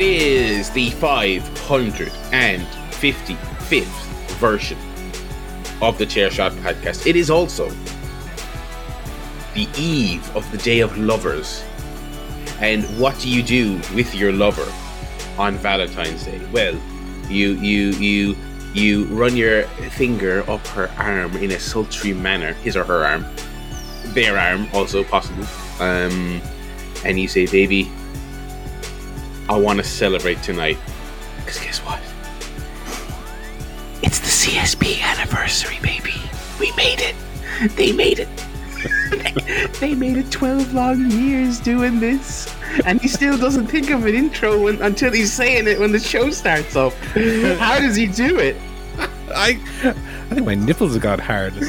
It is the 555th version of the Chair Shot podcast. It is also the eve of the Day of Lovers. And what do you do with your lover on Valentine's Day? Well, you you you you run your finger up her arm in a sultry manner, his or her arm, their arm also possible. Um, and you say, "Baby, I want to celebrate tonight." Because guess what? It's the CSP anniversary, baby. We made it. They made it. they made it 12 long years doing this. And he still doesn't think of an intro when, until he's saying it when the show starts up. How does he do it? I, I think my nipples have got hard.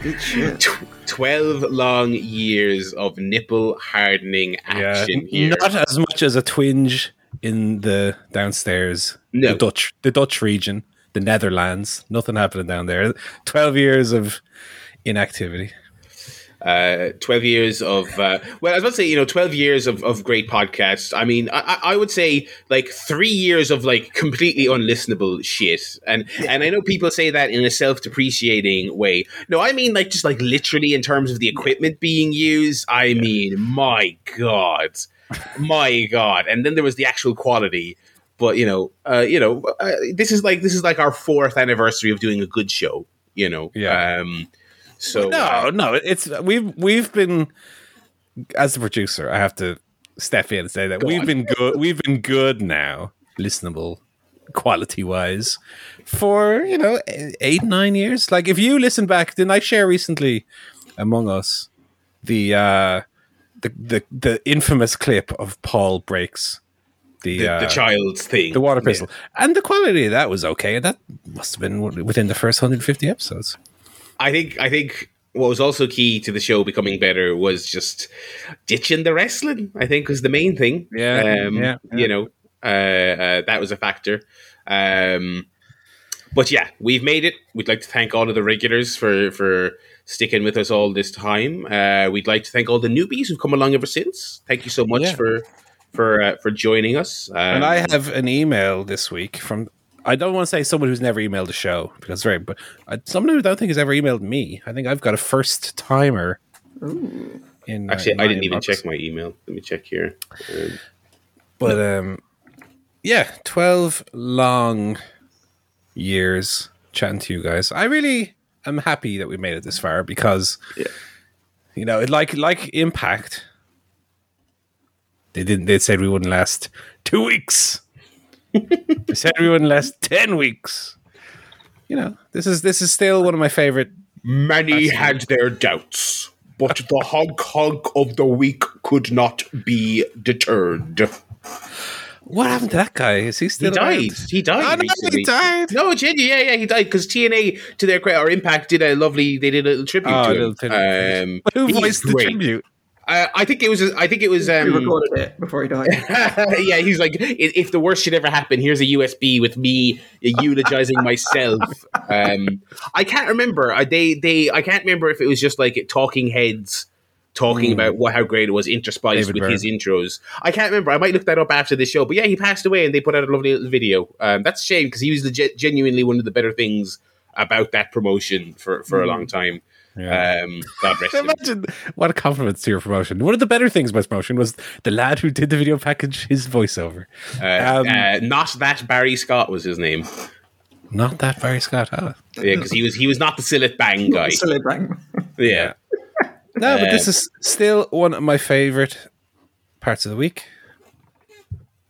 Good shit. Tw- 12 long years of nipple hardening action yeah, here. not as much as a twinge in the downstairs, No. the Dutch, the Dutch region, the Netherlands. Nothing happening down there. Twelve years of inactivity. Uh, 12 years of uh, well i was about to say you know 12 years of, of great podcasts. I mean I, I would say like three years of like completely unlistenable shit. And and i know people say that in a self-depreciating way. No i mean like just like literally in terms of the equipment being used. I mean my god. My god. And then there was the actual quality. But you know uh, you know uh, this is like this is like our fourth anniversary of doing a good show you know? Yeah. um so No, no, it's we've we've been as the producer. I have to step in and say that we've on. been good. We've been good now, listenable, quality wise, for you know eight nine years. Like if you listen back, didn't I share recently among us the uh the the the infamous clip of Paul breaks the the, uh, the child's thing. the water pistol, and the quality of that was okay. That must have been within the first 150 episodes. I think I think what was also key to the show becoming better was just ditching the wrestling. I think was the main thing. Yeah, um, yeah, You know, uh, uh, that was a factor. Um, but yeah, we've made it. We'd like to thank all of the regulars for for sticking with us all this time. Uh, we'd like to thank all the newbies who've come along ever since. Thank you so much Yeah. for for uh, for joining us. Um, And I have an email this week from I don't want to say someone who's never emailed a show because it's very, but uh, someone who I don't think has ever emailed me. I think I've got a first timer. In uh, actually in I didn't even check my email. Let me check here. Um, but um, yeah, twelve long years chatting to you guys. I really am happy that we made it this far because, Yeah. you know, it like like Impact. They didn't. They said we wouldn't last two weeks. They said we wouldn't last ten weeks. You know, this is this is still one of my favorite. Many had their doubts, but the hog hog of the week could not be deterred. What happened to that guy? Is he He still? died. He died. Oh, no, recently. he died. No, yeah, yeah, he died because TNA, to their credit, or Impact did a lovely. They did a little tribute Oh, to little him. tribute. Um, Who voiced the tribute? I think it was. I think it was. He Um, recorded it before he died. yeah, he's like, if the worst should ever happen, here's a USB with me eulogizing myself. Um, I can't remember. I, they, they, I can't remember if it was just like talking heads talking about what how great it was interspiced David with Byrne. his intros. I can't remember. I might look that up after the show. But yeah, he passed away, and they put out a lovely little video. Um, that's a shame because he was legit, genuinely one of the better things about that promotion for for a long time. Yeah. Um, God rest him. Imagine what a compliment to your promotion. One of the better things about promotion was the lad who did the video package, his voiceover. Uh, Um, uh, not that Barry Scott was his name. Not that Barry Scott. Huh? Yeah, because he was he was not the Cillit Bang guy. Silly bang. Yeah. No, but this Um, is still one of my favorite parts of the week.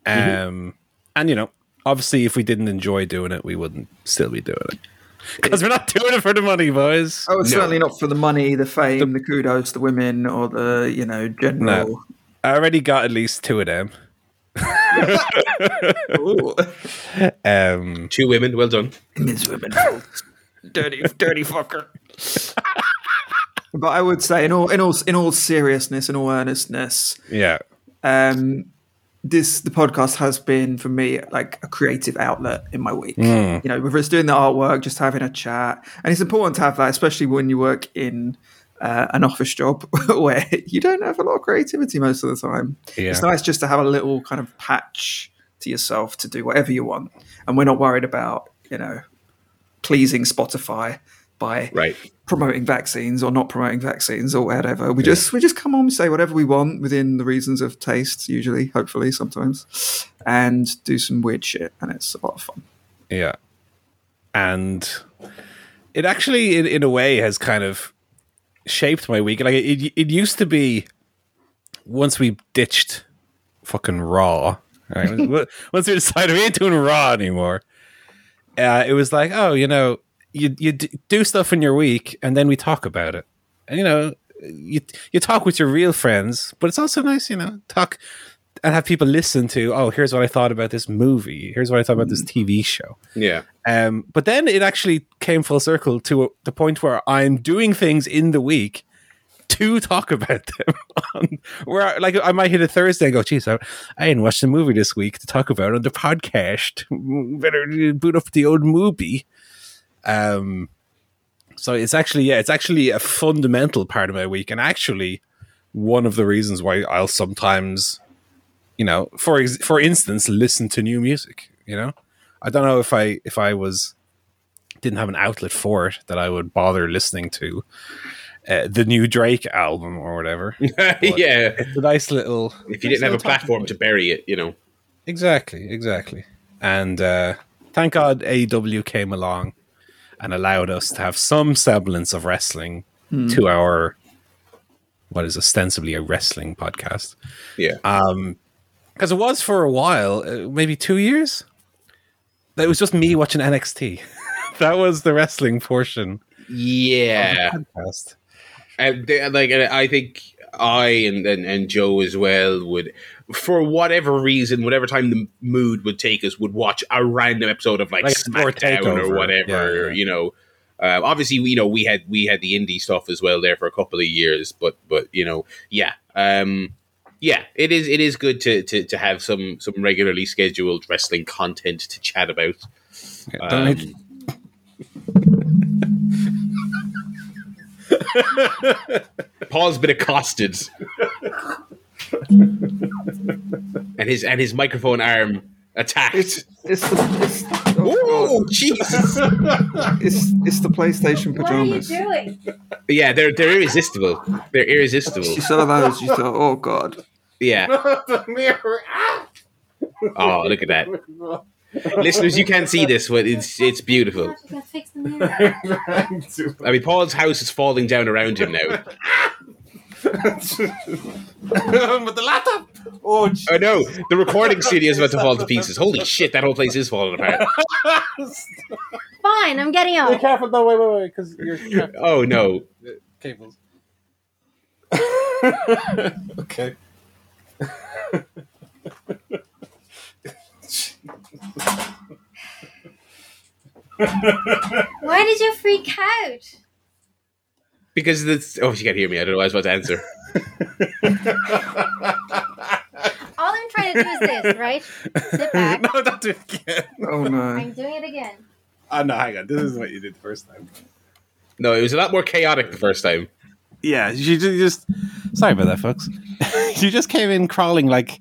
Um, Mm-hmm. and you know, obviously, if we didn't enjoy doing it, we wouldn't still be doing it because we're not doing it for the money, boys. Oh, it's No. certainly not for the money, the fame, the, kudos, the women, or the you know general. No. I already got at least two of them. Um, Two women, well done. Ms. Women, dirty, dirty fucker. but I would say, in all, in all, in all seriousness, in all earnestness, yeah, um, this the podcast has been for me like a creative outlet in my week. Hmm. You know, whether it's doing the artwork, just having a chat, and it's important to have that, especially when you work in uh, an office job where you don't have a lot of creativity most of the time. Yeah. It's nice just to have a little kind of patch to yourself to do whatever you want, and we're not worried about you know pleasing Spotify by Right. promoting vaccines or not promoting vaccines or whatever. We just we just come on, say whatever we want within the reasons of taste, usually, hopefully, sometimes, and do some weird shit, and it's a lot of fun. Yeah. And it actually, in, in a way, has kind of shaped my week. Like it, it used to be once we ditched fucking Raw, right? once we decided we ain't doing Raw anymore, uh, it was like, oh, you know, you you do stuff in your week, and then we talk about it, and you know, you you talk with your real friends, but it's also nice, you know, talk and have people listen to. Oh, here's what I thought about this movie. Here's what I thought about this TV show. Yeah. Um, but then it actually came full circle to a, the point where I'm doing things in the week to talk about them. on, where like I might hit a Thursday and go, "Geez, I, I didn't watch the movie this week to talk about on the podcast. Better boot up the old movie." Um, so it's actually yeah, it's actually a fundamental part of my week, and actually one of the reasons why I'll sometimes, you know, for ex- for instance, listen to new music. You know, I don't know if I if I was didn't have an outlet for it that I would bother listening to uh, the new Drake album or whatever. yeah. It's a nice little. If you didn't have a platform to bury it, you know. Exactly, exactly. And uh, thank God AEW came along and allowed us to have some semblance of wrestling to our what is ostensibly a wrestling podcast. Yeah. Um, Because it was for a while, uh, maybe two years. That it was just me watching NXT. that was the wrestling portion. yeah. the. And they, like I think I and, and and Joe as well would, for whatever reason, whatever time the mood would take us, would watch a random episode of like, Like SmackDown or whatever. Yeah, yeah. You know, uh, obviously you know we had we had the indie stuff as well there for a couple of years, but but you know yeah. Um, yeah, it is. It is good to, to, to have some some regularly scheduled wrestling content to chat about. Um, need- Paul's been accosted, and his and his microphone arm attacked. It's it's the it's, oh Oh, God. Jesus! it's it's the PlayStation What are you pajamas. doing? yeah, they're they're irresistible. They're irresistible. You saw those, you thought, oh god. Yeah. the mirror. Ah! Oh, look at that, listeners! You can't see this, but it's it's beautiful. You gotta fix the mirror. I mean, Paul's house is falling down around him now. but the laptop. Oh, Oh no, the recording studio is about to fall to pieces. Holy shit, that whole place is falling apart. Fine, I'm getting on. Be careful! No, wait, wait, wait, because your Oh no. cables. okay. Why did you freak out? Because this. Oh, she can't hear me. I don't know. what I was about to answer. All I'm trying to do is this, right? Sit back. no, don't do it again. Oh no. I'm doing it again. Oh no, hang on. This is what you did the first time. No, it was a lot more chaotic the first time. Yeah, you just. Sorry about that, folks. you just came in crawling like.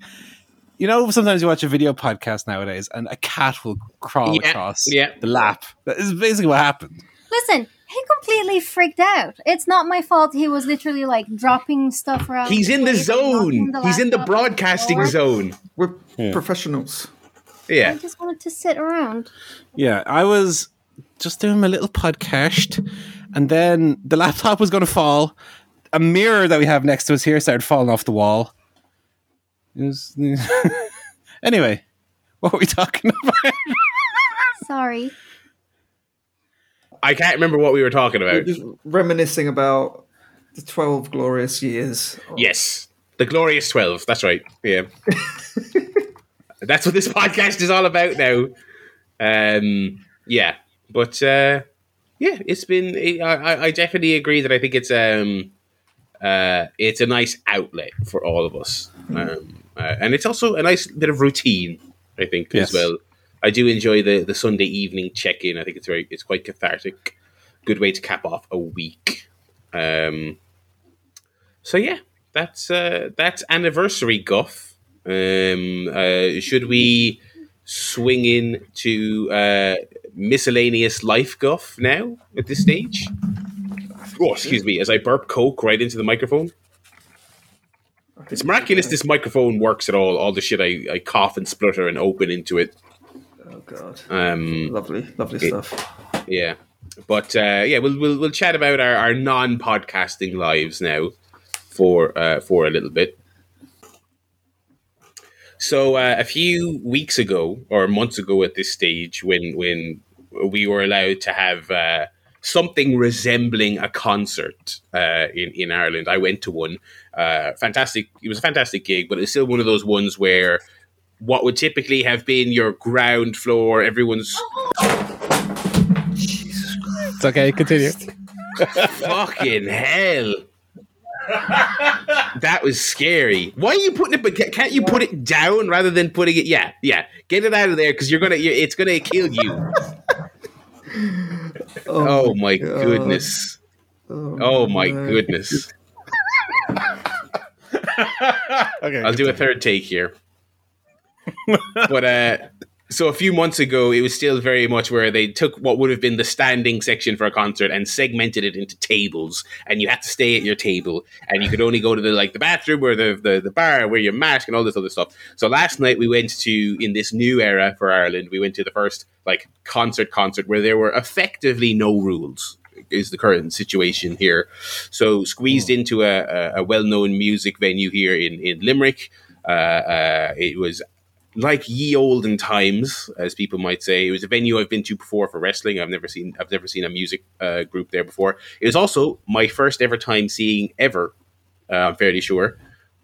You know, sometimes you watch a video podcast nowadays, and a cat will crawl Yeah, across yeah. the lap. That is basically what happened. Listen, he completely freaked out. It's not my fault. He was literally like dropping stuff around. He's in the place and knocking zone. He's in the broadcasting floor. zone. We're Yeah. professionals. Yeah. I just wanted to sit around. Yeah, I was just doing my little podcast, and then the laptop was going to fall. A mirror that we have next to us here started falling off the wall. It was- anyway, what were we talking about? Sorry. I can't remember what we were talking We're about. just reminiscing about the twelve glorious years. Yes. The Glorious 12. That's right. Yeah. That's what this podcast is all about now. Um, yeah. But uh, yeah, it's been. I, I- I definitely agree that I think it's um, uh, it's a nice outlet for all of us, um, uh, and it's also a nice bit of routine. I think Yes. as well. I do enjoy the the Sunday evening check in. I think it's very it's quite cathartic. Good way to cap off a week. Um, so yeah, that's uh, that's anniversary guff. Um, uh, should we swing in to uh, miscellaneous life guff now at this stage? Oh, excuse me, as I burp coke right into the microphone. It's miraculous this microphone works at all. All the shit I, I cough and splutter and open into it. Oh god, Um, lovely, lovely it- stuff. yeah, but uh, yeah, we'll, we'll we'll chat about our, our non podcasting lives now for uh, for a little bit. So uh, a few weeks ago or months ago at this stage, when when we were allowed to have uh, something resembling a concert uh, in in Ireland, I went to one. Uh, fantastic! It was a fantastic gig, but it's still one of those ones where what would typically have been your ground floor, everyone's It's okay. Continue. Fucking hell. that was scary. Why are you putting it? But can't you put it down rather than putting it? Yeah, yeah. Get it out of there because you're gonna. you it's gonna kill you. Oh my God. goodness. Oh my goodness. Okay. I'll do a third take here. but uh so a few months ago it was still very much where they took what would have been the standing section for a concert and segmented it into tables and you had to stay at your table and you could only go to the like the bathroom or the the, the bar where your mask and all this other stuff. So last night we went to in this new era for Ireland, we went to the first like concert concert where there were effectively no rules is the current situation here. So squeezed into a, a, a well-known music venue here in in Limerick. Uh, uh, it was like ye olden times, as people might say. It was a venue I've been to before for wrestling. I've never seen I've never seen a music uh, group there before. It was also my first ever time seeing ever. Uh, I'm fairly sure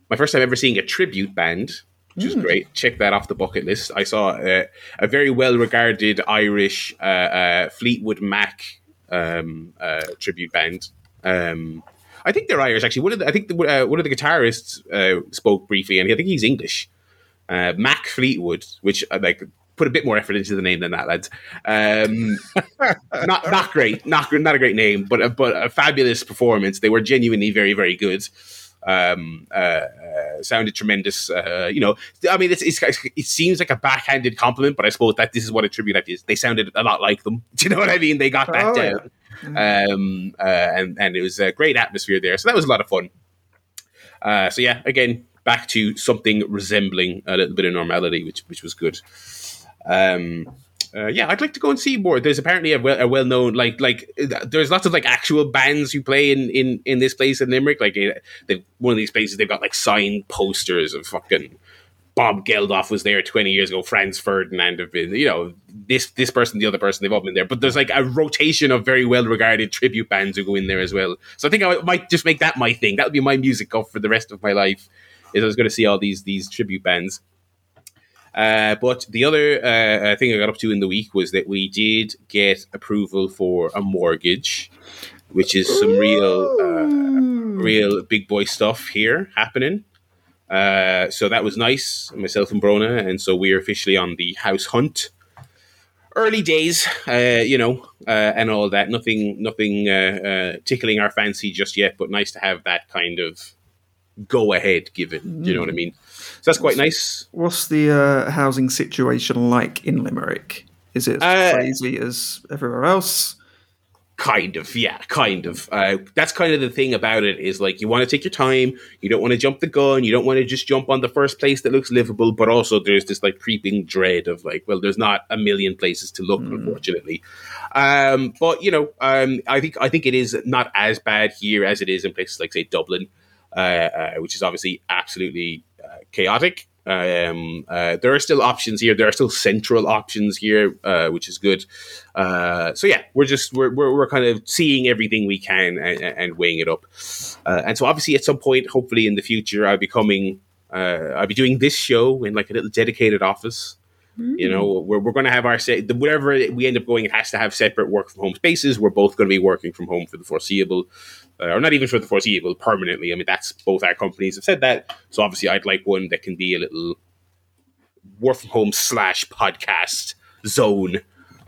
my first time ever seeing a tribute band. Which is great. Check that off the bucket list. I saw uh, a very well regarded Irish uh, uh, Fleetwood Mac um, uh, tribute band. Um, I think they're Irish actually. One of the, I think the, uh, one of the guitarists uh, spoke briefly, and I think he's English. Uh, Mac Fleetwood, which uh, like put a bit more effort into the name than that, lads. Um, not not great, not not a great name, but a, but a fabulous performance. They were genuinely very very good. Um, uh, uh, sounded tremendous. Uh, you know, I mean, it's, it's it seems like a backhanded compliment, but I suppose that this is what a tribute act is. They sounded a lot like them. Do you know what I mean? They got that Oh, down um, uh, and and it was a great atmosphere there. So that was a lot of fun. Uh, so yeah, again, back to something resembling a little bit of normality, which which was good. Um, uh, yeah, I'd like to go and see more. There's apparently a well, a well known like like uh, there's lots of like actual bands who play in in in this place in Limerick. Like uh, they one of these places they've got like signed posters of fucking Bob Geldof was there 20 years ago. Franz Ferdinand have been, you know, this this person, the other person, they've all been there. But there's like a rotation of very well regarded tribute bands who go in there as well. So I think I might just make that my thing. That would be my music off for the rest of my life. Is I was going to see all these these tribute bands. Uh, but the other uh, thing I got up to in the week was that we did get approval for a mortgage, which is some real, uh, real big boy stuff here happening. Uh, so that was nice, myself and Brona, and so we are officially on the house hunt. Early days, uh, you know, uh, and all that. Nothing, nothing uh, uh, tickling our fancy just yet, but nice to have that kind of go ahead given. Do you know what I mean? So that's quite nice. What's the uh, housing situation like in Limerick? Is it as Uh, crazy as everywhere else? Kind of, yeah, kind of. Uh, that's kind of the thing about it is like you want to take your time. You don't want to jump the gun. You don't want to just jump on the first place that looks livable. But also, there's this like creeping dread of like, well, there's not a million places to look, unfortunately. Um, but you know, um, I think I think it is not as bad here as it is in places like say Dublin, which is obviously absolutely uh, chaotic. Um, uh, there are still options here. There are still central options here, uh, which is good. Uh, so yeah, we're just we're, we're, we're kind of seeing everything we can and, and weighing it up. Uh, and so obviously, at some point, hopefully in the future, I'll be coming. Uh, I'll be doing this show in like a little dedicated office. You know, we're, we're going to have our set, whatever we end up going, it has to have separate work from home spaces. We're both going to be working from home for the foreseeable, uh, or not even for the foreseeable, permanently. I mean, that's both our companies have said that. So obviously, I'd like one that can be a little work from home slash podcast zone.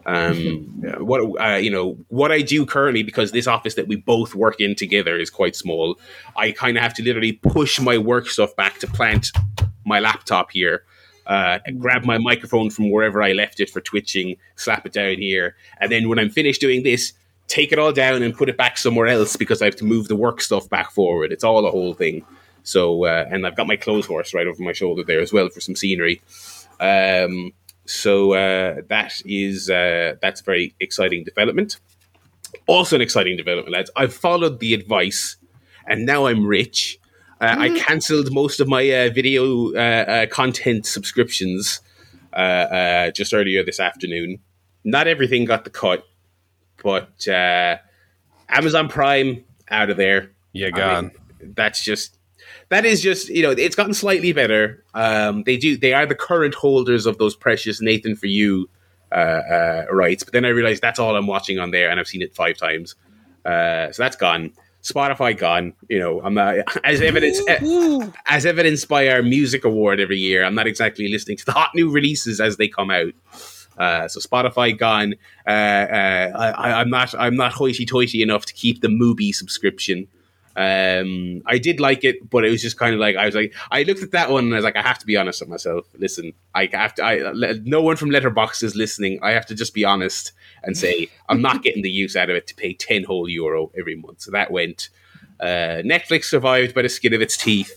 Um, Yeah. what uh, you know, what I do currently because this office that we both work in together is quite small. I kind of have to literally push my work stuff back to plant my laptop here. Uh, and grab my microphone from wherever I left it for twitching, slap it down here, and then when I'm finished doing this, take it all down and put it back somewhere else because I have to move the work stuff back forward. It's all a whole thing. So, uh, and I've got my clothes horse right over my shoulder there as well for some scenery. Um, so uh, that is uh, that's a very exciting development. Also, an exciting development, lads. I've followed the advice, and now I'm rich. Uh, I cancelled most of my uh, video uh, uh, content subscriptions uh, uh, just earlier this afternoon. Not everything got the cut, but uh, Amazon Prime out of there. Yeah, I gone. mean, that's just that is just you know it's gotten slightly better. Um, they do they are the current holders of those precious Nathan for you uh, uh, rights, but then I realized that's all I'm watching on there, and I've seen it five times. Uh, so that's gone. Spotify gone. You know, I'm not as evidence as evidenced by our music award every year. I'm not exactly listening to the hot new releases as they come out. Uh, so Spotify gone. Uh, uh, I, I'm not. I'm not hoity-toity enough to keep the Mubi subscription. Um, I did like it, but it was just kind of like I was like I looked at that one and I was like I have to be honest with myself. Listen, I have to. I no one from Letterboxd is listening. I have to just be honest and say I'm not getting the use out of it to pay ten whole euro every month. So that went. Uh, Netflix survived by the skin of its teeth,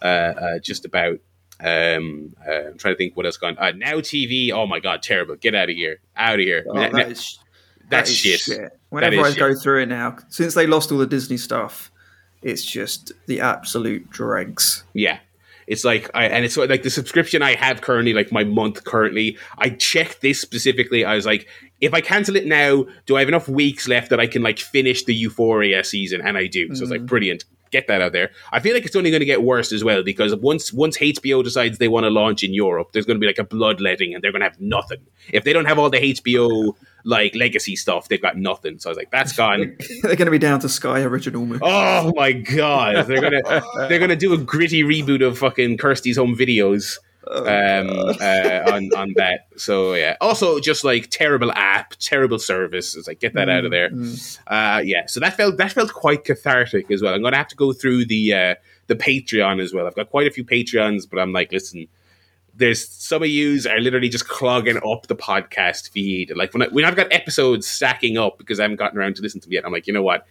uh, uh, just about. Um, uh, I'm trying to think what else gone. Uh, now TV. Oh my god, terrible! Get out of here! Out of here! Oh, na- that is, that's that is shit. Whenever I is go through it now, since they lost all the Disney stuff, it's just the absolute dregs. Yeah. It's like I and it's like the subscription I have currently, like my month currently. I checked this specifically. I was like, if I cancel it now, do I have enough weeks left that I can like finish the Euphoria season? And I do. So it's like brilliant. Get that out there. I feel like it's only going to get worse as well because once once HBO decides they want to launch in Europe, there's going to be like a bloodletting, and they're going to have nothing. If they don't have all the HBO like legacy stuff, they've got nothing. So I was like, that's gone. They're going to be down to Sky original movie. Oh my god, they're gonna they're gonna do a gritty reboot of fucking Kirsty's Home Videos um, uh, on on that. So yeah, also just like terrible app, terrible service. It's like get that out of there. Uh, yeah, so that felt that felt quite cathartic as well. I'm gonna have to go through the uh, the Patreon as well. I've got quite a few Patreons, but I'm like, listen. There's some of yous are literally just clogging up the podcast feed. Like when I, when I've got episodes stacking up because I haven't gotten around to listen to them yet, I'm like, you know what?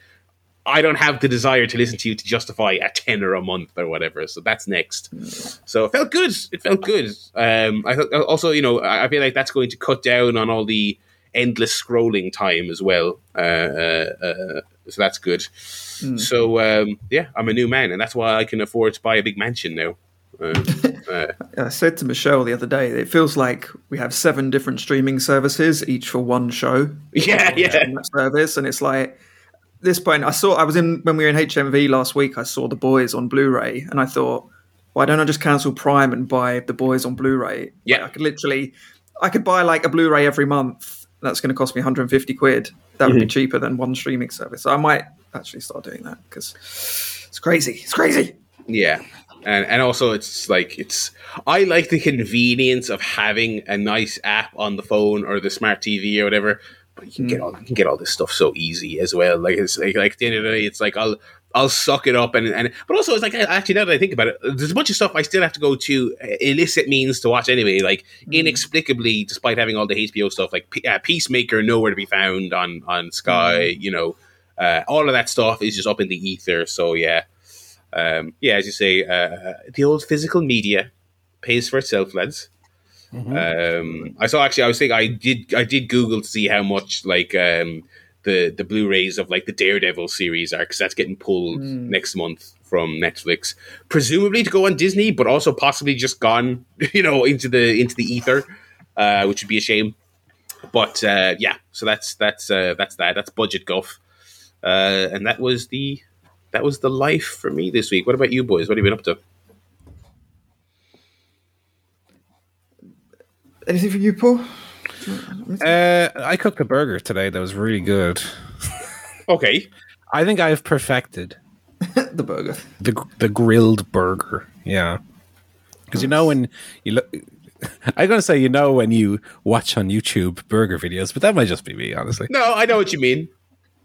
I don't have the desire to listen to you to justify a tenner a month or whatever. So that's next. So it felt good. It felt good. Um, I thought also, you know, I feel like that's going to cut down on all the endless scrolling time as well. Uh, uh, uh, so that's good. So um, yeah, I'm a new man, and that's why I can afford to buy a big mansion now. Uh, uh, I said to Michelle the other day, it feels like we have seven different streaming services, each for one show. yeah, yeah. service, and it's like this point. I saw I was in when we were in HMV last week. I saw The Boys on Blu-ray, and I thought, why don't I just cancel Prime and buy The Boys on Blu-ray? Yeah. Like, I could literally, I could buy like a Blu-ray every month. That's going to cost me 150 quid. That would be mm-hmm. cheaper than one streaming service. So I might actually start doing that because it's crazy. It's crazy. Yeah. And and also it's like it's I like the convenience of having a nice app on the phone or the smart TV or whatever. But you can get all you can get all this stuff so easy as well. Like it's like, like at the end of the day, it's like I'll I'll suck it up and and but also it's like actually now that I think about it, there's a bunch of stuff I still have to go to illicit means to watch anyway. Like inexplicably, despite having all the HBO stuff, like P- uh, Peacemaker nowhere to be found on on Sky. You know, uh, all of that stuff is just up in the ether. So yeah, um, yeah, as you say, uh, the old physical media pays for itself, lads. Um, I saw actually, I was thinking, I did, I did Google to see how much like um, the the Blu-rays of like the Daredevil series are, because that's getting pulled next month from Netflix, presumably to go on Disney, but also possibly just gone, you know, into the into the ether, uh, which would be a shame. But uh, yeah, so that's that's uh, that's that. That's budget guff, uh, and that was the that was the life for me this week. What about you boys? What have you been up to? Anything for you, Paul? Uh, I cooked a burger today that was really good. Okay, I think I've perfected the burger. the the grilled burger. Yeah, because you know when you look, I'm gonna say you know when you watch on YouTube burger videos, but that might just be me, honestly. No, I know what you mean.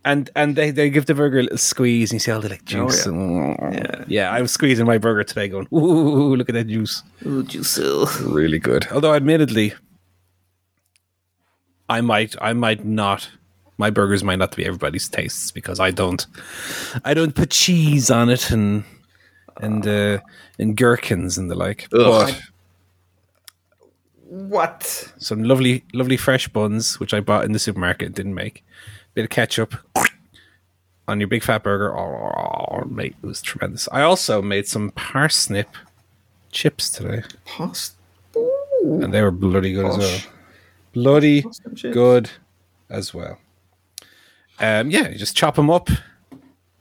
And and they, they give the burger a little squeeze, and you see all the like juice. yeah. and- yeah. I was squeezing my burger today, going, "Ooh, look at that juice, Ooh, juicy. really good." Although, admittedly, I might I might not. My burgers might not be everybody's tastes because I don't I don't put cheese on it and and uh, and gherkins and the like. Ugh. But What? some lovely, lovely fresh buns, which I bought in the supermarket didn't make. Bit of ketchup on your big fat burger. Oh, mate, it was tremendous. I also made some parsnip chips today, Past. and they were bloody good as well. Bloody good as well. Um, yeah, you just chop them up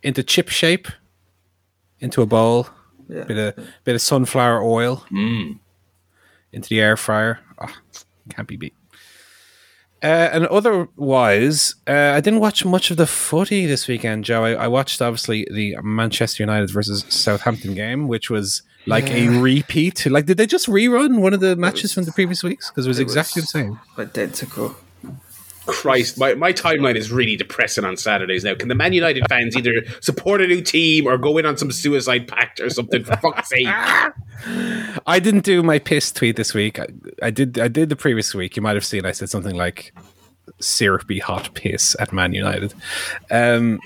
into chip shape, into a bowl. Yeah. Bit of bit of sunflower oil Mm. into the air fryer. Ah, can't be beat. Uh, and otherwise, uh, I didn't watch much of the footy this weekend, Joe. I, I watched obviously the Manchester United versus Southampton game, which was like a repeat. Like, did they just rerun one of the matches from the previous weeks? Because it was it exactly was- the same. Identical. Christ, my, my timeline is really depressing on Saturdays now. Can the Man United fans either support a new team or go in on some suicide pact or something? For fuck's sake. I didn't do my piss tweet this week. I, I did. I did the previous week. You might have seen. I said something like "syrupy hot piss" at Man United, um,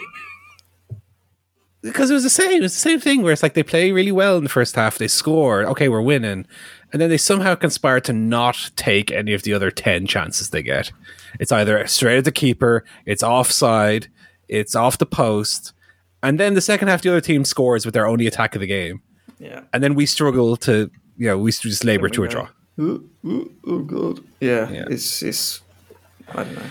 because it was the same. It was the same thing where it's like they play really well in the first half. They score. Okay, we're winning, and then they somehow conspire to not take any of the other ten chances they get. It's either straight at the keeper, it's offside, it's off the post, and then the second half the other team scores with their only attack of the game Yeah. and then we struggle to you know we just labor we to a draw Ooh, ooh, oh god. Yeah, Yeah. It's it's. I don't know.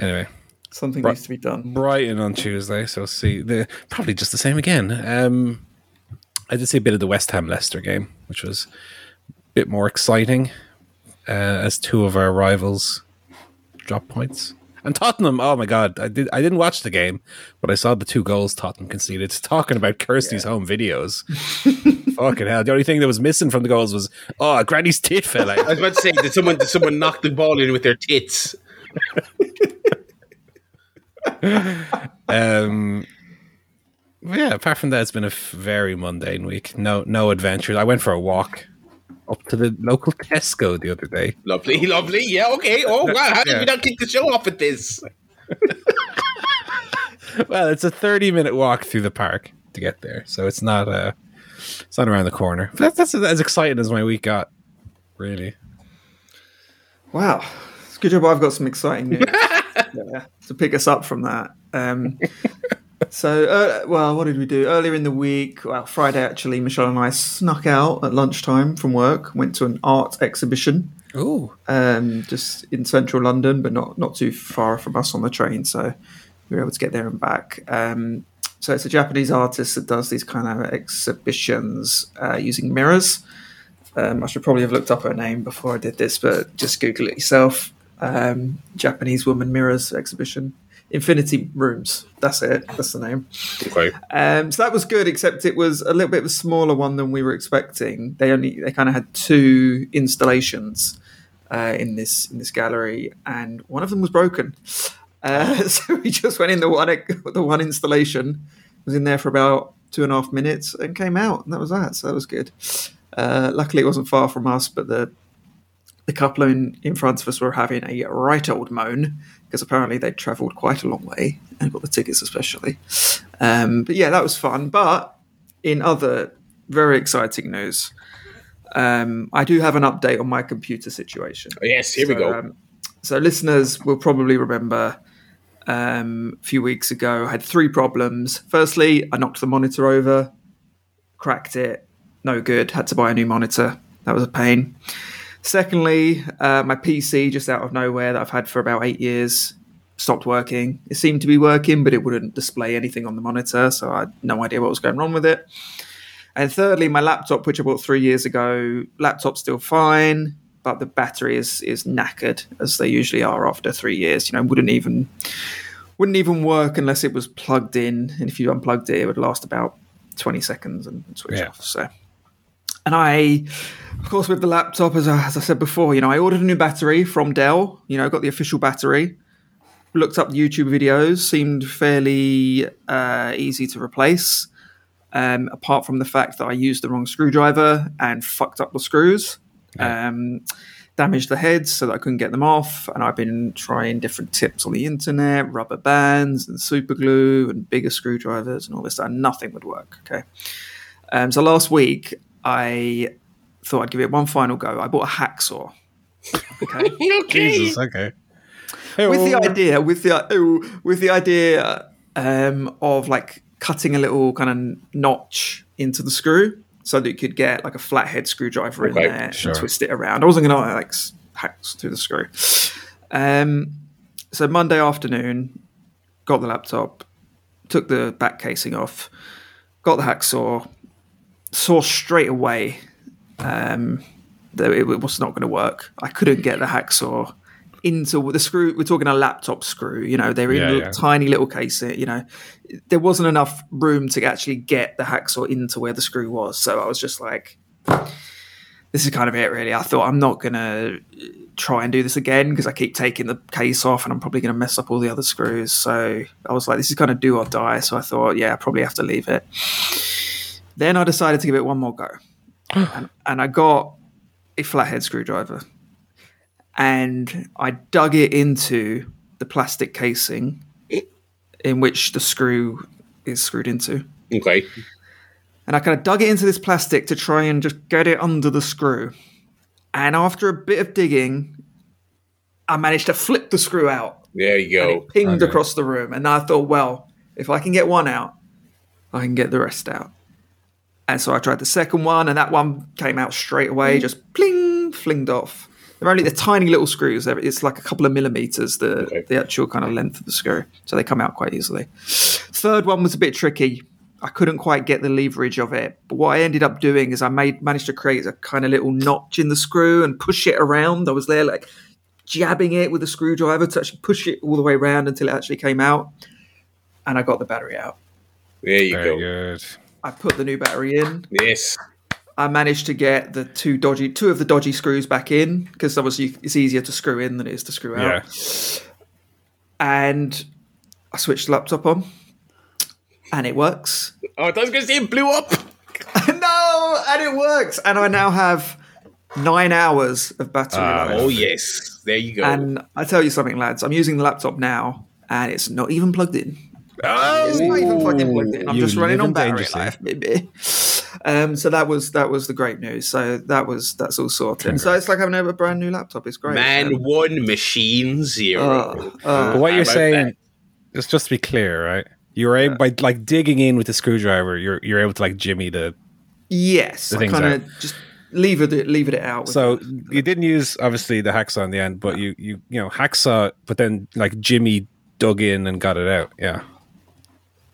anyway Something Bri- needs to be done. brighton on tuesday so see the probably just the same again um i did see a bit of the west ham leicester game which was bit more exciting uh, as two of our rivals drop points and Tottenham, oh my god, I did I didn't watch the game, but I saw the two goals Tottenham conceded. Talking about Kirsty's home videos. Fucking hell. The only thing that was missing from the goals was oh Granny's tit fell out. I was about to say, did someone did someone knock the ball in with their tits? Um, yeah. Apart from that, it's been a very mundane week. No, no adventures. I went for a walk up to the local Tesco the other day. Lovely, lovely. Yeah, okay. Oh wow, how did Yeah. we not kick the show off with this? Well, it's a thirty-minute walk through the park to get there, so it's not uh it's not around the corner. But that's, that's as exciting as my week got. Really. Wow, it's good job. I've got some exciting news yeah, to pick us up from that. Um, so, uh, well, what did we do earlier in the week? Well, Friday actually, Michelle and I snuck out at lunchtime from work, went to an art exhibition Oh, um, just in central London, but not not too far from us on the train. So we were able to get there and back. Um, so it's a Japanese artist that does these kind of exhibitions uh, using mirrors. Um, I should probably have looked up her name before I did this, but just Google it yourself. Um, Japanese woman mirrors exhibition. Infinity Rooms. That's it. That's the name. Okay. Um, so that was good, except it was a little bit of a smaller one than we were expecting. They only they kind of had two installations uh, in this in this gallery, and one of them was broken. Uh, so we just went in the one the one installation was in there for about two and a half minutes and came out, and that was that. So that was good. Uh, luckily, it wasn't far from us, but the the couple in, in front of us were having a right old moan because apparently they'd travelled quite a long way and got the tickets especially. Um, but yeah, that was fun. But in other very exciting news, um, I do have an update on my computer situation. Yes, here we go. um, so listeners will probably remember um, a few weeks ago I had three problems. Firstly, I knocked the monitor over, cracked it, no good. Had to buy a new monitor. That was a pain. Secondly, uh, my PC just out of nowhere that I've had for about eight years stopped working. It seemed to be working, but it wouldn't display anything on the monitor, so I had no idea what was going wrong with it. And thirdly, my laptop, which I bought three years ago, laptop's still fine, but the battery is is knackered as they usually are after three years. You know, wouldn't even wouldn't even work unless it was plugged in, and if you unplugged it, it would last about twenty seconds and switch Yeah. off. So And I, of course, with the laptop, as I, as I said before, you know, I ordered a new battery from Dell. You know, got the official battery. Looked up YouTube videos, seemed fairly uh, easy to replace. Um, apart from the fact that I used the wrong screwdriver and fucked up the screws, um, damaged the heads so that I couldn't get them off. And I've been trying different tips on the internet, rubber bands and super glue and bigger screwdrivers and all this, and nothing would work. Okay. Um, so last week, I thought I'd give it one final go. I bought a hacksaw. Okay. Jesus, okay. Hey, with the idea, with the oh, with the idea um, of like cutting a little kind of notch into the screw so that you could get like a flathead screwdriver Okay, in there sure. and twist it around. I wasn't gonna like s- hack through the screw. Um, so Monday afternoon, got the laptop, took the back casing off, got the hacksaw, saw straight away um, that it was not going to work. I couldn't get the hacksaw into the screw. We're talking a laptop screw. You know, they're in Yeah, a yeah. tiny little case. You know, there wasn't enough room to actually get the hacksaw into where the screw was. So I was just like, this is kind of it, really. I thought I'm not going to try and do this again because I keep taking the case off and I'm probably going to mess up all the other screws. So I was like, this is kind of do or die. So I thought, yeah, I probably have to leave it. Then I decided to give it one more go. and, and I got a flathead screwdriver and I dug it into the plastic casing in which the screw is screwed into. Okay. And I kind of dug it into this plastic to try and just get it under the screw. And after a bit of digging, I managed to flip the screw out. There you go. it pinged Okay. across the room. And I thought, well, if I can get one out, I can get the rest out. And so I tried the second one, and that one came out straight away, mm. just pling, flinged off. They're only the tiny little screws. It's like a couple of millimeters, the, Okay. the actual kind of length of the screw. So they come out quite easily. Third one was a bit tricky. I couldn't quite get the leverage of it. But what I ended up doing is I made managed to create a kind of little notch in the screw and push it around. I was there like jabbing it with a screwdriver to actually push it all the way around until it actually came out. And I got the battery out. There you Very go. good. I put the new battery in. Yes. I managed to get the two dodgy, two of the dodgy screws back in because obviously it's easier to screw in than it is to screw out. Yeah. And I switched the laptop on, and it works. Oh, I was going to say it blew up. no, and it works. And I now have nine hours of battery Ah, life. Oh, yes. There you go. And I tell you something, lads. I'm using the laptop now, and it's not even plugged in. Oh, It's not even fucking plugged in. I'm just running on battery life, baby. Um, so that was that was the great news. So that was that's all sorted. So it's like having a brand new laptop. It's great. Man Um, one, machine zero. uh, uh, what you're saying, that? just just to be clear, right? You were able by like digging in with the screwdriver. You're you're able to like jimmy the. yes, the I kind of just leave it leave it out. So the- you didn't use obviously the hacksaw in the end, but you you you know hacksaw, but then like Jimmy dug in and got it out. Yeah,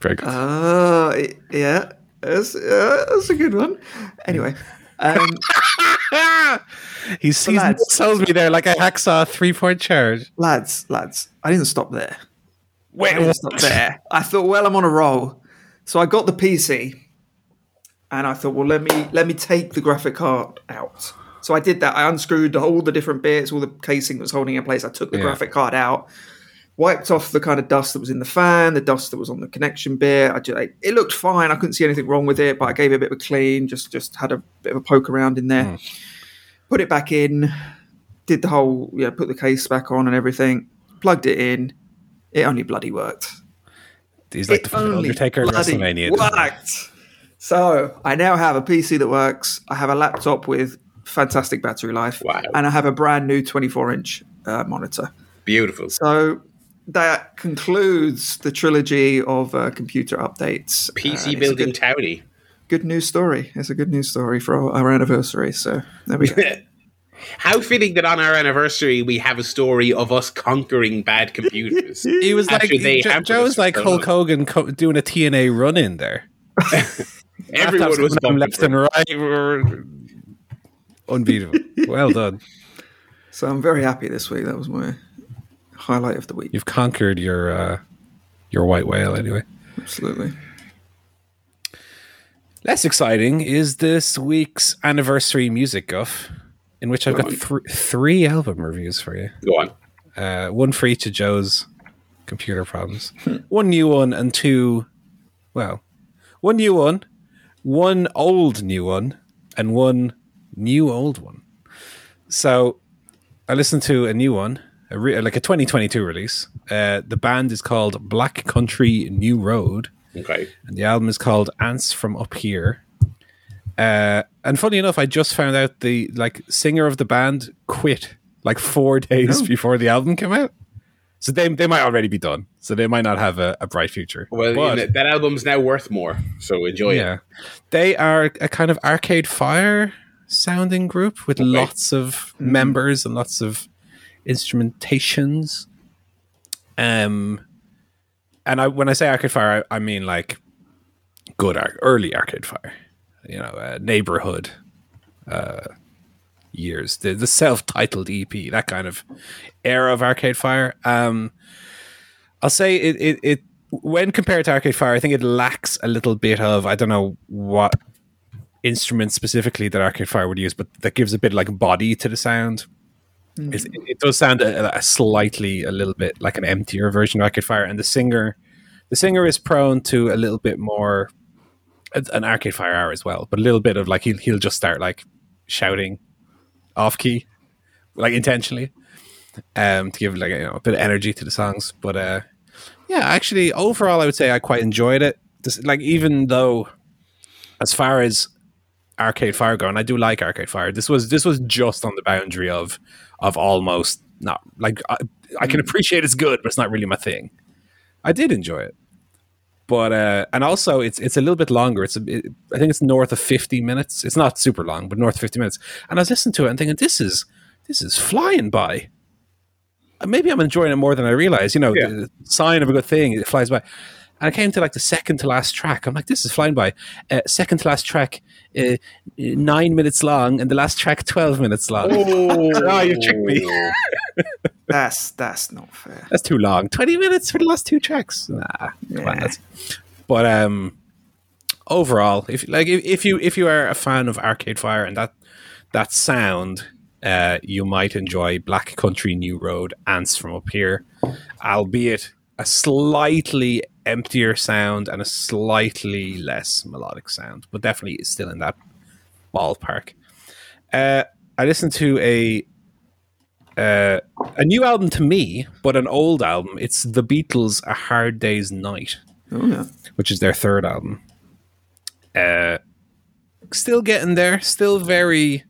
very good. Uh, yeah, that's, uh, that's a good one. Anyway, um, he's he lads- tells me there like a hacksaw three point charge. lads, lads, I didn't stop there. Wait, I didn't stop there. I thought, well, I'm on a roll, so I got the PC, and I thought, well, let me let me take the graphic card out. So I did that. I unscrewed all the different bits, all the casing that was holding in place. I took the Yeah. graphic card out, wiped off the kind of dust that was in the fan, the dust that was on the connection bit. I just, it looked fine. I couldn't see anything wrong with it, but I gave it a bit of a clean. Just just had a bit of a poke around in there. Put it back in. Did the whole yeah, put the case back on and everything. Plugged it in. It only bloody worked. He's like It the only Undertaker at bloody WrestleMania. Worked. So I now have a PC that works. I have a laptop with fantastic battery life, Wow. and I have a brand new 24 inch uh, monitor. Beautiful. So that concludes the trilogy of uh, computer updates. Uh, PC it's a building good, townie. good news story. It's a good news story for our, our anniversary. So there we go. How fitting that on our anniversary we have a story of us conquering bad computers. He was like After they Jo- hampered Joe's like Hulk much. Hogan co- doing a TNA run in there. Everyone was coming bumping left and right. Unbeatable. well done. so I'm very happy this week. That was my highlight of the week. You've conquered your uh, your white whale anyway. Absolutely. Less exciting is this week's anniversary music guff, in which I've got on. th- three album reviews for you. Go on. Uh, one for each of Joe's computer problems, one new one, and two, well, one new one, one old new one, and one new old one. So I listened to a new one, a re- like a 2022 release. Uh, the band is called Black Country New Road Okay. and the album is called Ants from Up Here. Uh, and funny enough, I just found out the like singer of the band quit like four days Oh. before the album came out. So they they might already be done. So they might not have a, a bright future. Well, But, you know, that album's now worth more, so enjoy yeah, it. they are a kind of Arcade Fire sounding group with Okay. lots of members and lots of instrumentations. Um, and I when I say Arcade Fire, I, I mean like good ar- early Arcade Fire, you know, uh, neighborhood uh, years, the the self titled EP, that kind of era of Arcade Fire. Um, I'll say it, it it when compared to Arcade Fire, I think it lacks a little bit of I don't know what instrument specifically that Arcade Fire would use, but that gives a bit like body to the sound. It's- It, it does sound a, a slightly a little bit like an emptier version of Arcade Fire, and the singer, the singer is prone to a little bit more an Arcade Fire hour as well, but a little bit of like he'll he'll just start like shouting off key, like intentionally, um, to give like you know a bit of energy to the songs. But uh, yeah, actually, overall, I would say I quite enjoyed it. This, like even though, as far as Arcade Fire go, and I do like Arcade Fire, this was this was just on the boundary of of almost not like I, I can appreciate it's good, but it's not really my thing. I did enjoy it, but uh, and also it's it's a little bit longer. It's a, it, I think it's north of fifty minutes. It's not super long, but north of fifty minutes. And I was listening to it and thinking, this is this is flying by. Maybe I'm enjoying it more than I realize. You know, Yeah. the sign of a good thing it flies by. And I came to like the second to last track. I'm like, this is flying by. Uh, second to last track, uh, nine minutes long, and the last track twelve minutes long. Oh, you tricked me. That's that's not fair. That's too long. Twenty minutes for the last two tracks. Nah, come on, that's- But um, overall, if like if, if you if you are a fan of Arcade Fire and that that sound, uh, you might enjoy Black Country New Road Ants from Up Here, albeit a slightly emptier sound and a slightly less melodic sound, but definitely still in that ballpark. Uh, I listened to a uh, a new album to me, but an old album. It's the Beatles' "A Hard Day's Night," Oh yeah. which is their third album. Uh, still getting there, still very.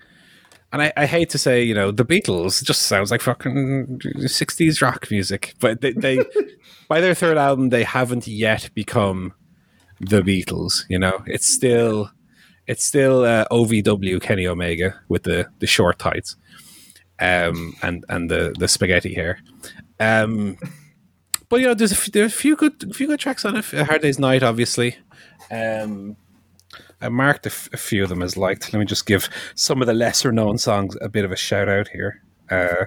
And I, I hate to say, you know, the Beatles just sounds like fucking sixties rock music, but they, they by their third album, they haven't yet become the Beatles. You know, it's still it's still uh, OVW Kenny Omega with the the short tights, um, and and the the spaghetti hair. Um, but you know, there's a, f- there are a few good few good tracks on it. A Hard Day's Night, obviously. Um, I marked a, f- a few of them as liked. Let me just give some of the lesser known songs a bit of a shout out here uh,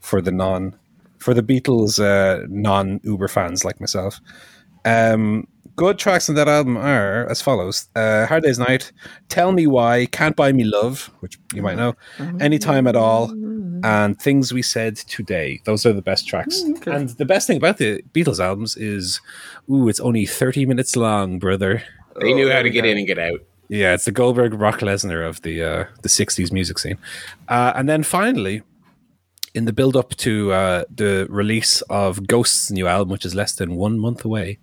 for the non for the Beatles uh, non Uber fans like myself. Um, good tracks on that album are as follows: uh, "Hard Day's Night," "Tell Me Why," "Can't Buy Me Love," which you might know, "Anytime at All," and "Things We Said Today." Those are the best tracks. okay. And the best thing about the Beatles albums is, ooh, it's only thirty minutes long, brother. They knew Oh, how to get go. in and get out. Yeah, it's the Goldberg Brock Lesnar of the uh, the '60s music scene, uh, and then finally, in the build up to uh, the release of Ghost's new album, which is less than one month away,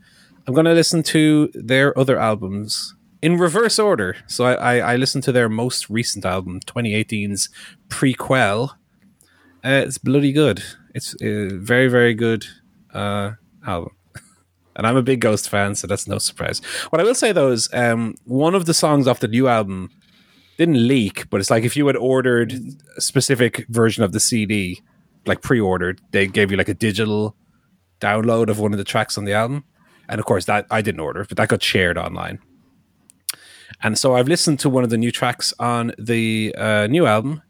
I'm going to listen to their other albums in reverse order. So I, I, I listened to their most recent album, 2018's Prequelle. Uh, it's bloody good. It's a very very good uh, album. And I'm a big Ghost fan, so that's no surprise. What I will say though is, um, one of the songs off the new album didn't leak, but it's like if you had ordered a specific version of the CD, like pre-ordered, they gave you like a digital download of one of the tracks on the album. And of course, that I didn't order, but that got shared online. And so I've listened to one of the new tracks on the uh, new album.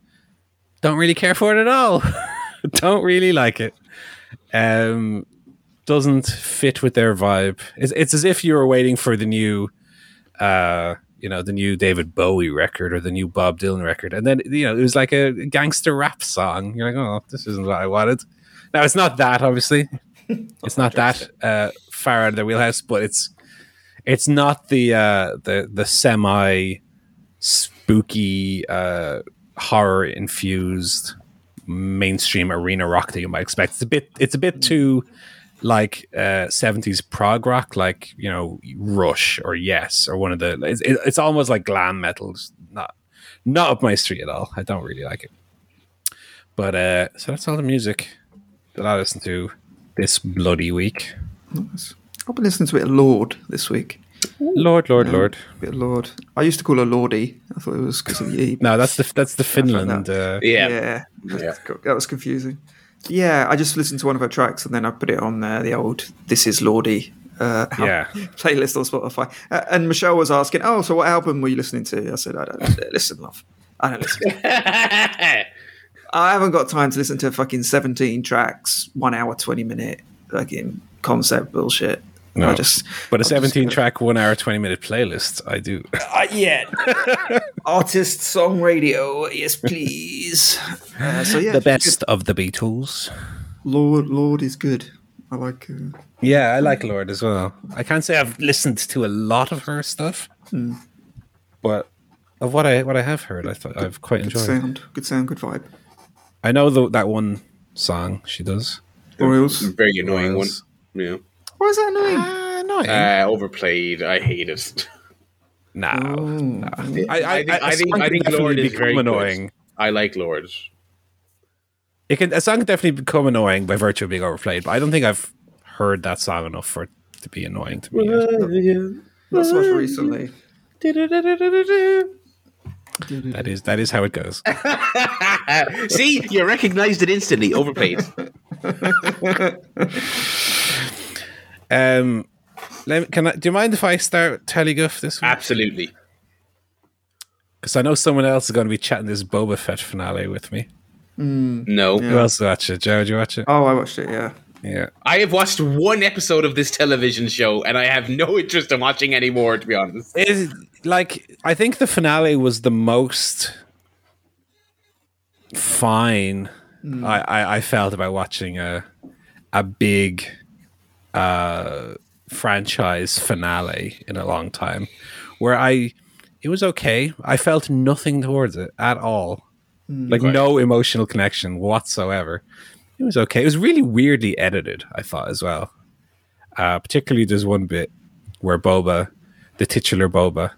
Don't really care for it at all. Don't really like it. Um, doesn't fit with their vibe. It's, it's as if you were waiting for the new uh, you know, the new David Bowie record or the new Bob Dylan record, and then you know it was like a gangster rap song. You're like, oh, this isn't what I wanted. Now it's not that, obviously. It's not that uh, far out of their wheelhouse, but it's it's not the uh, the the semi spooky uh, horror infused mainstream arena rock that you might expect. It's a bit it's a bit too like uh 70s prog rock like you know rush or yes or one of the it's, it's almost like glam metal It's not not up my street at all i don't really like it but uh so that's all the music that i listen to this bloody week I've been listening to a bit of Lorde this week. lord lord lord A bit of Lorde. I used to call her Lordy. I thought it was because of the E. no that's the that's the finland uh Yeah. yeah, Yeah. that was confusing. Yeah, I just listened to one of her tracks and then I put it on uh, the old "This Is Lordy" uh, Yeah. playlist on Spotify. Uh, and Michelle was asking, "Oh, so what album were you listening to?" I said, "I don't listen, love. I don't listen. I haven't got time to listen to fucking seventeen tracks, one hour, twenty minute fucking concept bullshit." No. I just but a I'm 17 gonna- track one hour 20 minute playlist i do Uh, yeah. Artist song radio, yes, please. Uh, so yeah, the best of the beatles. Lorde, Lorde is good. I like. Uh, Yeah, I like Lorde as well. I can't say I've listened to a lot of her stuff, but of what I what I have heard, I thought I've quite good enjoyed. sound, good sound, good vibe. I know the, that one song she does. Orioles. Very annoying one. Yeah. Why is that annoying? Uh, no, Uh, overplayed. I hate it. no. Oh. I, I, I think- I think- a I song think Lorde is very become good. annoying. I like Lorde. It can a song can definitely become annoying by virtue of being overplayed, but I don't think I've heard that song enough for it to be annoying to me. yet. Not so much recently. That is that is how it goes. See, you recognized it instantly. Overplayed. Um, let me, can I? Do you mind if I start Teleguff this week? Absolutely. Because I know someone else is going to be chatting this Boba Fett finale with me. No. Who else watch it? Jared, did you watch it? Oh, I watched it. Yeah. Yeah. I have watched one episode of this television show, and I have no interest in watching any more. To be honest. It, like, I think the finale was the most fine I, I, I felt about watching a a big uh, franchise finale in a long time, where I it was okay. I felt nothing towards it at all, like Right. no emotional connection whatsoever. It was okay. It was really weirdly edited. I thought as well. Uh, particularly, there's one bit where Boba, the titular Boba,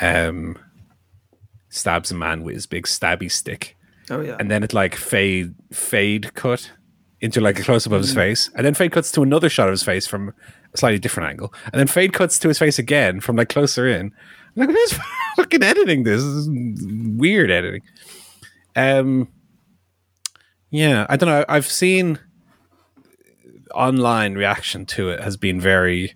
um, stabs a man with his big stabby stick, Oh yeah. and then it like fade fade cut into like a close up of his face, and then fade cuts to another shot of his face from a slightly different angle, and then fade cuts to his face again from like closer in. I'm like, who's fucking editing this? This is weird editing. Um, yeah, I don't know. I've seen online reaction to it has been very.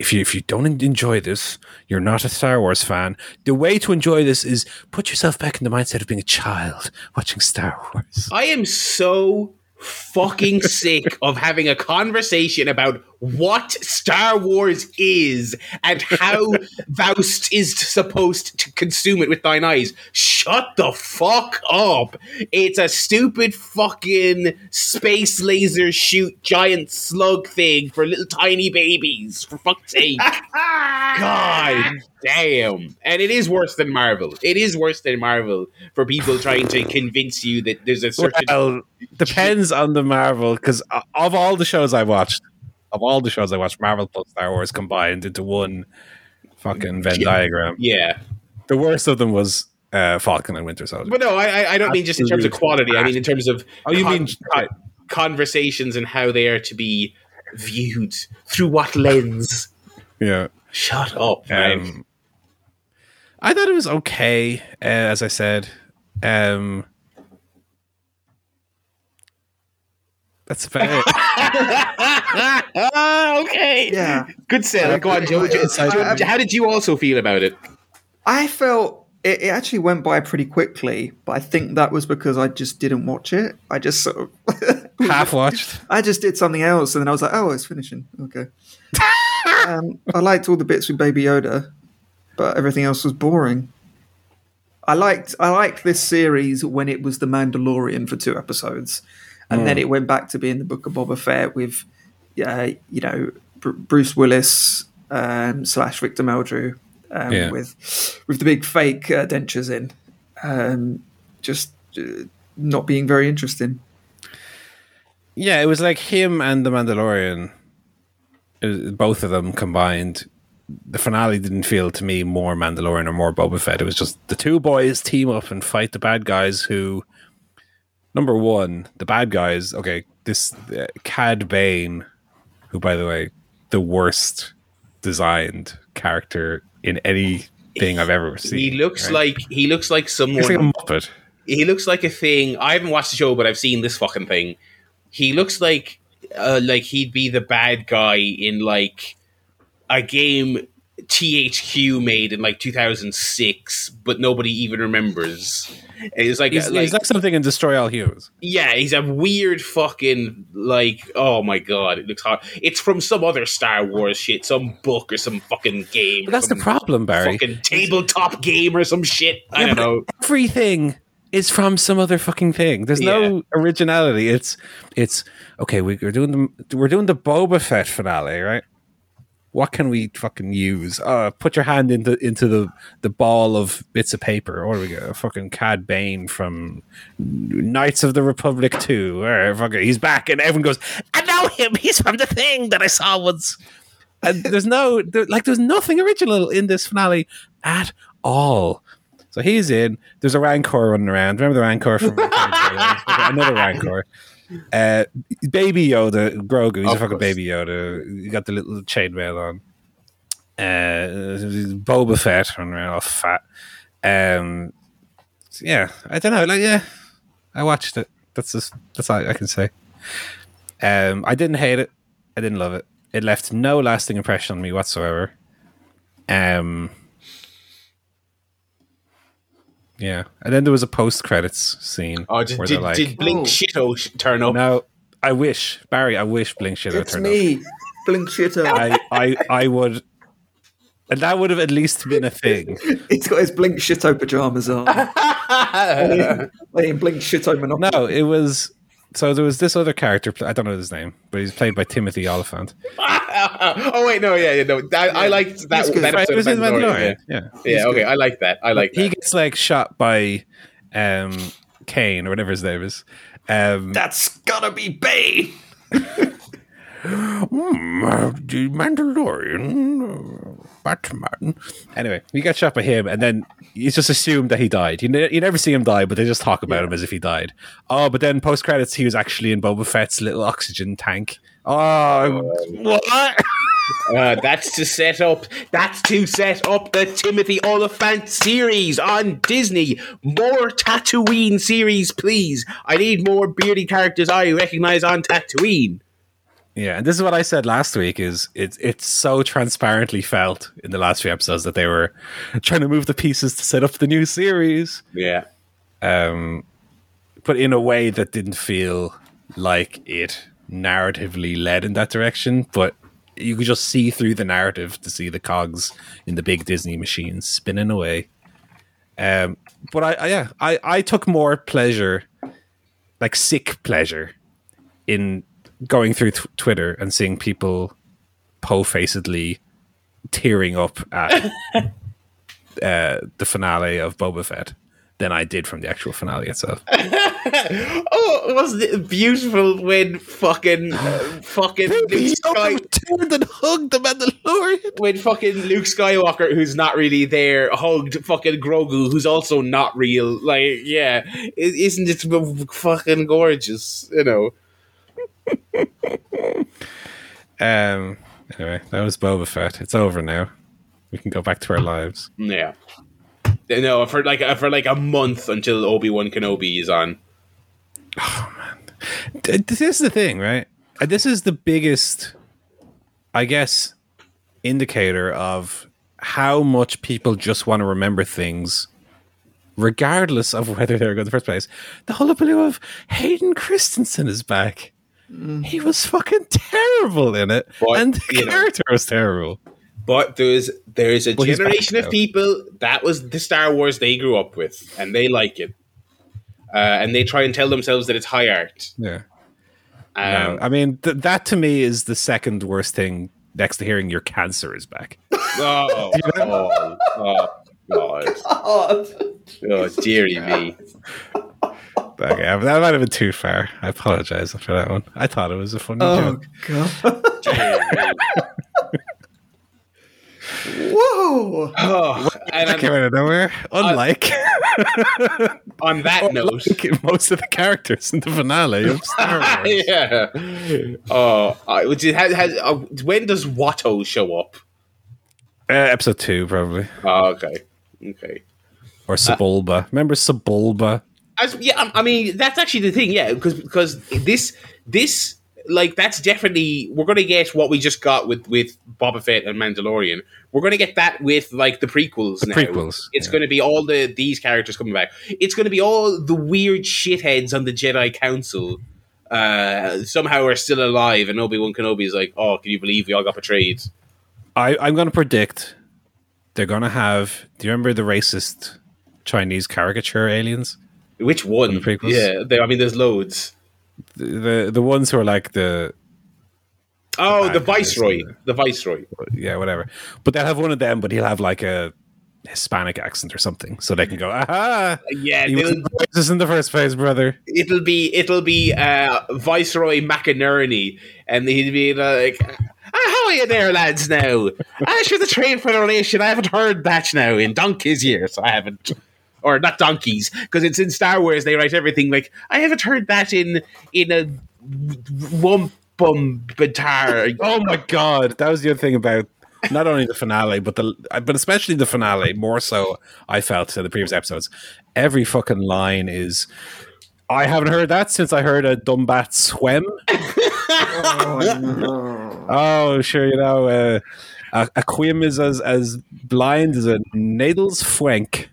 If you if you don't enjoy this, you're not a Star Wars fan. The way to enjoy this is put yourself back in the mindset of being a child watching Star Wars. I am so fucking sick of having a conversation about what Star Wars is and how Voust is supposed to consume it with thine eyes. Shut the fuck up. It's a stupid fucking space laser shoot giant slug thing for little tiny babies. For fuck's sake. God damn. And it is worse than Marvel. It is worse than Marvel for people trying to convince you that there's a certain Well, depends on the Marvel because uh, of all the shows I watched, of all the shows I watched, Marvel plus Star Wars combined into one fucking Venn Yeah. diagram. Yeah. The worst of them was uh, Falcon and Winter Soldier. But no, I, I- don't mean just in terms of quality. I mean in terms of Oh, you con- mean con- conversations and how they are to be viewed through what lens. yeah? Shut up. Um, I thought it was okay, uh, as I said. Um, that's about it. okay. Yeah. Good sell. Go on, Joe. Joe, I- How did you also feel about it? I felt it, it actually went by pretty quickly, but I think that was because I just didn't watch it. I just sort of Half watched. I just did something else, and then I was like, "Oh, it's finishing." Okay. um, I liked all the bits with Baby Yoda. but everything else was boring. I liked I liked this series when it was The Mandalorian for two episodes, and then it went back to being the Book of Boba Fett with, uh, you know, Br- Bruce Willis um, slash Victor Meldrew um, Yeah. with with the big fake uh, dentures in, um, just uh, not being very interesting. Yeah, it was like him and the Mandalorian. It was, both of them combined. The finale didn't feel to me more Mandalorian or more Boba Fett. It was just the two boys team up and fight the bad guys. Who, number one, the bad guys. Okay, this uh, Cad Bane, who by the way, the worst designed character in anything I've ever seen. He looks right? like he looks like someone. He's like a muppet. he looks like a thing. I haven't watched the show, but I've seen this fucking thing. He looks like uh, like he'd be the bad guy in like a game THQ made in like 2006, but nobody even remembers. It's like, He's, uh, like he's like something in Destroy All Humans. yeah, he's a weird fucking like oh my god, it looks hard. It's from some other Star Wars shit, some book or some fucking game. But that's the problem, Barry. Fucking tabletop game or some shit. I don't know. everything is from some other fucking thing. There's no originality. It's it's okay. We, we're doing the we're doing the Boba Fett finale, right? What can we fucking use? Uh, put your hand into into the, the ball of bits of paper. Or we got a fucking Cad Bane from Knights of the Republic Two. Or fucking, he's back, and everyone goes, "I know him. He's from the thing that I saw once." And there's no there, like there's nothing original in this finale at all. So he's in. There's a Rancor running around. Remember the Rancor from another Rancor. Uh, baby Yoda, Grogu. He's Of a fucking course. baby Yoda. You got the little chainmail on. Uh, Boba Fett running around all fat. Um, yeah, I don't know. Like, yeah, I watched it. That's just that's all I can say. Um, I didn't hate it. I didn't love it. It left no lasting impression on me whatsoever. Um, yeah, and then there was a post credits scene. Oh, did, where did, like, did Blink Oh. Shito turn up? "No, I wish Barry. I wish Blink should have It's turned up. me, Blink Shitter. I, I, I would, and that would have at least been a thing. He's got his Blink Shitto pajamas on. Playing Blink Shitto Monopoly. No, it was. So there was this other character. I don't know his name, but he's played by Timothy Olyphant. oh wait, no, yeah, yeah, no. That, I liked that. That's good. that Right, it was of in Mandalorian, Mandalorian. Yeah, Yeah, yeah okay, I like that. I like that. he that. gets like shot by um Kane or whatever his name is. Um, That's gotta be Bane. Uh, the Mandalorian, uh, Batman. Anyway, he got shot by him, and then it's just assumed that he died. You, ne- you never see him die, but they just talk about him as if he died. Oh, but then post credits, he was actually in Boba Fett's little oxygen tank. Oh, what? Uh, that's to set up. That's to set up the Timothy Olyphant series on Disney. More Tatooine series, please. I need more beardy characters I recognize on Tatooine. Yeah, and this is what I said last week: is it's it's so transparently felt in the last few episodes that they were trying to move the pieces to set up the new series. Yeah. um, but in a way that didn't feel like it narratively led in that direction. But you could just see through the narrative to see the cogs in the big Disney machine spinning away. Um, but I, I yeah, I, I took more pleasure, like sick pleasure, in going through t- Twitter and seeing people po-facedly tearing up at uh, the finale of Boba Fett than I did from the actual finale itself. Oh, wasn't it beautiful when fucking, uh, fucking Luke Sky, turned and hugged the Mandalorian. when fucking Luke Skywalker, who's not really there, hugged fucking Grogu, who's also not real. Like, yeah, isn't it fucking gorgeous? You know. Um. Anyway, that was Boba Fett. It's over now. We can go back to our lives. Yeah. No, for like for like a month until Obi Wan Kenobi is on. D- This is the thing, right? Uh, This is the biggest, I guess, indicator of how much people just want to remember things, regardless of whether they're good in the first place. The whole hullabaloo of Hayden Christensen is back. He was fucking terrible in it, But, and the you know. character was terrible. But there's there's a Well, generation of people that was the Star Wars they grew up with, and they like it, uh, and they try and tell themselves that it's high art. Yeah. Um, No, I mean, th- that to me is the second worst thing next to hearing your cancer is back. oh, oh, oh, God, God. oh, dearie me. Okay, that might have been too far. I apologize for that one. I thought it was a funny Oh joke. god. Dearie me. Whoa. Oh, and That came out of nowhere. Unlike on, on that note, most of the characters in the finale of Star Wars. yeah. Oh, I- which it has, has uh, when does Watto show up? Uh, episode two, probably. Oh, okay, okay. Or Sebulba. Remember Sebulba? As, yeah, I, I mean that's actually the thing, yeah, because because this this like that's definitely we're gonna get what we just got with with Boba Fett and Mandalorian. We're gonna get that with like the prequels. now. prequels, It's yeah. gonna be all the these characters coming back. It's gonna be all the weird shitheads on the Jedi Council. Uh, somehow are still alive, and Obi Wan Kenobi is like, "Oh, can you believe we all got betrayed?" I, I'm going to predict they're going to have. Do you remember the racist Chinese caricature aliens? Which one? the prequels? Yeah, there, I mean, there's loads. The, the the ones who are like the Oh, bad the Viceroy, the Viceroy. yeah whatever, but they'll have one of them, but he'll have like a Hispanic accent or something, so they can go aha. Yeah, He was in the first place, brother. it'll be it'll be uh, Viceroy McInerney, and he'd be like, ah, "How are you there, lads? Now, ah, sure, the Trade Federation. I haven't heard that now in donkeys years. I haven't." Or not donkeys, because it's in Star Wars. They write everything like I haven't heard that in in a wumpum batar. Oh my god, that was the other thing about not only the finale, but the but especially the finale. More so, I felt to the previous episodes. Every fucking line is. I haven't heard that since I heard a Dumbat swim. Oh, no. Oh, sure, you know, uh, a, a quim is as, as blind as a needle's flank.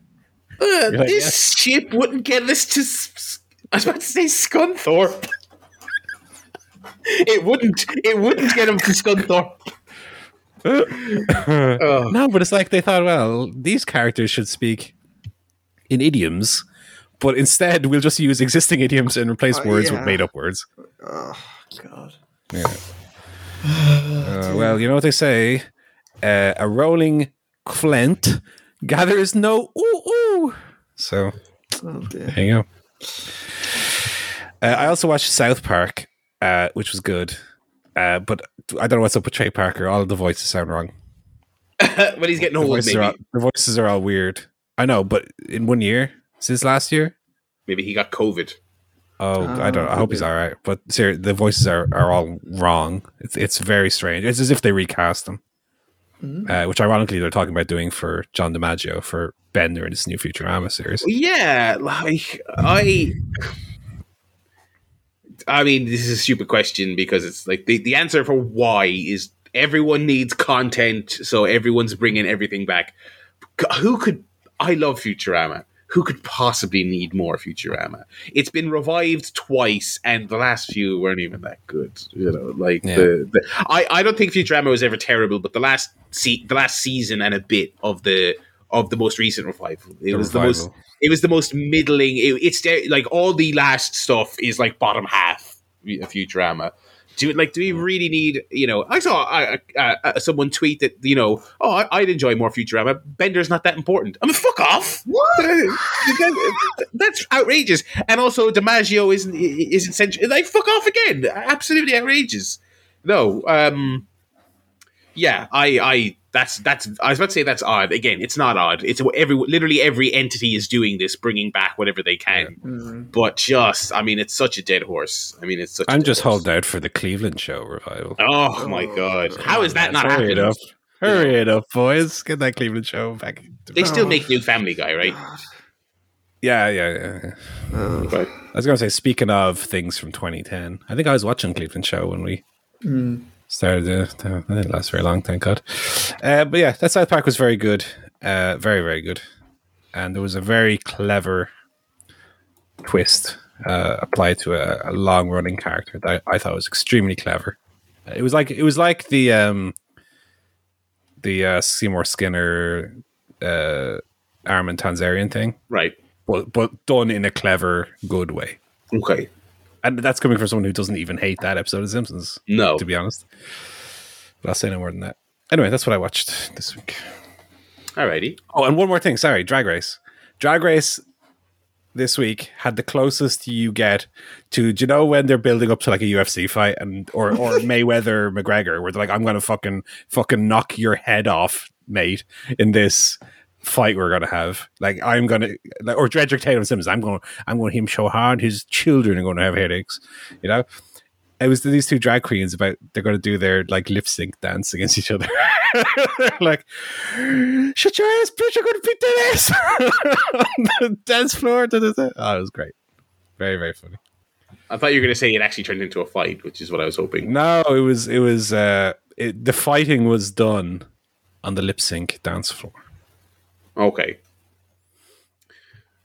Uh, like, this ship wouldn't get us to. S- I was about to say Scunthorpe. it wouldn't. It wouldn't get him to Scunthorpe. Oh. No, but it's like they thought, well, these characters should speak in idioms, but instead we'll just use existing idioms and replace Oh, words yeah. with made up words. oh god. Yeah. Uh, well, you know what they say: uh, a rolling flint gathers no ooh ooh. So Oh dear. there you go. Uh, I also watched South Park, uh, which was good, uh, but I don't know what's up with Trey Parker. All of the voices sound wrong. but he's getting The old, voices, are all, the voices are all weird. I know, but in one year since last year. Maybe he got COVID. Oh, I don't know. I Oh, hope he's all right. But ser- the voices are, are all wrong. It's it's very strange. It's as if they recast them. Uh, which ironically they're talking about doing for John DiMaggio for Bender in this new Futurama series. Yeah, like I. I mean, this is a stupid question because it's like the, the answer for why is everyone needs content, so everyone's bringing everything back. Who could? I love Futurama. Who could possibly need more Futurama? It's been revived twice, and the last few weren't even that good. You know, like Yeah. the, the I, I don't think Futurama was ever terrible, but the last se- the last season and a bit of the of the most recent revival, it The was the most it was the most middling. It, it's de- like all the last stuff is like bottom half of Futurama. Do like do we really need you know? I saw uh, uh, uh, someone tweet that you know, oh, I, I'd enjoy more Futurama. Bender's not that important. I mean, fuck off. What? That's outrageous. And also, DiMaggio isn't isn't central. Like fuck off again. Absolutely outrageous. No. Um. Yeah, I, I, that's, that's, I was about to say that's odd. Again, it's not odd. It's every, literally every entity is doing this, bringing back whatever they can. Mm. But just, I mean, it's such a dead horse. I mean, it's such. a I'm dead just horse. holding out for the Cleveland show revival. Oh my god! How is that not Hurry it happening? up. Hurry it up, boys. Get that Cleveland show back. They still Oh. make new Family Guy, right? Yeah, yeah, yeah. yeah. Oh. I was going to say, speaking of things from 2010, I think I was watching Cleveland Show when we Mm. Started. Uh, that didn't last very long, thank God. Uh, but yeah, that South Park was very good. Uh, very, very good. And there was a very clever twist uh, applied to a, a long running character that I, I thought was extremely clever. It was like it was like the um, the uh, Seymour Skinner, uh, Armin Tamzarian thing, Right. but but done in a clever, good way. Okay. And that's coming from someone who doesn't even hate that episode of Simpsons, No. to be honest. But I'll say no more than that. Anyway, that's what I watched this week. Alrighty. Oh, and one more thing. Sorry, Drag Race. Drag Race this week had the closest you get to. Do you know when they're building up to like a UFC fight and or or Mayweather McGregor, where they're like, "I'm going to fucking fucking knock your head off, mate," in this fight we're to have. Like I'm to, like, or Dredrick Taylor Simmons. I'm gonna I'm going to him so hard his children are going to have headaches. You know. It was these two drag queens about they're going to do their like lip sync dance against each other. like, shut your ass, bitch! I'm going to beat that ass on the dance floor. Da, da, da. Oh, it was great. Very, very funny. I thought you were going to say it actually turned into a fight, which is what I was hoping. No, it was it was uh it, the fighting was done on the lip sync dance floor. Okay.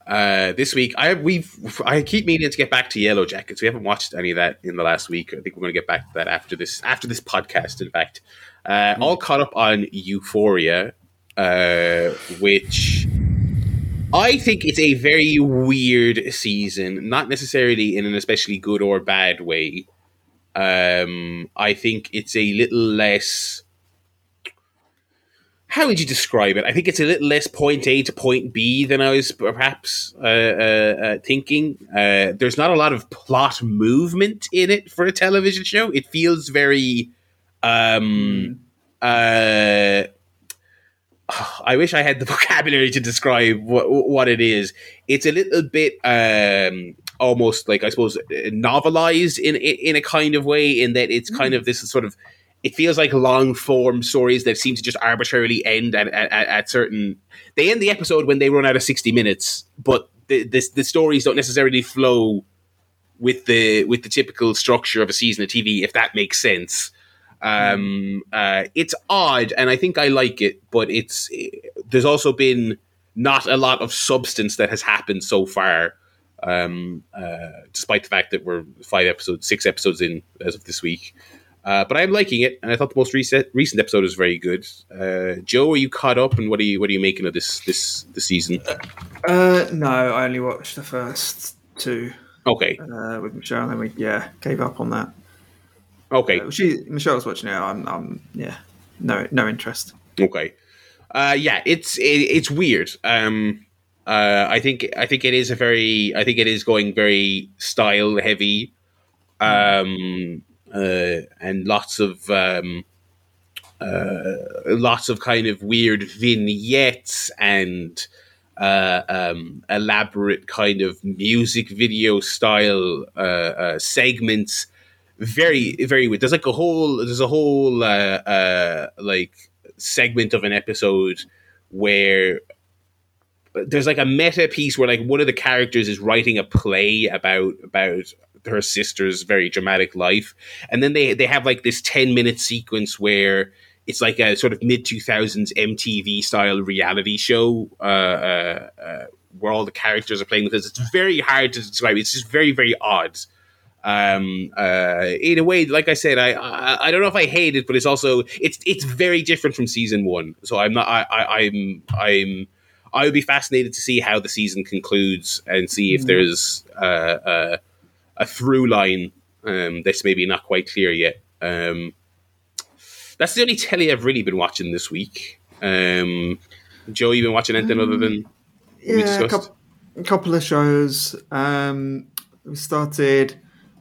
Uh, this week, I we've I keep meaning to get back to Yellow Jackets. We haven't watched any of that in the last week. I think we're going to get back to that after this after this podcast. In fact, uh, all caught up on Euphoria, uh, which I think it's a very weird season. Not necessarily in an especially good or bad way. Um, I think it's a little less how would you describe it? I think it's a little less point A to point B than I was perhaps uh, uh, uh, thinking. Uh, there's not a lot of plot movement in it for a television show. It feels very. Um, uh, I wish I had the vocabulary to describe what, what it is. It's a little bit um, almost like I suppose novelized in in a kind of way, in that it's kind of this sort of it feels like long form stories that seem to just arbitrarily end at, at, at certain they end the episode when they run out of 60 minutes but the, the, the stories don't necessarily flow with the with the typical structure of a season of tv if that makes sense. Um uh it's odd and i think i like it but it's there's also been not a lot of substance that has happened so far um uh despite the fact that we're five episodes six episodes in as of this week uh, but I'm liking it, and I thought the most recent recent episode was very good. Uh, Joe, are you caught up, and what are you what are you making of this this this season? Uh, no, I only watched the first two Okay, uh, with Michelle, and then we yeah gave up on that. okay, Uh, she Michelle was watching it. I'm, I'm yeah, no no interest. okay. Uh, yeah, it's it, it's weird. Um, uh, I think I think it is a very I think it is going very style heavy, um, uh, and lots of um, uh, lots of kind of weird vignettes and uh, um, elaborate kind of music video style uh, uh, segments. Very, very weird. There's like a whole, there's a whole uh, like segment of an episode where there's like a meta piece where like one of the characters is writing a play about about her sister's very dramatic life, and then they they have like this ten minute sequence where it's like a sort of mid two thousands MTV style reality show uh, uh, uh, where all the characters are playing with us. It's very hard to describe. It's just very very odd. Um, uh, in a way, like I said, I, I I don't know if I hate it, but it's also it's it's very different from season one. So I'm not I, I I'm I'm I would be fascinated to see how the season concludes and see if there's uh, uh, a through line um, that's maybe not quite clear yet. Um, that's the only telly I've really been watching this week. Um, Joe, you been watching anything other than we Yeah, a couple, a couple of shows. Um, we started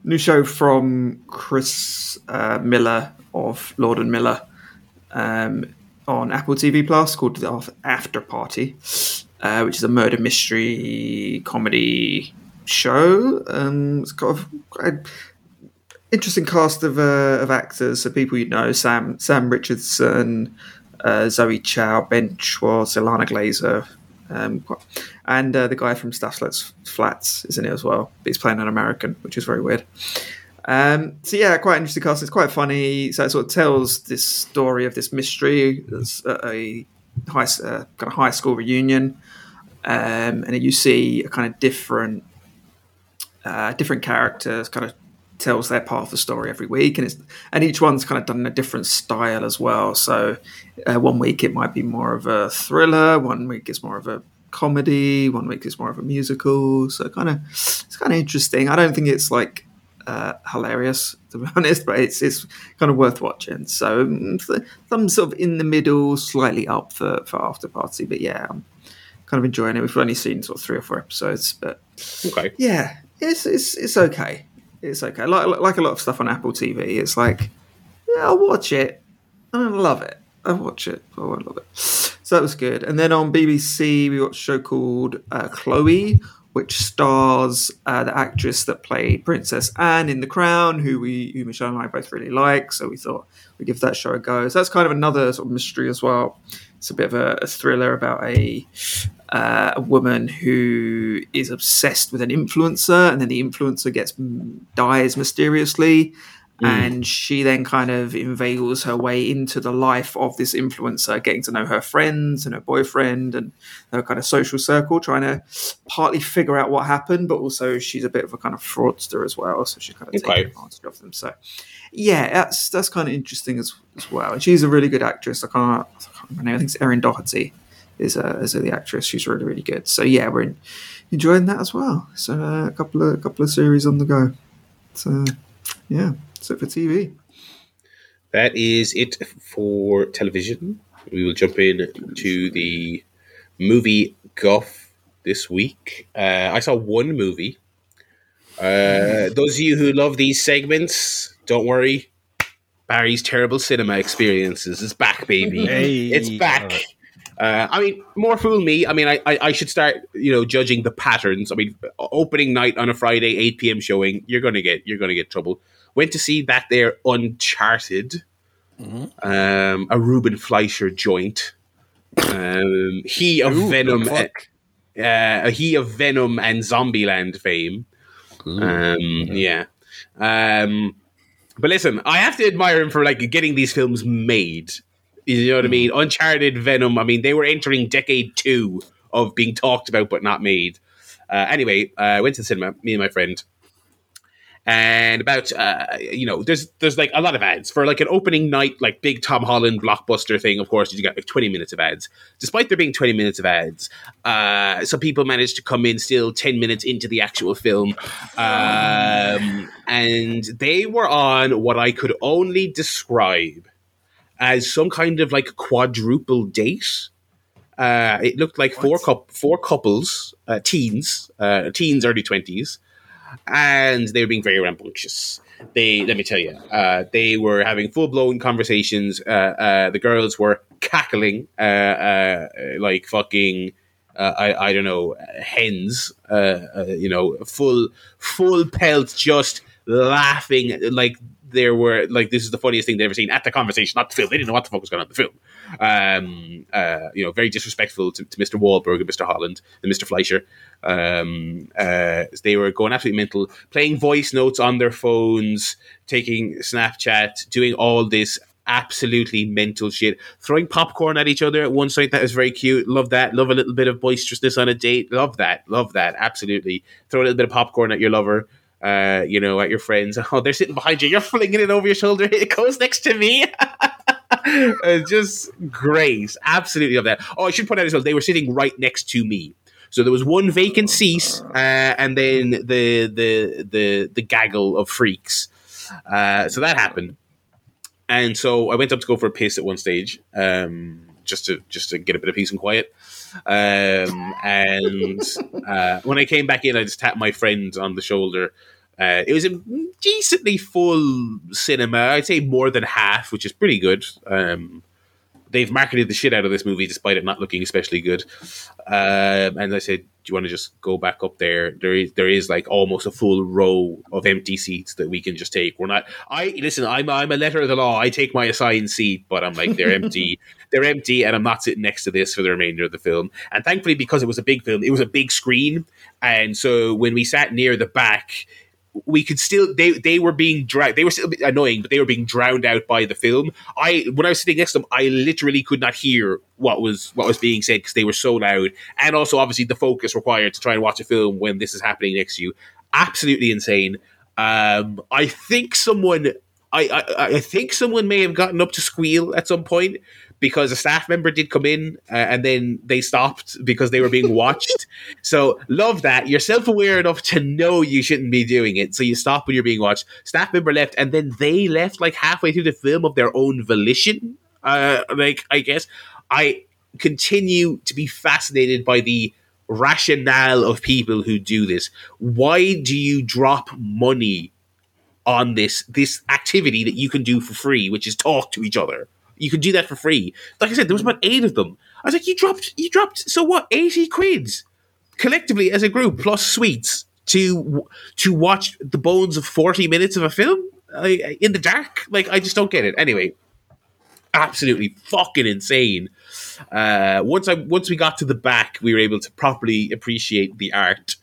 new show from Chris uh, Miller of Lord and Miller um, on Apple TV Plus called The After Party, uh, which is a murder mystery comedy show. Um, it's got a quite interesting cast of uh, of actors, so people you know: Sam Sam Richardson, uh, Zoe Chao, Ben Schwartz, Ilana Glazer, um, and uh, the guy from Staff Flats, is in it as well. But he's playing an American, which is very weird. Um, so yeah, quite interesting cast. It's quite funny. So it sort of tells this story of this mystery. A, a high uh, kind of high school reunion, um, and you see a kind of different uh, different characters kind of tells their part of the story every week, and it's and each one's kind of done in a different style as well. So uh, one week it might be more of a thriller, one week it's more of a comedy, one week it's more of a musical. So kind of it's kind of interesting. I don't think it's like uh, hilarious to be honest, but it's it's kind of worth watching. So mm, some sort of in the middle, slightly up for for After Party, but yeah, I'm kind of enjoying it. We've only seen sort of three or four episodes, but Okay. yeah, it's it's it's okay. It's okay. Like like a lot of stuff on Apple TV, it's like yeah, I'll watch it I love it. I watch it. I love it. So that was good. And then on BBC, we watched a show called uh, Chloe, which stars uh, the actress that played Princess Anne in The Crown, who we, who Michelle and I both really like. So we thought we'd give that show a go. So that's kind of another sort of mystery as well. It's a bit of a, a thriller about a uh, a woman who is obsessed with an influencer, and then the influencer gets dies mysteriously, and she then kind of inveigles her way into the life of this influencer, getting to know her friends and her boyfriend and her kind of social circle, trying to partly figure out what happened, but also she's a bit of a kind of fraudster as well, so she's kind of Okay. taking advantage of them. So, yeah, that's that's kind of interesting as, as well. And she's a really good actress. I can't, I can't remember her name. I think it's Erin Doherty is uh, is the actress. She's really really good. So yeah, we're enjoying that as well. So uh, a couple of a couple of series on the go. So yeah, so for TV. That is it for television. We will jump in to the movie guff this week. Uh, I saw one movie. Uh, those of you who love these segments, don't worry. Barry's terrible cinema experiences is back, baby. Hey. It's back. Uh, I mean, more fool me. I mean, I, I, I should start, you know, judging the patterns. I mean, opening night on a Friday, eight p.m. showing, you're gonna get you're gonna get trouble. Went to see that there Uncharted, um, a Ruben Fleischer joint. Um, he of Ooh, Venom, uh, he of Venom and Zombieland fame. Um, yeah. Um, but listen, I have to admire him for like getting these films made. You know what I mean? Uncharted, Venom. I mean, they were entering decade two of being talked about but not made. Uh, anyway, uh, I went to the cinema, me and my friend, and about uh, you know, there's there's like a lot of ads for like an opening night, like big Tom Holland blockbuster thing. Of course, you got like 20 minutes of ads. Despite there being 20 minutes of ads, uh, some people managed to come in still 10 minutes into the actual film, um, and they were on what I could only describe as some kind of like quadruple date. Uh, it looked like four coup- four couples, uh, teens, uh, teens, early twenties, and they were being very rambunctious. They, let me tell you, uh, they were having full blown conversations. Uh, uh, the girls were cackling uh, uh, like fucking. Uh, I, I don't know hens you know full full pelt just laughing like there were like this is the funniest thing they've ever seen at the conversation not the film they didn't know what the fuck was going on in the film um, uh, you know very disrespectful to, to Mr. Wahlberg and Mr. Holland and Mr. Fleischer um, uh, they were going absolutely mental playing voice notes on their phones taking Snapchat doing all this absolutely mental shit. Throwing popcorn at each other at one site that is very cute. Love that. Love a little bit of boisterousness on a date. Love that. Love that. Absolutely. Throw a little bit of popcorn at your lover. Uh, you know, at your friends. Oh, they're sitting behind you. You're flinging it over your shoulder. It goes next to me. just great. Absolutely love that. Oh, I should point out as well. They were sitting right next to me. So there was one vacant seat, uh, and then the the the the gaggle of freaks. Uh, so that happened and so I went up to go for a piss at one stage, um, just to just to get a bit of peace and quiet. Um, and uh, when I came back in, I just tapped my friend on the shoulder. Uh, it was a decently full cinema. I'd say more than half, which is pretty good. Um, they've marketed the shit out of this movie despite it not looking especially good. Um, and I said, "Do you want to just go back up there? There is there is like almost a full row of empty seats that we can just take. We're not. I listen. I'm I'm a letter of the law. I take my assigned seat, but I'm like they're empty. they're empty, and I'm not sitting next to this for the remainder of the film. And thankfully, because it was a big film, it was a big screen, and so when we sat near the back we could still they they were being they were still annoying but they were being drowned out by the film. I when i was sitting next to them i literally could not hear what was what was being said because they were so loud. And also obviously the focus required to try and watch a film when this is happening next to you. Absolutely insane. Um, I think someone, I, I, I think someone may have gotten up to squeal at some point because a staff member did come in uh, and then they stopped because they were being watched. so love that. You're self aware enough to know you shouldn't be doing it. So you stop when you're being watched. Staff member left and then they left like halfway through the film of their own volition. Uh, like, I guess I continue to be fascinated by the rationale of people who do this. Why do you drop money on this this activity that you can do for free, which is talk to each other? You can do that for free. Like I said, there was about eight of them. I was like, you dropped, you dropped. So what? Eighty quids collectively as a group plus sweets to to watch the bones of forty minutes of a film I, in the dark. Like I just don't get it. Anyway, absolutely fucking insane. Uh, once I once we got to the back, we were able to properly appreciate the art,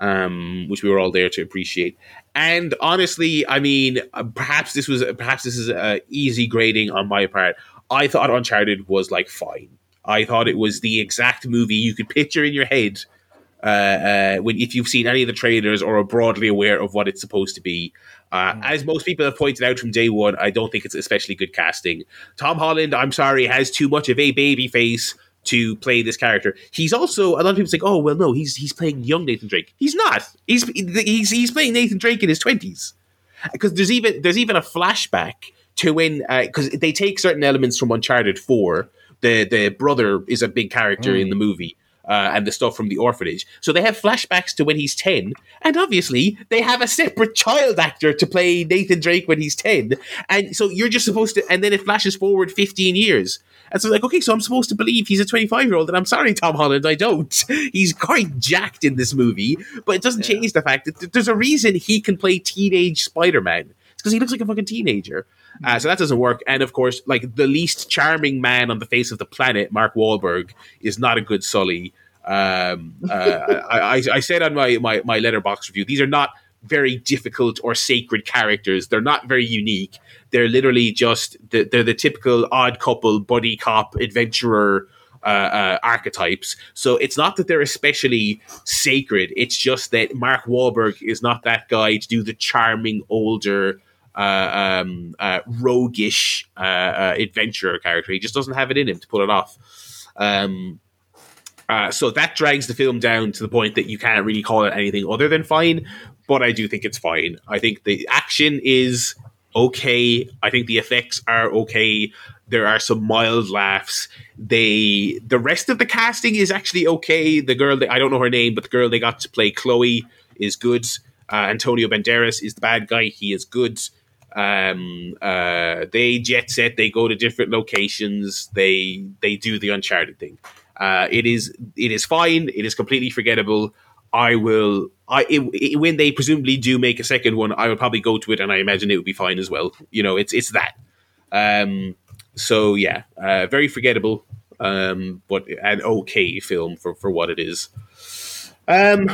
um, which we were all there to appreciate. And honestly, I mean, uh, perhaps this was perhaps this is a easy grading on my part. I thought Uncharted was like fine. I thought it was the exact movie you could picture in your head uh, uh, when if you've seen any of the trailers or are broadly aware of what it's supposed to be. Uh, mm. As most people have pointed out from day one, I don't think it's especially good casting. Tom Holland, I'm sorry, has too much of a baby face to play this character. He's also a lot of people say, "Oh, well, no, he's he's playing young Nathan Drake." He's not. He's he's he's playing Nathan Drake in his twenties. Because there's even there's even a flashback to when because uh, they take certain elements from Uncharted Four. The the brother is a big character mm. in the movie. Uh, and the stuff from the orphanage. So they have flashbacks to when he's 10, and obviously they have a separate child actor to play Nathan Drake when he's 10. And so you're just supposed to, and then it flashes forward 15 years. And so, like, okay, so I'm supposed to believe he's a 25 year old, and I'm sorry, Tom Holland, I don't. He's quite jacked in this movie, but it doesn't yeah. change the fact that there's a reason he can play teenage Spider Man. Because he looks like a fucking teenager. Uh, so that doesn't work. And of course, like the least charming man on the face of the planet, Mark Wahlberg, is not a good Sully. Um, uh, I, I, I, said on my, my, my Letterboxd review, these are not very difficult or sacred characters. They're not very unique. They're literally just the, they're the typical odd couple, buddy cop, adventurer uh, uh, archetypes. So it's not that they're especially sacred. It's just that Mark Wahlberg is not that guy to do the charming older. Uh, um, uh, roguish uh, uh, adventurer character. He just doesn't have it in him to pull it off. Um, uh, so that drags the film down to the point that you can't really call it anything other than fine but I do think it's fine. I think the action is okay. I think the effects are okay. There are some mild laughs. They the rest of the casting is actually okay. The girl I don't know her name, but the girl they got to play Chloe is good. Uh, Antonio Banderas is the bad guy. He is good. Um, uh, they jet set. They go to different locations. They they do the Uncharted thing. Uh, it is it is fine. It is completely forgettable. I will. I it, it, when they presumably do make a second one, I will probably go to it, and I imagine it would be fine as well. You know, it's it's that. Um, so yeah, uh, very forgettable, um, but an okay film for for what it is. Um,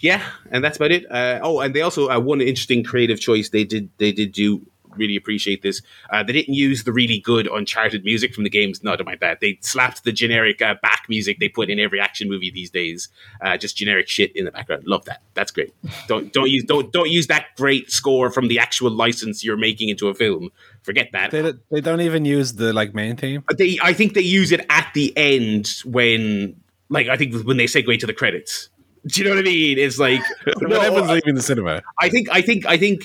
yeah, and that's about it. Uh, oh, and they also uh, one interesting creative choice they did they did do really appreciate this. Uh, they didn't use the really good Uncharted music from the games. No, don't mind that. They slapped the generic uh, back music they put in every action movie these days. Uh, just generic shit in the background. Love that. That's great. Don't don't use don't don't use that great score from the actual license you're making into a film. Forget that. They, they don't even use the like main theme. They I think they use it at the end when like I think when they segue to the credits. Do you know what I mean? It's like when no, everyone's leaving the cinema. I think I think I think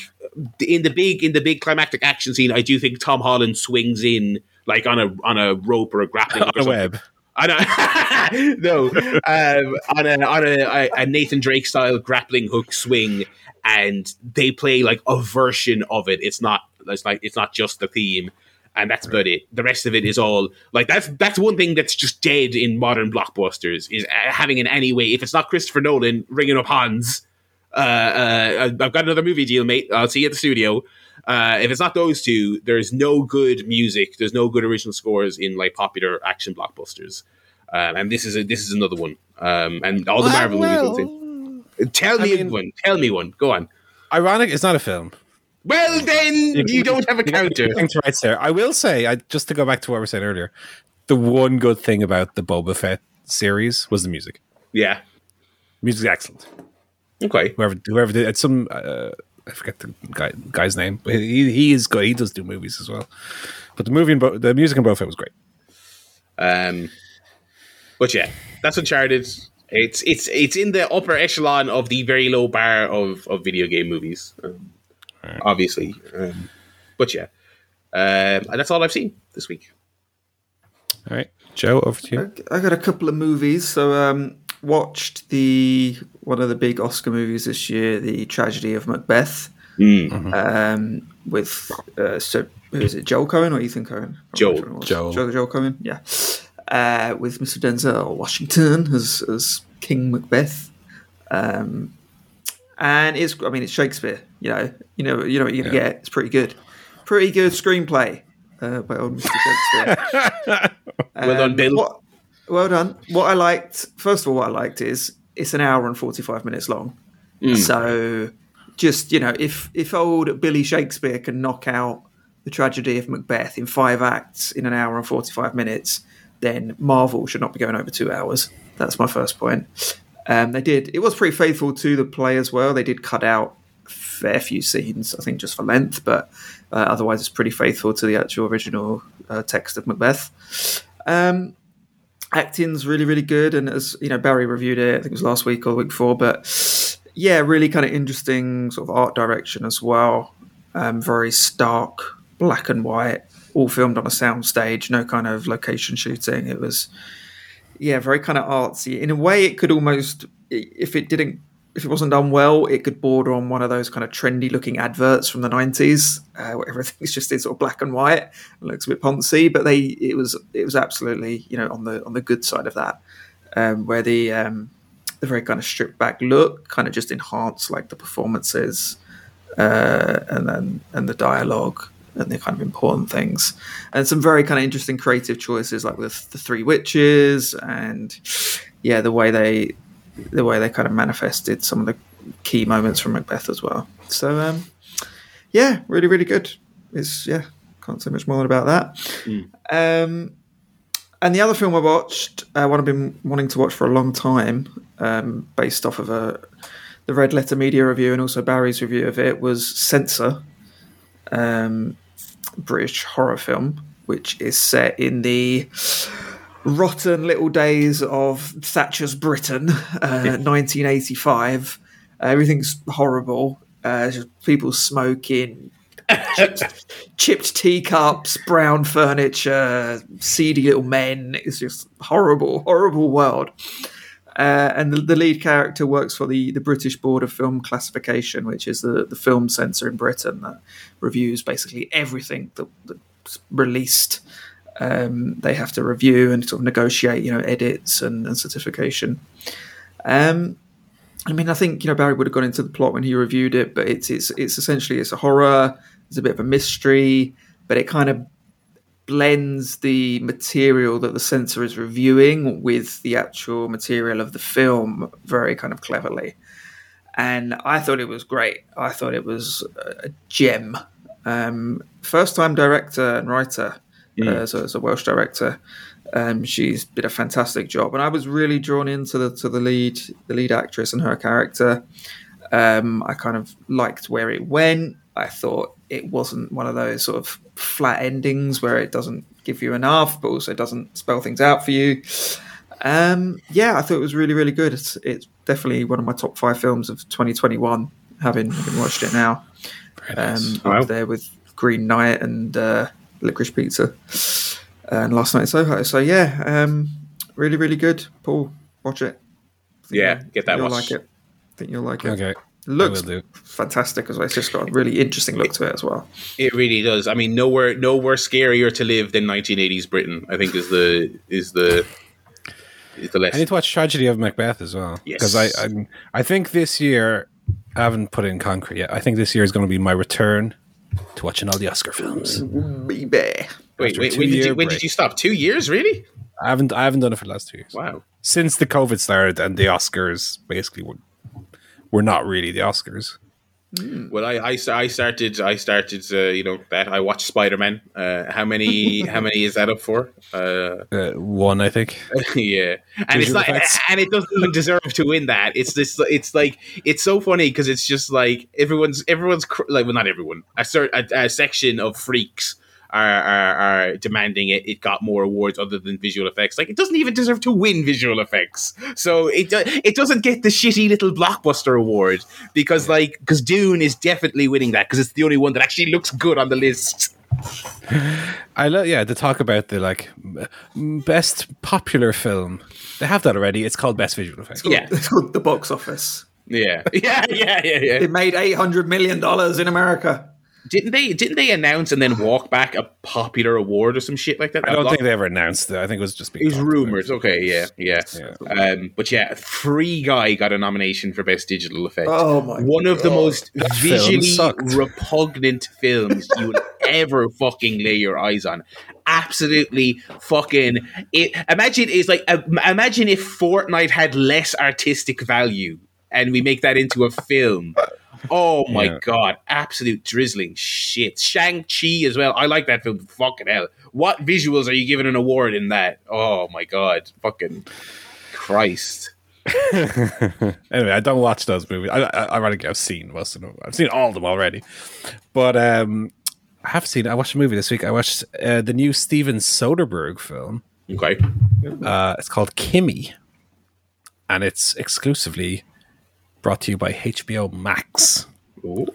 in the big in the big climactic action scene, I do think Tom Holland swings in like on a on a rope or a grappling on a web. I don't, no, um, on a on a, a Nathan Drake style grappling hook swing, and they play like a version of it. It's not it's like it's not just the theme, and that's about it. The rest of it is all like that's that's one thing that's just dead in modern blockbusters is uh, having in any way. If it's not Christopher Nolan ringing up Hans uh, uh, I've got another movie deal, mate. I'll see you at the studio. Uh, if it's not those two, there's no good music. There's no good original scores in like popular action blockbusters. Um, and this is a, this is another one. Um, and all the Marvel well, movies. Tell me mean, one. Tell me one. Go on. Ironic. It's not a film. Well, then you, you don't have a counter. Thanks, right sir. I will say, I, just to go back to what we said earlier, the one good thing about the Boba Fett series was the music. Yeah, music's excellent. Okay. Whoever whoever did it's some uh, I forget the guy, guy's name, but he he is good. He does do movies as well. But the movie, in Bo- the music in of it was great. Um, but yeah, that's Uncharted. It's it's it's in the upper echelon of the very low bar of, of video game movies, um, obviously. Um, but yeah, um, and that's all I've seen this week. All right, Joe, over to you. I got a couple of movies. So um, watched the one of the big Oscar movies this year, The Tragedy of Macbeth, um, with uh, so who is it, Joel Coen or Ethan Coen? Joel. Which one? Joel. Joel, Joel Coen, yeah. Uh, with Mr. Denzel Washington as as King Macbeth. Um, and it's I mean it's Shakespeare, you know, you know, you know what you're gonna Yeah. get. It's pretty good, pretty good screenplay uh, by old Mr. Shakespeare. Well done, Um, Bill. What, well done. What I liked, first of all, what I liked is it's an hour and forty-five minutes long. So, just you know, if if old Billy Shakespeare can knock out the tragedy of Macbeth in five acts in an hour and forty-five minutes, then Marvel should not be going over two hours. That's my first point. Um, they did. It was pretty faithful to the play as well. They did cut out fair few scenes, I think, just for length, but uh, otherwise, it's pretty faithful to the actual original uh, text of Macbeth. Um, acting's really, really good, and as you know, Barry reviewed it. I think it was last week or the week before, but yeah, really kind of interesting sort of art direction as well. Um, very stark, black and white, all filmed on a soundstage, no kind of location shooting. It was yeah, very kind of artsy. In a way, it could almost, if it didn't, if it wasn't done well, it could border on one of those kind of trendy looking adverts from the nineties, uh, where everything's just in sort of black and white and looks a bit poncy. But they, it was, it was absolutely, you know, on the on the good side of that, um, where the um, the very kind of stripped back look kind of just enhanced like the performances, uh, and then and the dialogue and the kind of important things, and some very kind of interesting creative choices like with the three witches and yeah, the way they the way they kind of manifested some of the key moments from Macbeth as well. So um, yeah, really really good. It's yeah, can't say much more about that. Um, and the other film I watched, uh, one I've been wanting to watch for a long time, um, based off of a the Red Letter Media review and also Barry's review of it, was Censor, um, British horror film, which is set in the rotten little days of Thatcher's Britain, uh, 1985. Everything's horrible. Uh, people smoking, chipped, chipped teacups, brown furniture, seedy little men. It's just horrible, horrible world. Uh, and the, the lead character works for the, the British Board of Film Classification, which is the, the film censor in Britain that reviews basically everything that, that's released. Um, they have to review and sort of negotiate, you know, edits and, and certification. Um, I mean, I think you know Barry would have gone into the plot when he reviewed it, but it's it's it's essentially it's a horror. It's a bit of a mystery, but it kind of blends the material that the censor is reviewing with the actual material of the film very kind of cleverly. And I thought it was great. I thought it was a gem. Um, first time director and writer, uh, as, a, as a Welsh director. Um, she's did a fantastic job, and I was really drawn into the to the lead the lead actress and her character. Um, I kind of liked where it went. I thought it wasn't one of those sort of flat endings where it doesn't give you enough, but also doesn't spell things out for you. Um, yeah, I thought it was really, really good. It's, it's definitely one of my top five films of 2021, having, having watched it now. Um, Wow. Up there with Green Knight and uh, Licorice Pizza and Last Night in Soho. So, yeah, um, really, really good. Paul, watch it. Think Yeah, you'll- get that You'll watched. like it. I think you'll like it. Okay, Looks do. fantastic as well. It's just got a really interesting look to it as well. It really does. I mean, nowhere nowhere scarier to live than 1980s Britain. I think is the is the is the I need to watch Tragedy of Macbeth as well Yes. because I I'm, I think this year I haven't put it in concrete yet. I think this year is going to be my return to watching all the Oscar films. Baby. Wait, wait, when did you when did you stop? Two years, really? I haven't I haven't done it for the last two years Wow. since the COVID started and the Oscars basically were not really the Oscars. Well, I, I, I started I started uh, you know that I watched Spider Man. Uh, how many how many is that up for? Uh, Uh, one, I think. yeah, and it's Visual not, and it doesn't even deserve to win that. It's this. It's like it's so funny because it's just like everyone's everyone's cr- like well not everyone a certain a, a section of freaks. Are, are, are demanding it. It got more awards other than visual effects. Like it doesn't even deserve to win visual effects. So it do, it doesn't get the shitty little blockbuster award because like because Dune is definitely winning that because it's the only one that actually looks good on the list. I love, yeah, to talk about the like best popular film. They have that already. It's called best visual effects. Yeah. It's called the box office. Yeah, yeah, yeah, yeah, yeah. It made eight hundred million dollars in America. Didn't they? Didn't they announce and then walk back a popular award or some shit like that? I don't think they ever announced it. I think it was just being It was talked about. rumors. Okay, yeah, yeah. Yeah. Um, but yeah, Free Guy got a nomination for best digital effect. Oh my One of the most film visually repugnant films you will ever fucking lay your eyes on. Absolutely fucking. It, imagine it's like uh, imagine if Fortnite had less artistic value, and we make that into a film. Oh my Yeah. god, absolute drizzling shit. Shang-Chi as well. I like that film. Fucking hell. What visuals are you giving an award in that? Oh my god. Fucking Christ. anyway, I don't watch those movies. I, I, ironically, I've seen most of them. I've seen all of them already. But um, I have seen. I watched a movie this week. I watched uh, the new Steven Soderbergh film. Okay. Uh, it's called Kimi, and it's exclusively brought to you by HBO Max. Ooh.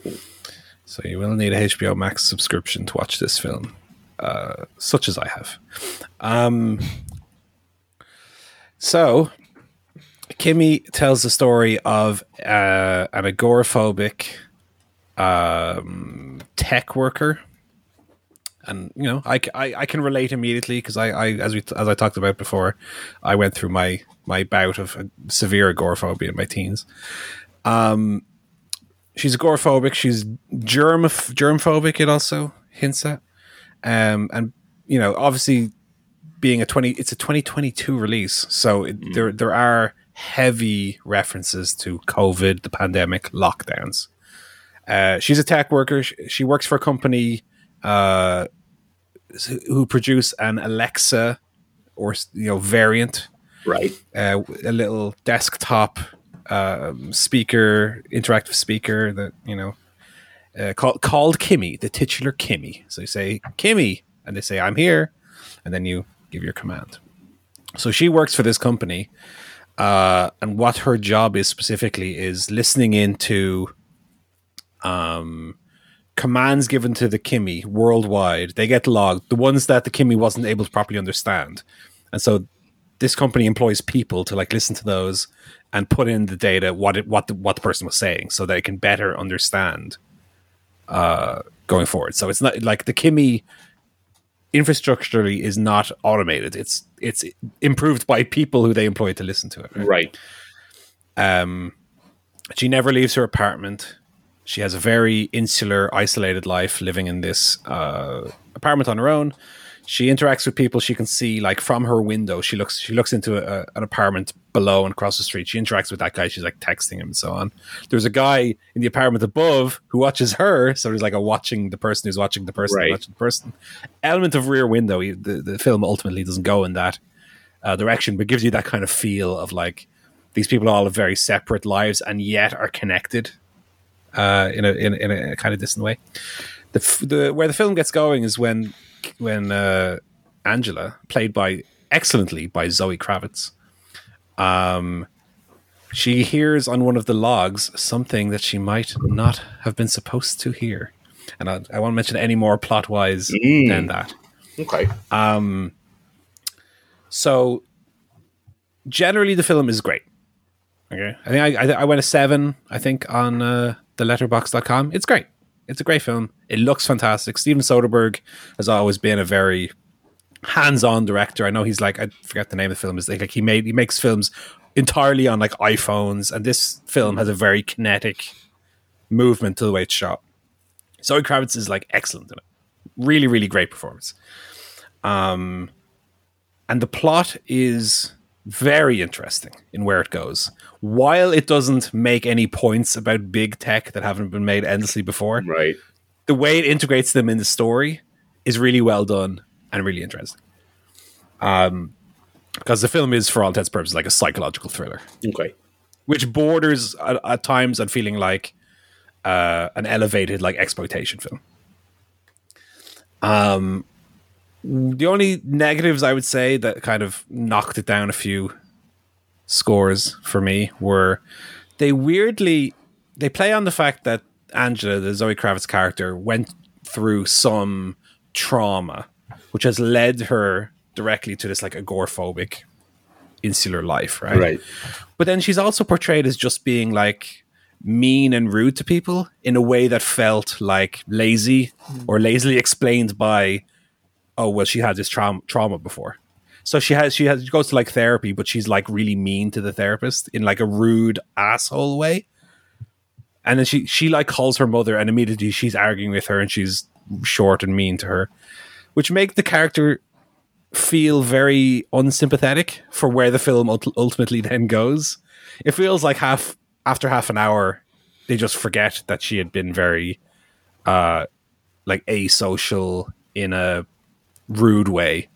So you will need a HBO Max subscription to watch this film, uh, such as I have. Um, so Kimi tells the story of uh, an agoraphobic um, tech worker. And you know, I I can relate immediately because I, I as we as I talked about before, I went through my my bout of uh, severe agoraphobia in my teens Um, she's agoraphobic. She's germ germphobic. It also hints at, um, and you know, obviously, being a twenty, it's a twenty twenty two release, so it, there there are heavy references to COVID, the pandemic, lockdowns. Uh, she's a tech worker. She, she works for a company uh, who produce an Alexa or you know variant Right. uh, a little desktop um, speaker, interactive speaker that you know uh, called called Kimi, the titular Kimi. So you say Kimi, and they say I'm here, and then you give your command. So she works for this company, uh, and what her job is specifically is listening into um, commands given to the Kimi worldwide. They get logged, the ones that the Kimi wasn't able to properly understand, and so this company employs people to like listen to those and put in the data what it, what the, what the person was saying so they can better understand uh, going forward. So it's not like the Kimi infrastructurally is not automated. It's it's improved by people who they employ to listen to it. right? Right. Um, she never leaves her apartment. She has a very insular, isolated life, living in this uh, apartment on her own. She interacts with people she can see, like from her window. She looks, she looks into a, an apartment below and across the street. She interacts with that guy. She's like texting him and so on. There's a guy in the apartment above who watches her. So there's like a watching the person who's watching the person, Right. watching the person. Element of rear window. The, the film ultimately doesn't go in that uh, direction, but gives you that kind of feel of like these people all have very separate lives and yet are connected uh, in a in, a- in a kind of distant way. The, the where the film gets going is when when uh, Angela, played by excellently by Zoe Kravitz, um, she hears on one of the logs something that she might not have been supposed to hear, and I, I won't mention any more plot wise Mm. than that. Okay. Um. So generally, the film is great. Okay, I think I, I, I went a seven. I think on uh, the Letterboxd.com. It's great. It's a great film. It looks fantastic. Steven Soderbergh has always been a very hands-on director. I know he's like I forget the name of the film is like he made he makes films entirely on like iPhones, and this film has a very kinetic movement to the way it's shot. Zoe Kravitz is like excellent in it. Really, really great performance. Um, and the plot is very interesting in where it goes. While it doesn't make any points about big tech that haven't been made endlessly before, Right. the way it integrates them in the story is really well done and really interesting. Um, because the film is, for all intents and purposes, like a psychological thriller, Okay. which borders at, at times on feeling like uh, an elevated like exploitation film. Um, the only negatives I would say that kind of knocked it down a few scores for me were they weirdly they play on the fact that Angela, the Zoe Kravitz character, went through some trauma, which has led her directly to this like agoraphobic insular life, right? Right. But then she's also portrayed as just being like mean and rude to people in a way that felt like lazy or lazily explained by, oh well, she had this trauma trauma before. So she has she has she goes to like therapy, but she's like really mean to the therapist in like a rude asshole way. And then she she like calls her mother, and immediately she's arguing with her, and she's short and mean to her, which make the character feel very unsympathetic for where the film ult- ultimately then goes. It feels like half after half an hour, they just forget that she had been very, uh, like asocial in a rude way,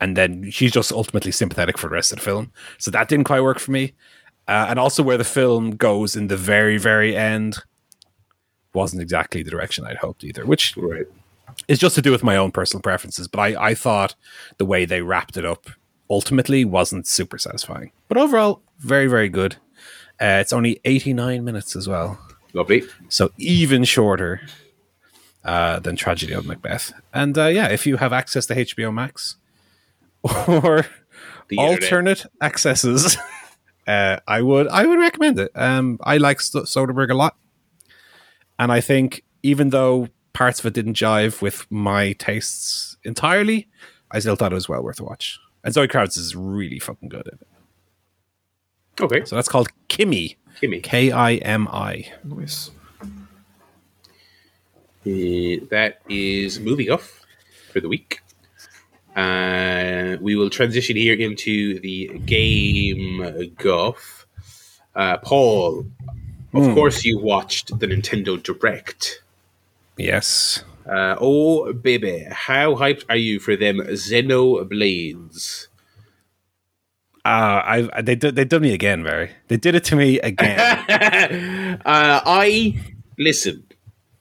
and then she's just ultimately sympathetic for the rest of the film. So that didn't quite work for me. Uh, and also where the film goes in the very very end wasn't exactly the direction I'd hoped either, which Right. it's just to do with my own personal preferences, but I, I thought the way they wrapped it up ultimately wasn't super satisfying. But overall, very, very good. Uh, it's only 89 minutes as well. Lovely. So even shorter uh, than Tragedy of Macbeth. And uh, yeah, if you have access to HBO Max or The internet. alternate accesses, uh, I would I would recommend it. Um, I like St- Soderbergh a lot, and I think even though parts of it didn't jive with my tastes entirely, I still thought it was well worth a watch. And Zoe Kravitz is really fucking good at it. Okay. So that's called Kimi, Kimi. K I M I. Nice. Uh, that is movie guff for the week. Uh, we will transition here into the game guff. Uh, Paul, of Hmm. course, you watched the Nintendo Direct. Yes. Uh, oh, baby, how hyped are you for them Xenoblades? Uh, I they did they did me again, Barry. They did it to me again. uh, I listen.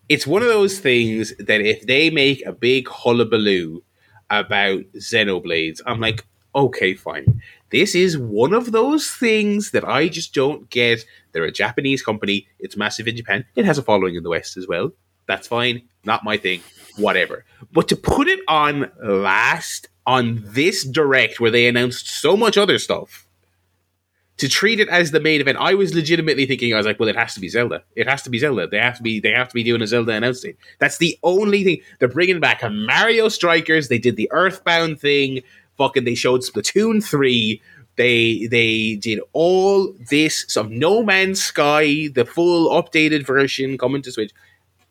It's one of those things that if they make a big hullabaloo about Xenoblades, I'm like, okay, fine. This is one of those things that I just don't get. They're a Japanese company. It's massive in Japan. It has a following in the West as well. That's fine. Not my thing. Whatever. But to put it on last on this direct where they announced so much other stuff to treat it as the main event, I was legitimately thinking, I was like, well, it has to be Zelda. It has to be Zelda. They have to be. They have to be doing a Zelda announcement. That's the only thing. They're bringing back a Mario Strikers. They did the Earthbound thing. Fucking, they showed Splatoon three. They they did all this. Some No Man's Sky, the full updated version coming to Switch.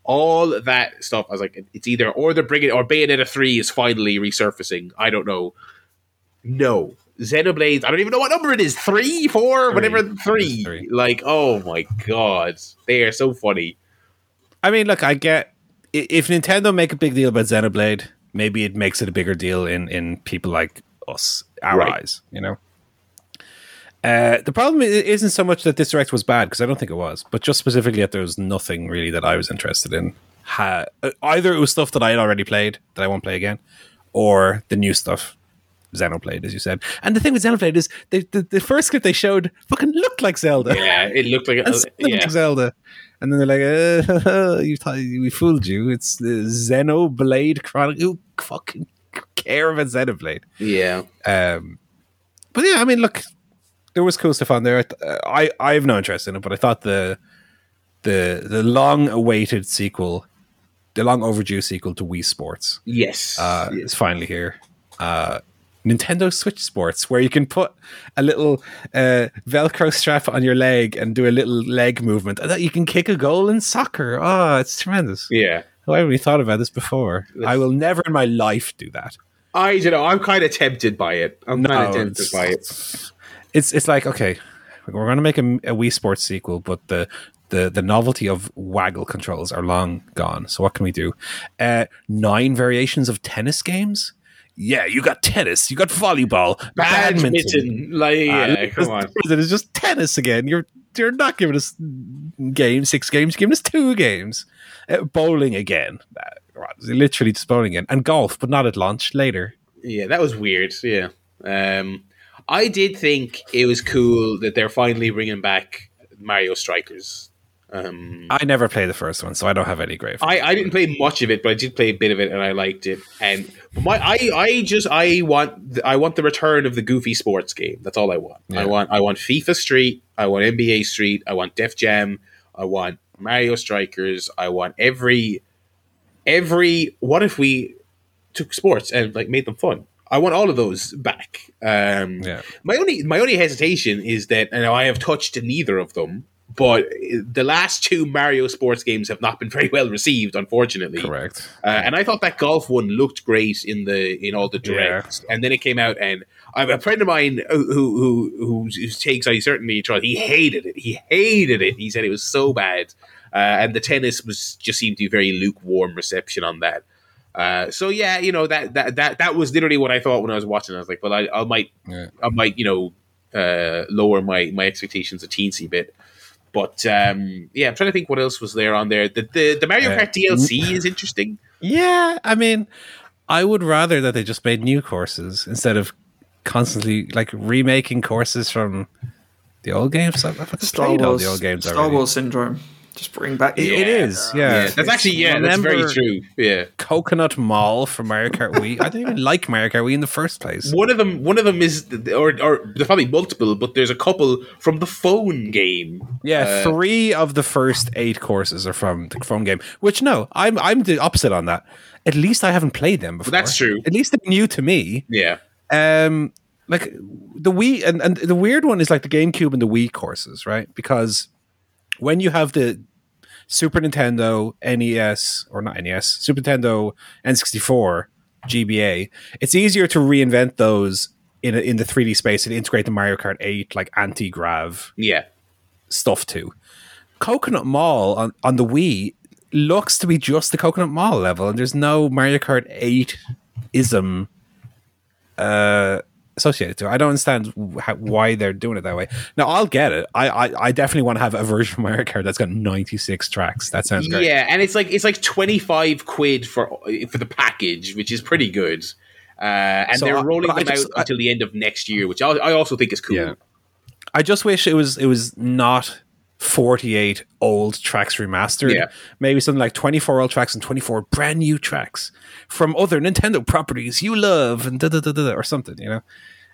All that stuff. I was like, it's either or they're bringing or Bayonetta three is finally resurfacing. I don't know. No. Xenoblades, I don't even know what number it is. Three, four, Three. whatever, three. Three. Like, oh my god. They are so funny. I mean, look, I get if Nintendo make a big deal about Xenoblade, maybe it makes it a bigger deal in in people like us, our Right. eyes, you know. Uh, the problem isn't so much that this direct was bad because I don't think it was, but just specifically that there was nothing really that I was interested in. Ha- uh, either it was stuff that I had already played that I won't play again, or the new stuff Xenoblade, as you said. And the thing with Xenoblade is they, the the first clip they showed fucking looked like Zelda Yeah, it looked like and uh, yeah. like Zelda. And then they're like, uh, you thought we fooled you. It's the Xenoblade Chronicle. Who fucking care about Xenoblade? yeah. Um, but yeah, I mean, look, there was cool stuff on there. I, I I have no interest in it, but I thought the the the long awaited sequel, the long overdue sequel to Wii Sports, Yes. uh, Yes. is finally here. Uh, Nintendo Switch Sports, where you can put a little uh, Velcro strap on your leg and do a little leg movement, and that you can kick a goal in soccer. Oh, it's tremendous! Yeah. I haven't really thought about this before. I will never in my life do that. I don't know. I'm kind of tempted by it. I'm kind of tempted by it. it's it's like okay, we're going to make a, a Wii Sports sequel, but the the the novelty of waggle controls are long gone. So what can we do? Uh, nine variations of tennis games. Yeah, you got tennis, you got volleyball, badminton. Badminton, like yeah, Uh, come on. It is just tennis again. You're you're not giving us games, six games. You're giving us two games. Uh, bowling again. Uh, literally just bowling again, and golf, but not at launch. Later. Yeah, that was weird. Yeah. Um, I did think it was cool that they're finally bringing back Mario Strikers. Um, I never played the first one, so I don't have any great. I, I didn't play much of it, but I did play a bit of it, and I liked it. And my I, I just I want the, I want the return of the goofy sports game. That's all I want. Yeah. I want I want FIFA Street. I want NBA Street. I want Def Jam. I want Mario Strikers. I want every every. What if we took sports and like made them fun? I want all of those back. Um, Yeah. my only my only hesitation is that and I have touched neither of them, but the last two Mario sports games have not been very well received, unfortunately. Correct. Uh, and I thought that golf one looked great in the in all the directs, and then it came out, and I have a friend of mine who who who whose, whose takes I certainly tried. He hated it. He hated it. He said it was so bad, uh, and the tennis was just seemed to be very lukewarm reception on that. Uh, so yeah, you know that that that that was literally what I thought when I was watching. I was like, well, I, I might Yeah. I might you know uh, lower my my expectations a teensy bit. But um, yeah, I'm trying to think what else was there on there. The the, the Mario Uh, Kart DLC is interesting. Yeah, I mean, I would rather that they just made new courses instead of constantly like remaking courses from the old games. I've, I've Star played all the old games Star already. Wars syndrome. Just bring back. It- it Yeah. is, yeah. Yeah, that's actually yeah, that's very true. Yeah, Coconut Mall from Mario Kart Wii. I didn't even like Mario Kart Wii in the first place. one of them, one of them is, or or there's probably multiple, but there's a couple from the phone game. Yeah, Uh, three of the first eight courses are from the phone game. Which no, I'm I'm the opposite on that. At least I haven't played them before. That's true. At least they're new to me. Yeah, um like the Wii and, and the weird one is like the GameCube and the Wii courses, right? Because when you have the Super Nintendo, NES or not NES, Super Nintendo, N64, GBA, it's easier to reinvent those in a, in the 3D space and integrate the Mario Kart 8 like anti-grav yeah, stuff too. Coconut Mall on, on the Wii looks to be just the Coconut Mall level, and there's no Mario Kart 8 ism uh, associated to. I don't understand how, why they're doing it that way. Now, I'll get it. I, I, I definitely want to have a version of Mario Kart that's got 96 tracks. That sounds great. yeah, and it's like it's like twenty five quid for for the package, which is pretty good. Uh, and So they're rolling I them just- out until the end of next year, which I, I also think is cool. Yeah. I just wish it was it was not 48 old tracks remastered. Yeah. Maybe something like 24 old tracks and 24 brand new tracks from other Nintendo properties you love and da da da da or something, you know.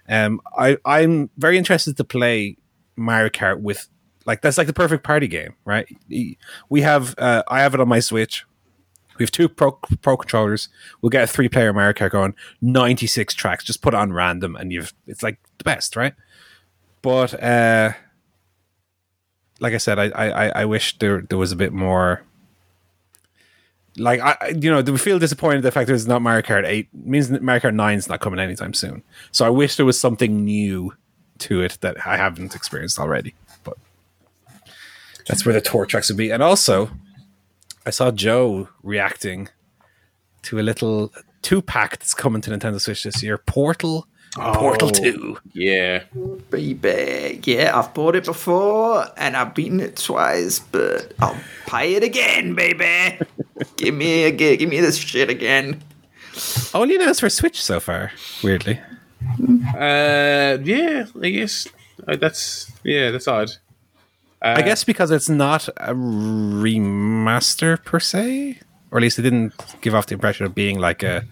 Um I I'm very interested to play Mario Kart with like that's like the perfect party game, right? We have uh I have it on my Switch. We have two pro, pro controllers. We'll get a three player Mario Kart going, 96 tracks, just put it on random and you've it's like the best, right? But uh, like I said, I, I I wish there there was a bit more. Like I, you know, do we feel disappointed the fact there's not Mario Kart Eight means Mario Kart Nine is not coming anytime soon. So I wish there was something new to it that I haven't experienced already. But that's where the tour tracks would be. And also, I saw Joe reacting to a little two pack that's coming to Nintendo Switch this year. Portal, Portal Oh. Two. Yeah, Baby, yeah, I've bought it before and I've beaten it twice, but I'll pay it again, baby. give me a give me this shit again. Only announced for Switch so far. Weirdly, uh, yeah. I guess uh, that's yeah, that's odd. I guess because it's not a remaster per se, or at least it didn't give off the impression of being like a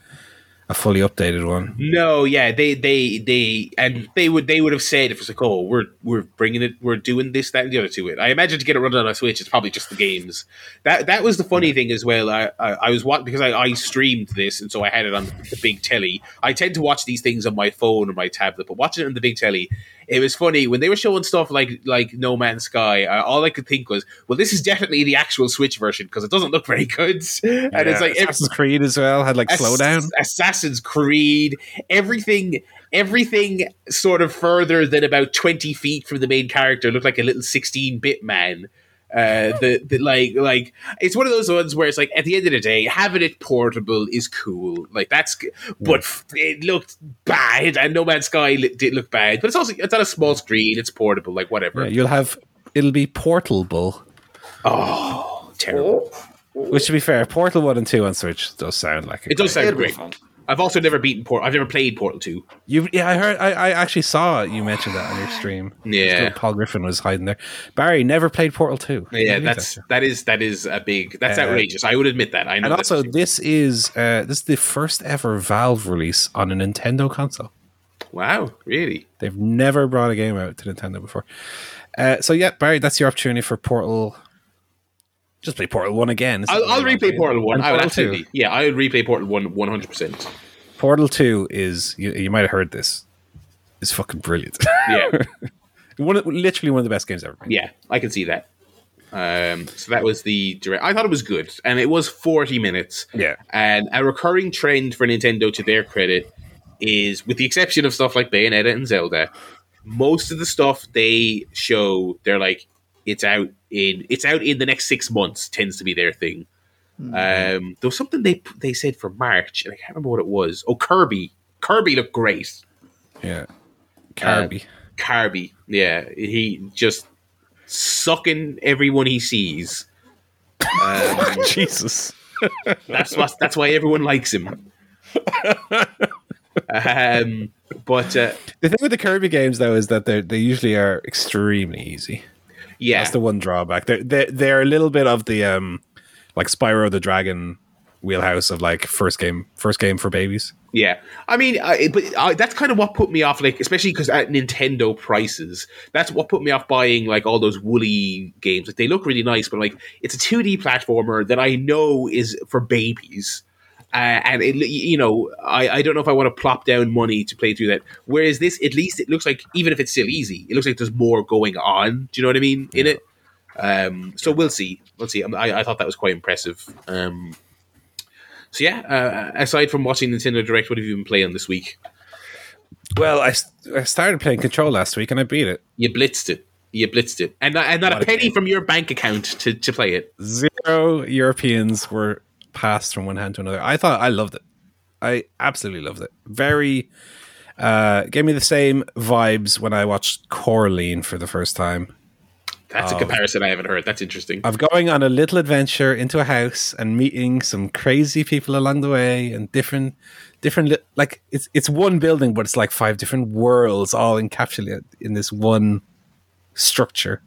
a fully updated one. No, yeah, they they they and they would they would have said if it's like, oh, we're we're bringing it, we're doing this, that, and the other to it. I imagine to get it running on a Switch, it's probably just the games. That that was the funny thing as well. I I, I was watching because I, I streamed this, and so I had it on the big telly. I tend to watch these things on my phone or my tablet, but watching it on the big telly, it was funny when they were showing stuff like like No Man's Sky. Uh, all I could think was, well, this is definitely the actual Switch version because it doesn't look very good. And it's like Assassin's Creed as well had like Ass- slowdown. Assassin's Creed, everything, everything sort of further than about twenty feet from the main character looked like a little sixteen-bit man. Uh, the, the like like it's one of those ones where it's like at the end of the day, having it portable is cool. Like that's, g- but it looked bad, and No Man's Sky li- did look bad. But it's also it's on a small screen, it's portable, like whatever. Yeah, you'll have it'll be portable. Oh, terrible! Which to be fair, Portal One and Two on Switch does sound like It does sound It'll great. fun. I've also never beaten Port. I've never played Portal Two. You, yeah, I heard. I, I actually saw you mentioned that on your stream. Yeah. Paul Griffin was hiding there. Barry never played Portal Two. Yeah, that's that? that is that is a big. That's Uh, outrageous. I would admit that. I know. And also, this is uh, this is the first ever Valve release on a Nintendo console. wow, really? They've never brought a game out to Nintendo before. Uh, so yeah, Barry, that's your opportunity for Portal. Just play Portal One again. I'll, I'll replay. Portal One. And I would Portal 2. absolutely. Yeah, I would replay Portal One one hundred percent. Portal Two is you, you might have heard this. Is fucking brilliant. Yeah, one of, literally one of the best games ever. made. yeah, I can see that. Um, so that was the direct. I thought it was good, and it was forty minutes. Yeah. And a recurring trend for Nintendo, to their credit, is with the exception of stuff like Bayonetta and Zelda, most of the stuff they show, they're like, it's out in it's out in the next six months. Tends to be their thing. Um, there was something they they said for March, and I can't remember what it was. Oh, Kirby. Kirby looked great. Yeah. Kirby. Kirby, yeah, he just sucking everyone he sees. Um, Jesus. that's what, that's why everyone likes him. um, but uh, The thing with the Kirby games though is that they they usually are extremely easy. Yeah, That's the one drawback. They're they're, they're a little bit of the um like Spyro the Dragon wheelhouse of like first game first game for babies. Yeah, I mean, I, but I, that's kind of what put me off. Like, especially because at Nintendo prices, that's what put me off buying like all those woolly games. Like, they look really nice, but like it's a two D platformer that I know is for babies, uh, and it, you know, I, I don't know if I want to plop down money to play through that. Whereas this, at least, it looks like even if it's still easy, it looks like there's more going on. Do you know what I mean in it? Um, so we'll see. We'll see. I, I thought that was quite impressive. Um, so yeah, uh, aside from watching Nintendo Direct, what have you been playing this week? Well, I, I started playing Control last week and I beat it. You blitzed it. You blitzed it, and not, and not What a penny from your bank account to, to play it. Zero Europeans were passed from one hand to another. I thought I loved it. I absolutely loved it. Very uh gave me the same vibes when I watched Coraline for the first time. That's a comparison I haven't heard. That's interesting. of going on a little adventure into a house and meeting some crazy people along the way and different different li- like it's it's one building but it's like five different worlds all encapsulated in this one structure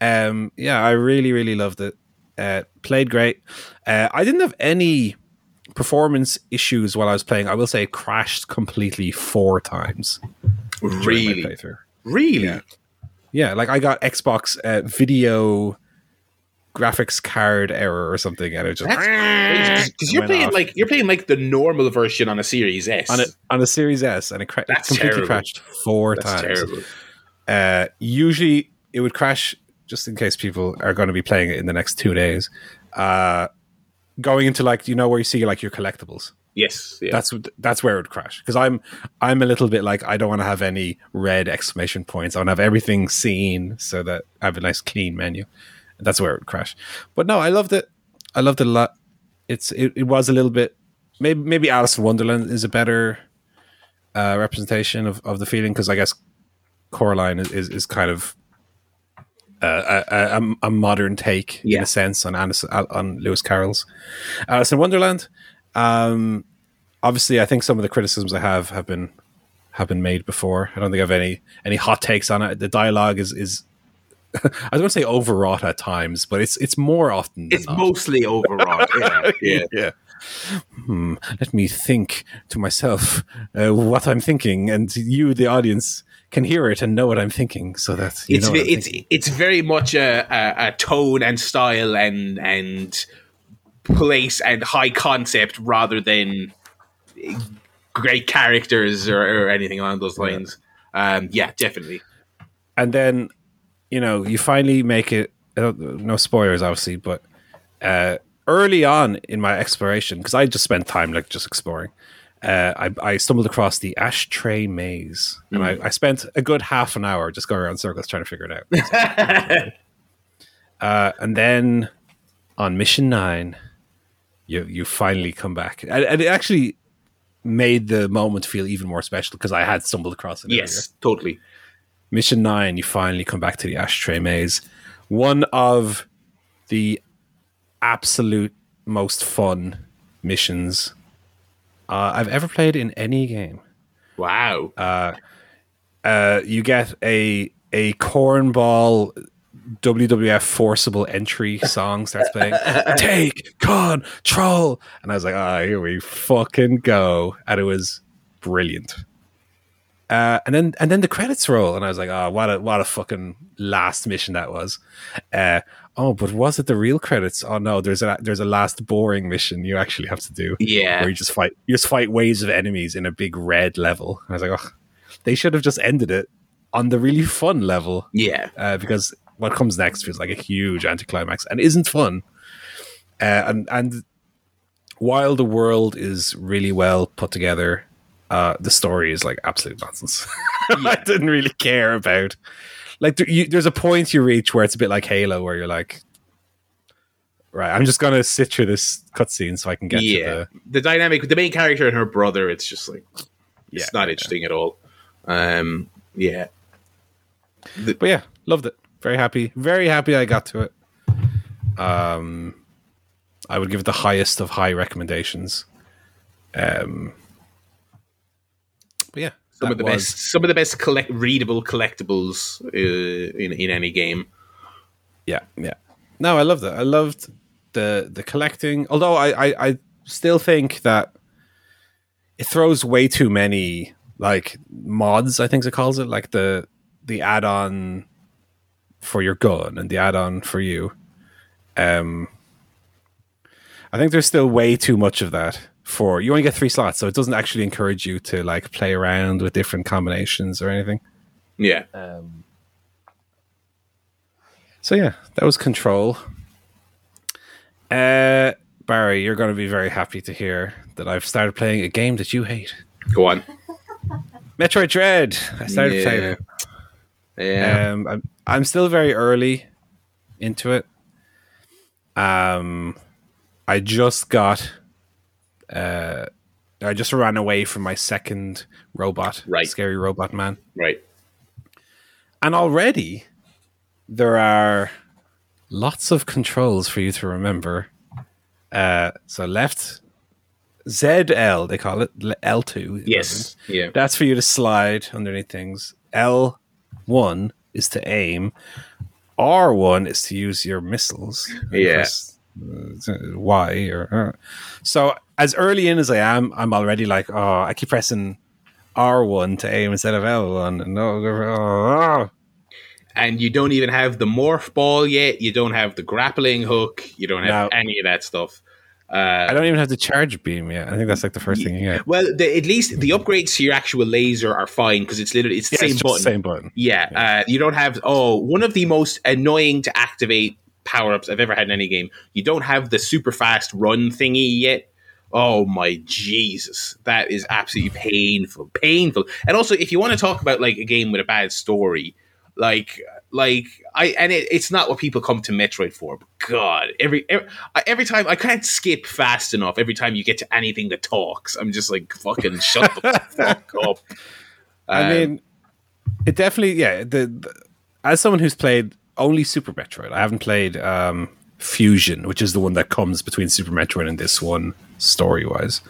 um yeah i really really loved it uh played great uh i didn't have any performance issues while i was playing i will say it crashed completely four times really, playthrough really. Yeah. yeah, like I got Xbox uh, video graphics card error or something, and it just because you're playing off. like you're playing like the normal version on a Series S. on a on a Series S, and it, cra- it completely terrible. crashed four That's times. terrible. Uh, usually, it would crash just in case people are going to be playing it in the next two days. Uh, going into like you know where you see like your collectibles. Yes, yeah. That's that's where it would crash because I'm I'm a little bit like I don't want to have any red exclamation points. I want to have everything seen so that I have a nice clean menu. That's where it would crash. But no, I loved it. I loved it a lot. It's it, it was a little bit maybe maybe Alice in Wonderland is a better uh, representation of, of the feeling because I guess Coraline is, is, is kind of uh, a, a, a modern take in a sense on Alice, on Lewis Carroll's Alice in Wonderland. Um, obviously, I think some of the criticisms I have have been have been made before. I don't think I have any any hot takes on it. The dialogue is is I don't want to say overwrought at times, but it's it's more often. Than it's not. mostly overwrought. yeah, yeah. yeah. Hmm. Let me think to myself uh, what I'm thinking, and you, the audience, can hear it and know what I'm thinking, so that you it's know. What ve- I'm it's thinking. it's very much a, a, a tone and style and and place and high concept rather than great characters or, or anything along those lines. Um, yeah, definitely. and then you know you finally make it uh, no spoilers obviously but uh early on in my exploration because i just spent time like just exploring uh, I, I stumbled across the ashtray maze and I, I spent a good half an hour just going around circles trying to figure it out uh, and then on mission nine you you finally come back and, and it actually made the moment feel even more special because i had stumbled across it earlier. yes, totally. Mission nine, you finally come back to the ashtray maze. One of the absolute most fun missions uh, I've ever played in any game. Wow. Uh, you get a a cornball WWF forcible entry song starts playing. Take control, and I was like, "Ah, here we fucking go!" And it was brilliant. Uh, and then and then the credits roll, and I was like, "Oh, what a what a fucking last mission that was." Uh, oh, but was it the real credits? Oh no, there's a there's a last boring mission you actually have to do yeah. where you just fight you just fight waves of enemies in a big red level. And I was like, oh, they should have just ended it on the really fun level Yeah. uh, because what comes next feels like a huge anticlimax and isn't fun. Uh, and and while the world is really well put together, uh, the story is like absolute nonsense. I didn't really care about. Like there, you, there's a point you reach where it's a bit like Halo, where you're like, right, I'm just gonna sit through this cutscene so I can get to yeah. the The dynamic with the main character and her brother, it's just like it's Yeah, not interesting at all. Um, yeah. but yeah, loved it. Very happy. Very happy I got to it. Um, I would give it the highest of high recommendations. Um, yeah, Some that of the was- best, some of the best collect readable collectibles uh, in in any game. Yeah, yeah. No, I loved that. I loved the the collecting. Although I, I, I still think that it throws way too many like mods. I think it calls it like the the add on for your gun and the add on for you. Um, I think there's still way too much of that. For you only get three slots, so it doesn't actually encourage you to like play around with different combinations or anything. Yeah. Um, so yeah, that was Control. Uh, Barry, you're going to be very happy to hear that I've started playing a game that you hate, Go on. Metroid Dread. I started Yeah. playing it. Yeah. Um, I'm I'm still very early into it. Um, I just got. Uh, I just ran away from my second robot, Right. scary robot man. right. And already there are lots of controls for you to remember. Uh, so left ZL, they call it l- L2. Yes. Yeah. That's for you to slide underneath things. L1 is to aim. R1 is to use your missiles. Yeah. Uh, or uh. so as early in as I am, I'm already like, oh, I keep pressing R1 to aim instead of L1. And no, oh, And you don't even have the morph ball yet. You don't have the grappling hook. You don't have No. any of that stuff. I Uh, don't even have the charge beam yet. I think that's like the first thing you get. well, the, at least the upgrades to your actual laser are fine because it's literally it's the Yeah, same it's button. same button. Yeah, uh, you don't have. Oh, one of the most annoying to activate power ups I've ever had in any game. You don't have the super fast run thingy yet. Oh my Jesus, that is absolutely painful, painful. And also, if you want to talk about like a game with a bad story, like like I and it, it's not what people come to Metroid for. But God, every, every every time I can't skip fast enough. Every time you get to anything that talks, I'm just like fucking shut the fuck up. I Um, mean, it definitely, yeah. The, the as someone who's played only Super Metroid, I haven't played um, Fusion, which is the one that comes between Super Metroid and this one, story wise.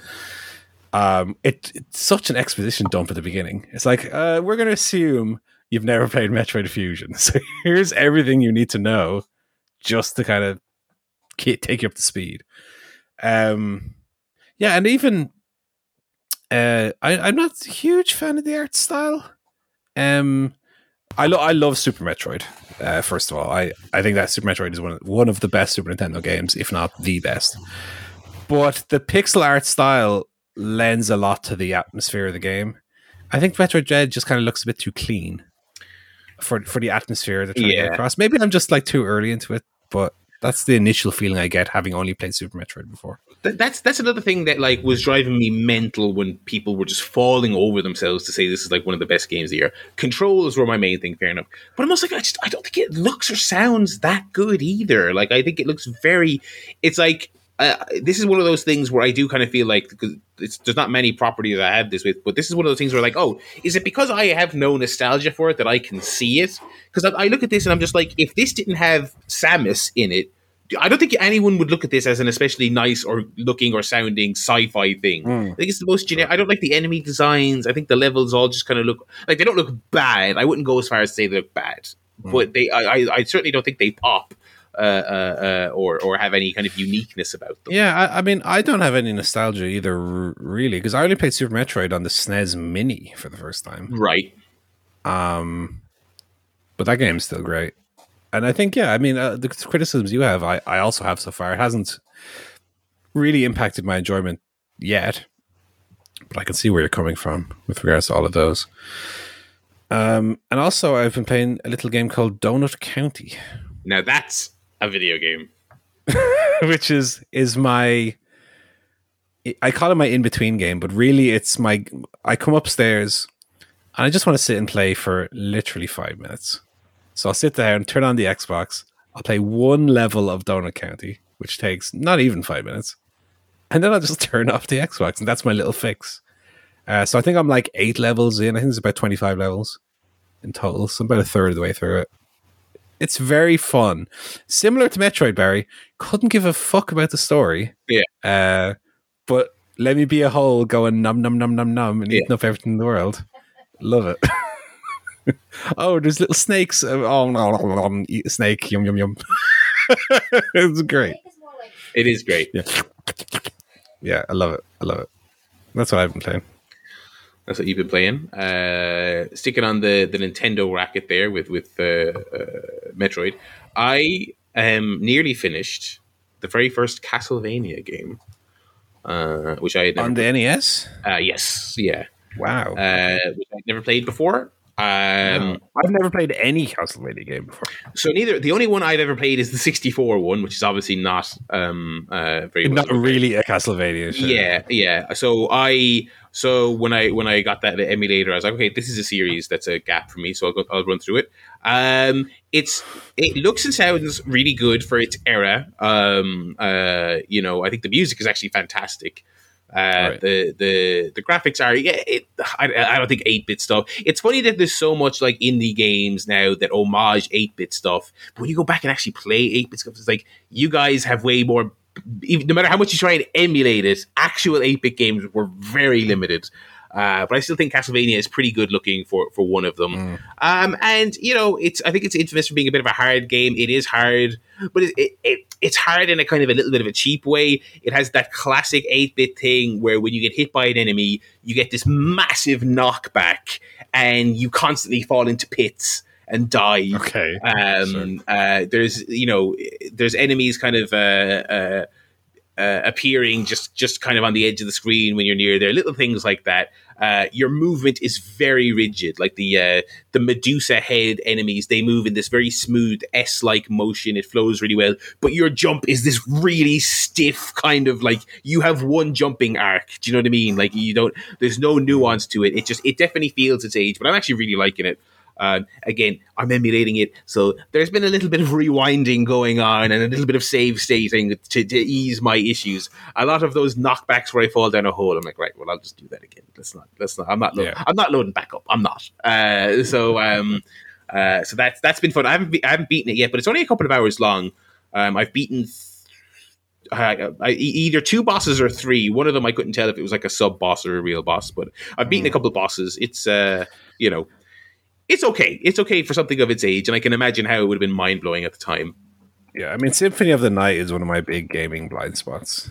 Um, it, it's such an exposition dump at the beginning. It's like uh, we're going to assume you've never played Metroid Fusion, so here's everything you need to know just to kind of take you up to speed. Um, yeah, and even uh, I, I'm not a huge fan of the art style. Um, I lo- I love Super Metroid. Uh, first of all, I, I think that Super Metroid is one of, one of the best Super Nintendo games, if not the best. But the pixel art style lends a lot to the atmosphere of the game, I think Metroid Dread just kind of looks a bit too clean for for the atmosphere they're trying to Yeah. get across. Maybe I'm just like too early into it, but that's the initial feeling I get having only played Super Metroid before. That's that's another thing that like was driving me mental when people were just falling over themselves to say this is like one of the best games of the year. Controls were my main thing, fair enough. But I'm also like, I just I don't think it looks or sounds that good either. Like I think it looks very. It's like uh, this is one of those things where I do kind of feel like because it's, there's not many properties I have this with, but this is one of those things where like, oh, is it because I have no nostalgia for it that I can see it? Because I, I look at this and I'm just like, if this didn't have Samus in it, I don't think anyone would look at this as an especially nice or looking or sounding sci-fi thing. I think it's the most generic. I don't like the enemy designs. I think the levels all just kind of look like they don't look bad. I wouldn't go as far as to say they look bad, but they. I, I, I certainly don't think they pop uh, uh, uh, or or have any kind of uniqueness about them. Yeah, I, I mean, I don't have any nostalgia either, r- really, because I only played Super Metroid on the SNES Mini for the first time. Right. Um, but that game's still great. And I think, yeah, I mean, uh, the criticisms you have, I, I also have so far. It hasn't really impacted my enjoyment yet, but I can see where you're coming from with regards to all of those. Um, and also, I've been playing a little game called Donut County, Now that's a video game. which is is my I call it my in between game, but really it's my I come upstairs and I just want to sit and play for literally five minutes. So I'll sit there and turn on the Xbox. I'll play one level of Donut County, which takes not even five minutes, and then I'll just turn off the Xbox, and that's my little fix. Uh, so I think I'm like eight levels in. I think it's about twenty five levels in total. So I'm about a third of the way through it. It's very fun. Similar to Metroid Barry, couldn't give a fuck about the story. Yeah. Uh, but let me be a hole going num num num num num and Yeah. eating up everything in the world. Love it. oh, there's little snakes. Oh no, no, no, no, eat a snake. Yum yum yum. it's great. It is great. Yeah. Yeah, I love it. I love it. That's what I've been playing. That's what you've been playing. Uh, sticking on the, the Nintendo racket there with with uh, uh, Metroid. I am nearly finished the very first Castlevania game, uh, which I had never. On the NES? uh, yes, yeah, Wow. uh, which I'd never played before. Um, I've never played any Castlevania game before. So neither the only one I've ever played is the 64 one, which is obviously not um, uh, very well Not really a Castlevania. Sure. Yeah, yeah. So I so when I when I got that emulator, I was like, okay, this is a series that's a gap for me, so I'll go, I'll run through it. Um, it's it looks and sounds really good for its era. Um, uh, you know, I think the music is actually fantastic. Uh, Right. the the the graphics are yeah. It, I, I don't think eight bit stuff. It's funny that there's so much like indie games now that homage eight bit stuff. But when you go back and actually play eight bit stuff, it's like you guys have way more no matter how much you try and emulate it, actual 8 bit games were very limited. Uh, but I still think Castlevania is pretty good looking for, for one of them. Um, and, you know, it's I think it's infamous for being a bit of a hard game. It is hard, but it, it, it, it's hard in a kind of a little bit of a cheap way. It has that classic 8 bit thing where when you get hit by an enemy, you get this massive knockback and you constantly fall into pits and die. Okay. Um, uh, there's you know there's enemies kind of uh, uh, uh, appearing just just kind of on the edge of the screen when you're near there. Little things like that. Uh, your movement is very rigid, like the uh, the Medusa head enemies. They move in this very smooth S like motion. It flows really well, but your jump is this really stiff kind of like you have one jumping arc. Do you know what I mean? Like you don't. There's no nuance to it. It just it definitely feels its age. But I'm actually really liking it. Um, again, I'm emulating it, so there's been a little bit of rewinding going on and a little bit of save stating to, to ease my issues. A lot of those knockbacks where I fall down a hole, I'm like, right, well, I'll just do that again. Let's not, let's not. I'm not, lo- Yeah. I'm not loading back up. I'm not. Uh, so, um, uh, so that's that's been fun. I haven't, be- I haven't beaten it yet, but it's only a couple of hours long. Um, I've beaten. Uh, I, e- either two bosses or three. One of them I couldn't tell if it was like a sub boss or a real boss, but I've beaten a couple of bosses. It's uh, you know, it's okay. It's okay for something of its age, and I can imagine how it would have been mind blowing at the time. Yeah, I mean, Symphony of the Night is one of my big gaming blind spots.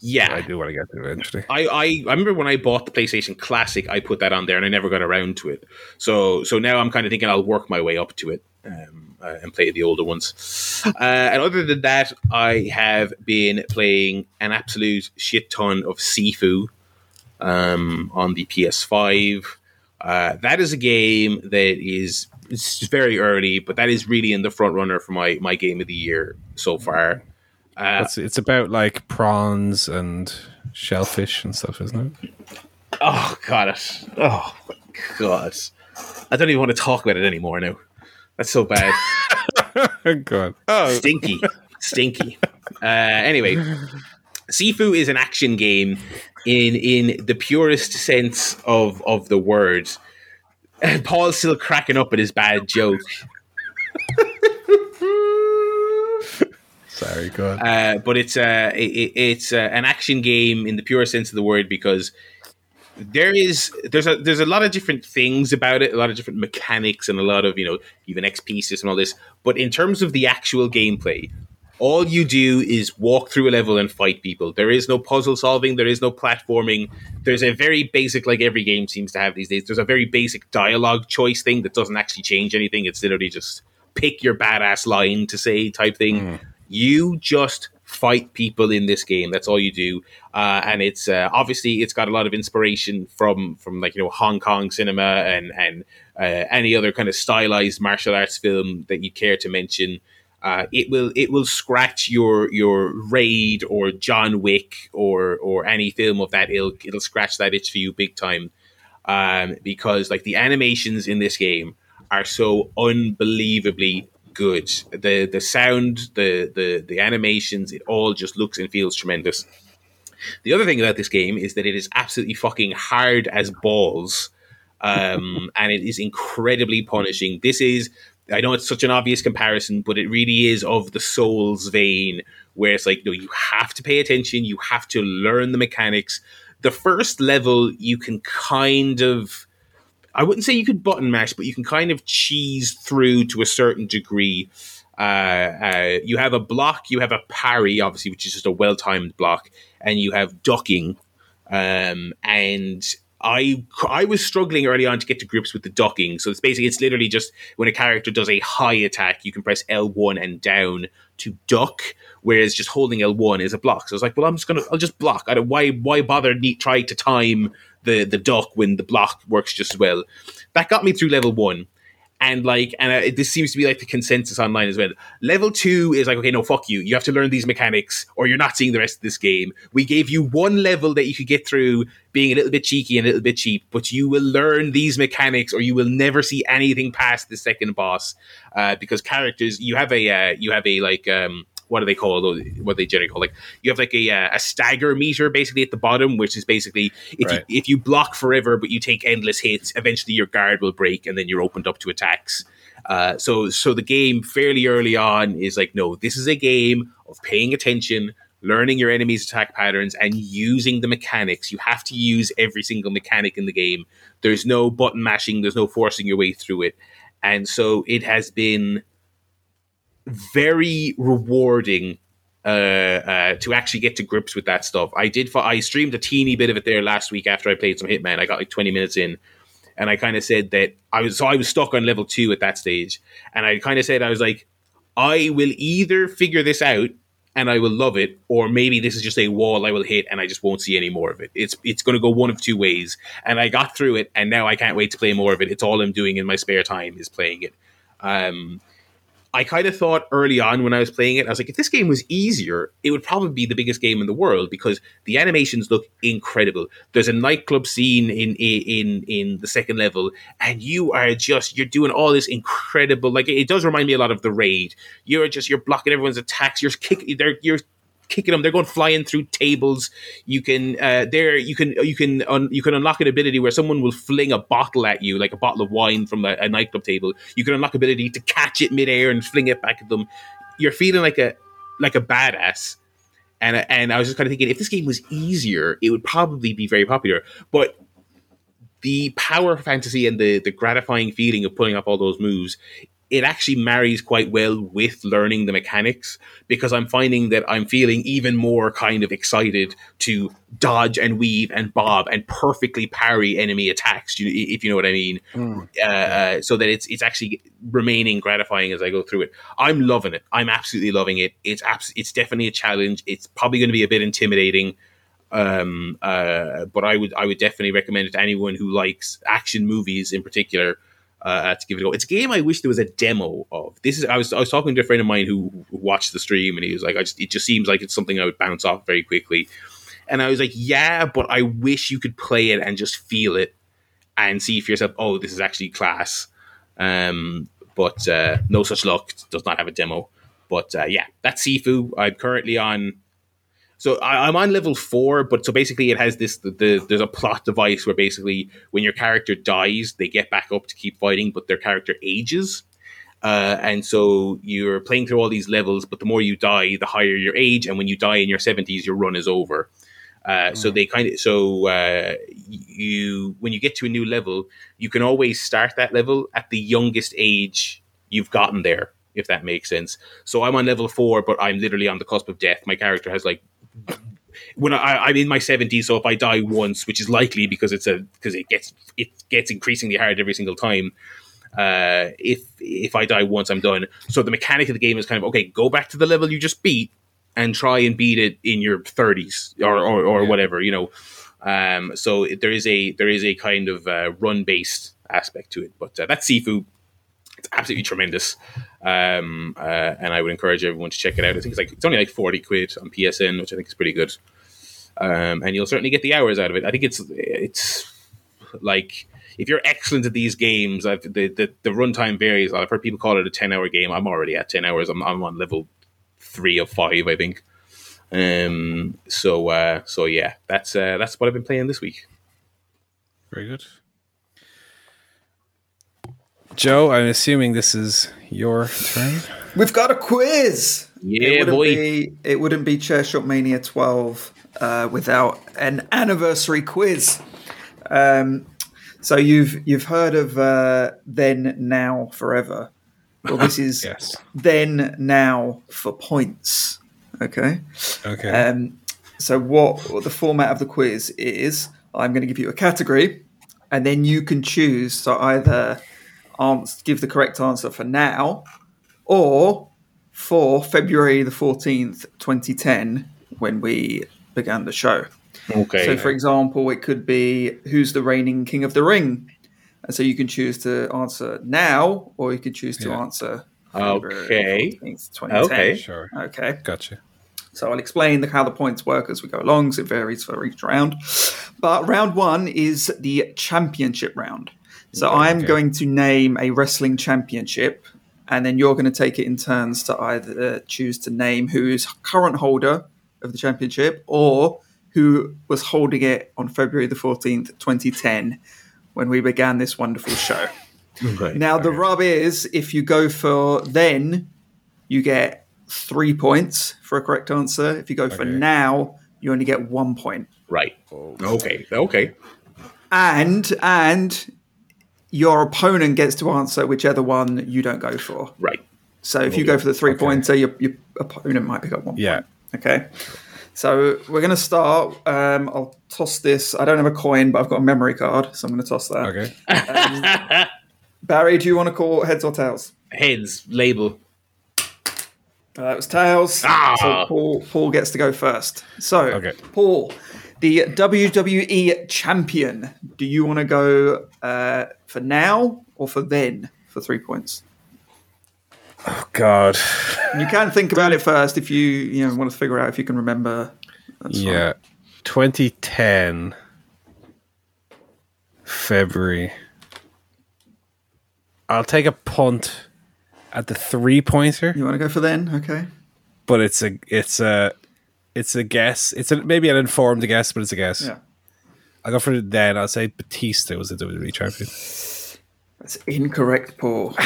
Yeah, I do want to get to eventually. I, I, I remember when I bought the PlayStation Classic, I put that on there, and I never got around to it. So so now I'm kind of thinking I'll work my way up to it um, uh, and play the older ones. Uh, and other than that, I have been playing an absolute shit ton of Sifu um, on the PS5. Uh, that is a game that is it's very early, but that is really in the front runner for my my game of the year so far. Uh, It's, it's about like prawns and shellfish and stuff, isn't it? oh god, it. Oh god, I don't even want to talk about it anymore now. That's so bad. God. Oh, stinky, stinky. Uh, anyway, Sifu is an action game in in the purest sense of of the word. And Paul's still cracking up at his bad joke. sorry, God. Uh, but it's uh, it, it's uh, an action game in the pure sense of the word because there is there's a there's a lot of different things about it, a lot of different mechanics, and a lot of you know even XP system and all this. But in terms of the actual gameplay, all you do is walk through a level and fight people. There is no puzzle solving. There is no platforming. There's a very basic, like every game seems to have these days. There's a very basic dialogue choice thing that doesn't actually change anything. It's literally just pick your badass line to say type thing. You just fight people in this game. That's all you do, uh, and it's uh, obviously it's got a lot of inspiration from from like you know Hong Kong cinema and and uh, any other kind of stylized martial arts film that you care to mention. Uh, it will it will scratch your your raid or John Wick or or any film of that ilk. It'll scratch that itch for you big time um, because like the animations in this game are so unbelievably good. The the sound, the the the animations, it all just looks and feels tremendous. The other thing about this game is that it is absolutely fucking hard as balls, um, and it is incredibly punishing. This is. I know it's such an obvious comparison, but it really is of the Souls vein, where it's like, no, you have to pay attention, you have to learn the mechanics. The first level, you can kind of, I wouldn't say you could button mash, but you can kind of cheese through to a certain degree. Uh, uh, you have a block, you have a parry, obviously, which is just a well timed block, and you have ducking. Um, and I I was struggling early on to get to grips with the ducking. So it's basically it's literally just when a character does a high attack, you can press L one and down to duck, whereas just holding L one is a block. So I was like, well, I'm just gonna I'll just block. I don't why why bother need, try to time the the duck when the block works just as well. That got me through level one. And like, and uh, this seems to be like the consensus online as well. Level two is like, okay, no, fuck you. You have to learn these mechanics, or you're not seeing the rest of this game. We gave you one level that you could get through, being a little bit cheeky and a little bit cheap, but you will learn these mechanics, or you will never see anything past the second boss. Uh, because characters, you have a, uh, you have a like, um, what do they call those? What they generally call like you have like a uh, a stagger meter basically at the bottom, which is basically if Right. you if you block forever but you take endless hits, eventually your guard will break and then you're opened up to attacks. Uh, so so the game fairly early on is like no, this is a game of paying attention, learning your enemy's attack patterns, and using the mechanics. You have to use every single mechanic in the game. There's no button mashing. There's no forcing your way through it, and so it has been very rewarding uh, uh, to actually get to grips with that stuff. I did. I streamed a teeny bit of it there last week after I played some Hitman. I got like twenty minutes in, and I kind of said that I was so I was stuck on level two at that stage, and I kind of said I was like, I will either figure this out and I will love it, or maybe this is just a wall I will hit and I just won't see any more of it. It's it's going to go one of two ways, and I got through it, and now I can't wait to play more of it. It's all I'm doing in my spare time is playing it. Um, I kind of thought early on when I was playing it, I was like, if this game was easier, it would probably be the biggest game in the world because the animations look incredible. There's a nightclub scene in in in the second level, and you are just you're doing all this incredible. Like it does remind me a lot of the raid. You're just you're blocking everyone's attacks. You're kicking. You're kicking them. They're going flying through tables. You can uh, there you can you can un, you can unlock an ability where someone will fling a bottle at you, like a bottle of wine from a, a nightclub table. You can unlock ability to catch it midair and fling it back at them. You're feeling like a like a badass. And and I was just kind of thinking, if this game was easier, it would probably be very popular. But the power fantasy and the the gratifying feeling of pulling off all those moves it actually marries quite well with learning the mechanics because I'm finding that I'm feeling even more kind of excited to dodge and weave and bob and perfectly parry enemy attacks, if you know what I mean. Uh, uh, so that it's it's actually remaining gratifying as I go through it. I'm loving it. I'm absolutely loving it. It's abs- it's definitely a challenge. It's probably going to be a bit intimidating. Um, uh, but I would I would definitely recommend it to anyone who likes action movies in particular. Uh, to give it a go. It's a game I wish there was a demo of. This is I was I was talking to a friend of mine who, watched the stream and he was like, I just it just seems like it's something I would bounce off very quickly. And I was like, yeah, but I wish you could play it and just feel it and see for yourself, oh, this is actually class. Um, but uh, no such luck. Does not have a demo. But uh, yeah, that's Sifu. I'm currently on. So I, I'm on level four, but so basically it has this. The, the there's a plot device where basically when your character dies, they get back up to keep fighting, but their character ages. Uh, and so you're playing through all these levels, but the more you die, the higher your age. And when you die in your 70s, your run is over. Uh, So they kind of so uh, you when you get to a new level, you can always start that level at the youngest age you've gotten there, if that makes sense. So I'm on level four, but I'm literally on the cusp of death. My character has like when I, I'm in my 70s, so if I die once, which is likely because it's a because it gets it gets increasingly hard every single time. Uh, if if I die once, I'm done. So the mechanic of the game is kind of okay. Go back to the level you just beat and try and beat it in your 30s or or, or Yeah. whatever you know. Um, so there is a there is a kind of uh, run based aspect to it, but uh, that's Sifu. Absolutely tremendous, um, uh, and I would encourage everyone to check it out. I think it's like it's only like forty quid on PSN, which I think is pretty good. Um, and you'll certainly get the hours out of it. I think it's it's like if you're excellent at these games, I've, the the the runtime varies. I've heard people call it a ten hour game. I'm already at ten hours. I'm I'm on level three of five, I think. Um. So uh. So yeah, that's uh. That's what I've been playing this week. Very good. Joe, I'm assuming this is your turn. We've got a quiz. Yeah, it wouldn't boy. Be, it wouldn't be Chair Shot Mania 12 uh, without an anniversary quiz. Um, so you've you've heard of uh, then, now, forever. Well, this is Yes. then, now for points. Okay. Okay. Um, so what, what the format of the quiz is? I'm going to give you a category, and then you can choose to either ans- give the correct answer for now, or for February the 14th, 2010, when we began the show. Okay. So, for example, it could be who's the reigning king of the ring, and so you can choose to answer now, or you could choose to Yeah. answer. Okay. 14th, 2010. Okay. sure. Okay. Gotcha. So I'll explain the, how the points work as we go along. along, 'cause it varies for each round. But round one is the championship round. So I'm okay. going to name a wrestling championship, and then you're going to take it in turns to either choose to name who is current holder of the championship or who was holding it on February the 14th, 2010, when we began this wonderful show. Okay. Now, the rub is if you go for then, you get three points for a correct answer. If you go for now, you only get one point. Right. Oh. Okay. Okay. And and your opponent gets to answer whichever one you don't go for. Right. So if you go for the three Okay. pointer, your, your opponent might pick up one Yeah. point. Okay. So we're going to start. Um, I'll toss this. I don't have a coin, but I've got a memory card, so I'm going to toss that. Okay. Barry, do you want to call heads or tails? Heads label. Uh, that was tails. Ah. So Paul, Paul gets to go first. So, Okay. Paul, the WWE champion. Do you want to go uh, for now or for then for three points? Oh God. You can think about it first if you you know want to figure out if you can remember. That's fine. Yeah. 2010 February. I'll take a punt at the three pointer, You want to go for then? Okay. but it's a it's a it's a guess. It's a, maybe an informed guess, but it's a guess. Yeah. I'll go for it then. I'll say Batista was the WWE champion. That's incorrect, Paul.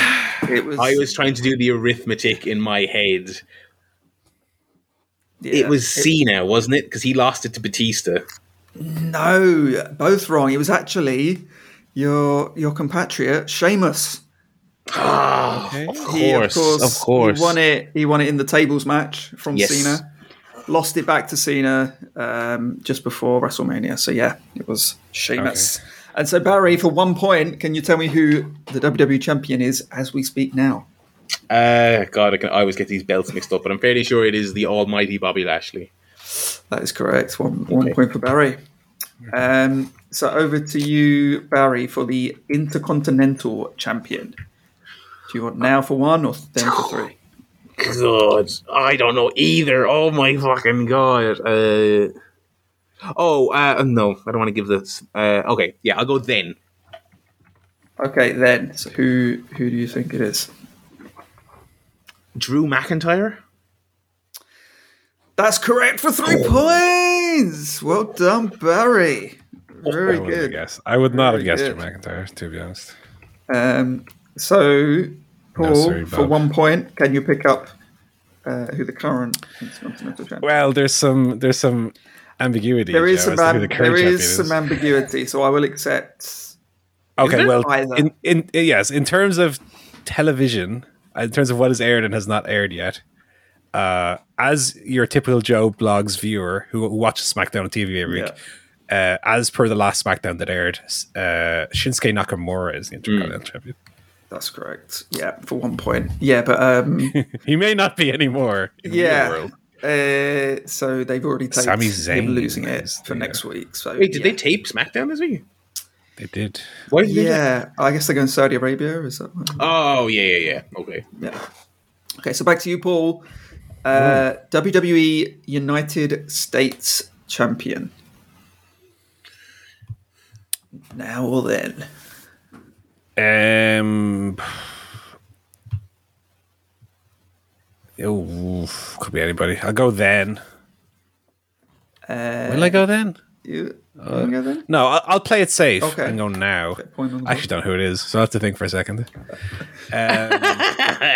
It was. I was trying to do the arithmetic in my head. yeah, it was Cena, wasn't it? Because he lost it to Batista. no, both wrong. It was actually your your compatriot Sheamus. Ah, Okay. of He, course, of course. He won it. He won it in the tables match from Yes. Cena. Lost it back to Cena um, just before WrestleMania. So yeah, it was Sheamus. And so Barry, for one point, can you tell me who the WWE champion is as we speak now? Uh, God, I, can, I always get these belts mixed up, but I'm fairly sure it is the almighty Bobby Lashley. That is correct. One one point for Barry. Um, so over to you, Barry, for the Intercontinental Champion. Do you want now for one or then for three? God, I don't know either. Oh my fucking god. Uh, oh, uh, no, I don't want to give this. Uh, okay, yeah, I'll go then. Okay, then. So who who do you think it is? Drew McIntyre. That's correct for three points. Well done, Barry. Very I good. guessed. I would not have guessed good. Drew McIntyre, to be honest. Um, so, Paul, sorry, for one point, can you pick up uh, who the current Intercontinental Champion? Well, there's some there's some ambiguity. there is Joe, some am- the there champion is some ambiguity, so I will accept. Okay, well, in, in yes, in terms of television, uh, in terms of what is aired and has not aired yet, uh, as your typical Joe Bloggs viewer who watches SmackDown on TV every week, uh, as per the last SmackDown that aired, uh, Shinsuke Nakamura is the Intercontinental Champion. That's correct. Yeah, for one point. Yeah, but um, He may not be anymore. In the real yeah. world. Uh, so they've already taken Sami him Zayn losing it is for the, next week. So Wait, did yeah. they tape SmackDown this week? They did. Why did they do? Yeah, I guess they're going to Saudi Arabia. Is that? Oh, yeah, yeah, yeah. Okay. Yeah. Okay, so back to you, Paul. Uh, WWE United States Champion. Now or then? Um. Oh, could be anybody. I'll go then. Uh, Will I go then? You, you wanna go then? No, I'll, I'll play it safe Okay. and go now. point on the I actually don't know who it is, so I have to think for a second. Um,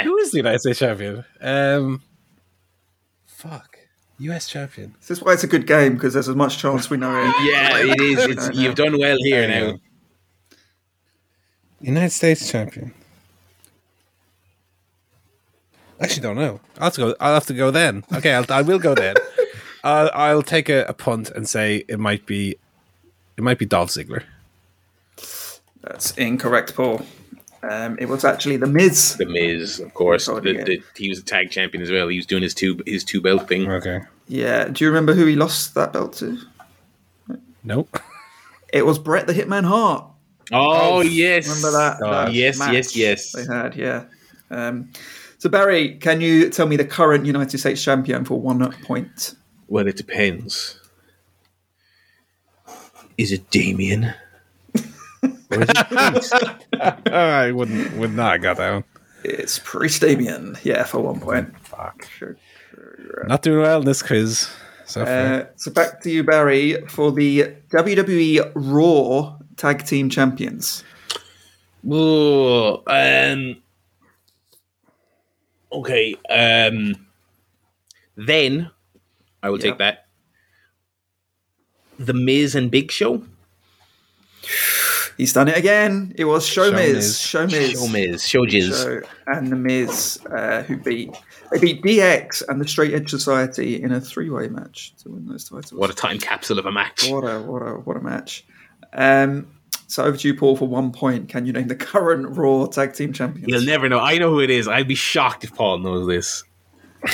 who is the United States champion? Um, fuck, U.S. champion. This is why it's a good game because there's as much chance we know it. Yeah, it is. It's, you've done well here now. United States champion. I actually don't know. I'll have to go. I'll have to go then. Okay, I'll, I will go then. I'll, I'll take a, a punt and say it might be, it might be Dolph Ziggler. That's incorrect, Paul. Um, it was actually The Miz. The Miz, of course. The, the, he was a tag champion as well. He was doing his two his two belt thing. Okay. Yeah, do you remember who he lost that belt to? Nope. It was Brett the Hitman Hart. Oh, yes. Remember that? God. that Yes, match yes, yes. They had, yeah. Um, so Barry, can you tell me the current United States champion for one point? Well, it depends. Is it Damian? or is it Priest? I wouldn't. Would not have got that one. It's Priest Damian. Yeah, for one point. Fuck. Sure. Not doing well in this quiz. So. Uh, so back to you, Barry, for the WWE Raw Tag Team Champions. Ooh, um, okay. Um, then I will Yep. take that. The Miz and Big Show. He's done it again. It was Show Show Miz. Miz. Show Miz. Show Miz. Show Jizz. So, and the Miz, uh, who beat they beat DX and the Straight Edge Society in a three way match to win those titles. What a time capsule of a match. what a what a what a match! Um, so over to you, Paul, for one point. Can you name the current Raw Tag Team Champions? You'll never know. I know who it is. I'd be shocked if Paul knows this.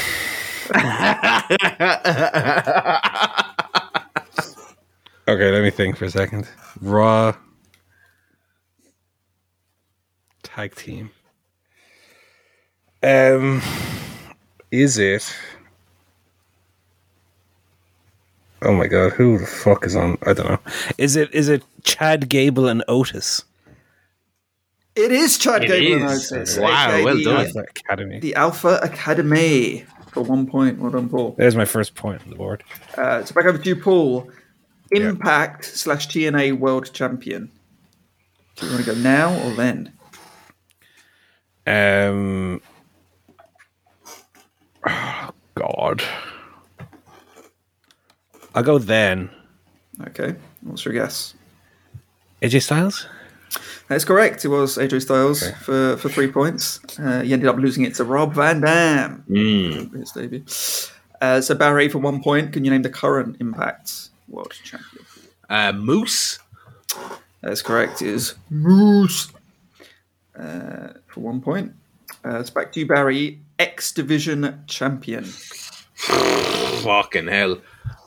okay, let me think for a second. Raw tag team. Um, is it? Oh my god, who the fuck is on? I don't know. Is it? Is it Chad Gable and Otis? It is Chad It Gable and. Otis. Wow, aka well the, done. Alpha Academy. The Alpha Academy for one point. Well done, Paul. There's my first point on the board. Uh, so back over to you, Paul. Impact slash TNA World Champion. Do you want to go now or then? Um. oh, God. I'll go then. Okay. What's your guess? AJ Styles. That's correct. It was AJ Styles Okay. for, for three points. Uh, he ended up losing it to Rob Van Dam. Mm. His debut. Uh, so Barry, for one point, can you name the current Impact World Champion? Uh, Moose. That's correct. It is Moose. Uh, for one point. Uh, it's back to you, Barry. X Division Champion. Fucking hell.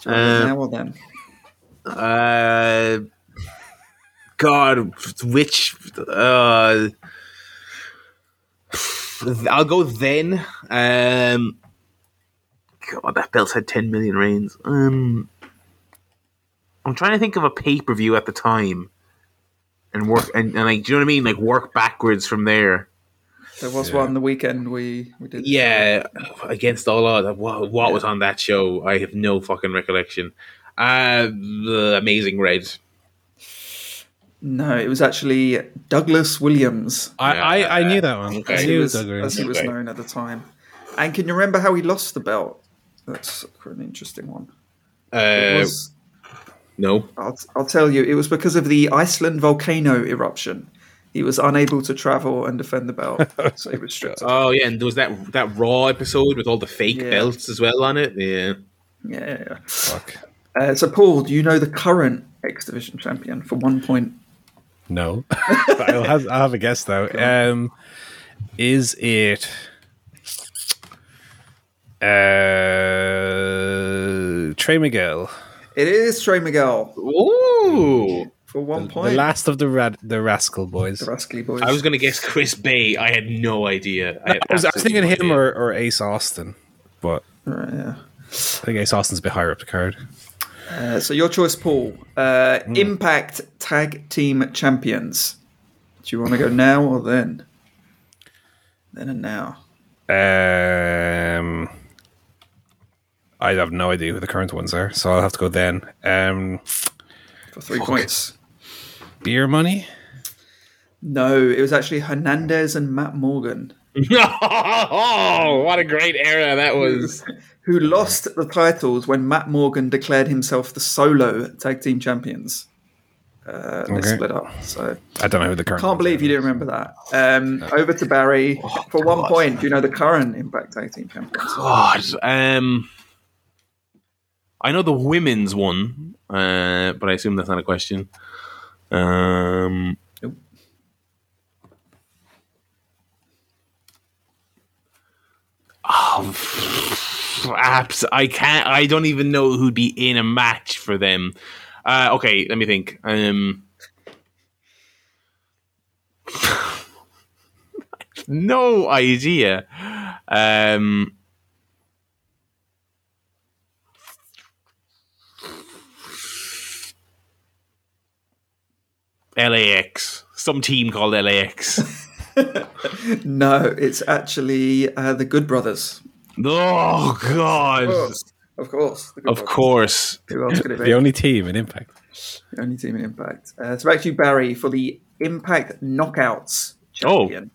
Uh, now or then? Uh, God, which? Uh, I'll go then. Um, God, that belt had ten million reigns. Um, I'm trying to think of a pay per view at the time, and work and, and like, do you know what I mean? Like work backwards from there. There was Yeah. one the weekend we we did. Yeah, against all odds. What, what was on that show? I have no fucking recollection. Uh, the Amazing Red. No, it was actually Douglas Williams, I, Yeah, I, I knew that one. okay. I as he knew was, Douglas. as he was Okay. known at the time. And can you remember how he lost the belt? That's an interesting one. Uh, was, no. I'll, I'll tell you, it was because of the Iceland volcano eruption. He was unable to travel and defend the belt, so he was stripped. Oh yeah, and there was that that Raw episode with all the fake Yeah. belts as well on it. Yeah. Yeah, yeah, yeah. Fuck. Uh, so, Paul, do you know the current X Division champion for one point? No. I'll, have, I'll have a guess though. Um, is it uh, Trey Miguel? It is Trey Miguel Ooh. For one The point. The last of the rad- the Rascal Boys. the Rascally Boys. I was gonna guess Chris Bey. I had no idea. I, had I was, I was thinking no him idea. or, or Ace Austin, but Right, yeah. I think Ace Austin's a bit higher up the card. Uh, so your choice, Paul. Uh, Impact Tag Team Champions. Do you want to go now or then? Then and now. Um, I have no idea who the current ones are, so I'll have to go then. Um, For three points. Beer money. No, it was actually Hernandez and Matt Morgan oh, what a great era that was. who lost the titles when Matt Morgan declared himself the solo tag team champions. Uh, they Okay. split up. So I don't know who the current. can't believe you didn't remember that. Um, over to Barry for one point. Do you know the current Impact Tag Team champions? God. Um. I know the women's one, uh, but I assume that's not a question. Um. Nope. Oh, apps. I can't. I don't even know who'd be in a match for them. Uh, okay, let me think. Um, no idea. Um, LAX. Some team called LAX. No, it's actually uh, the Good Brothers. oh God! Of God! course. Of course. the Good Of course. Who else could it be? The only team in Impact. The only team in Impact. Uh, so back to you, Barry, for the Impact Knockouts champion. Oh. champion.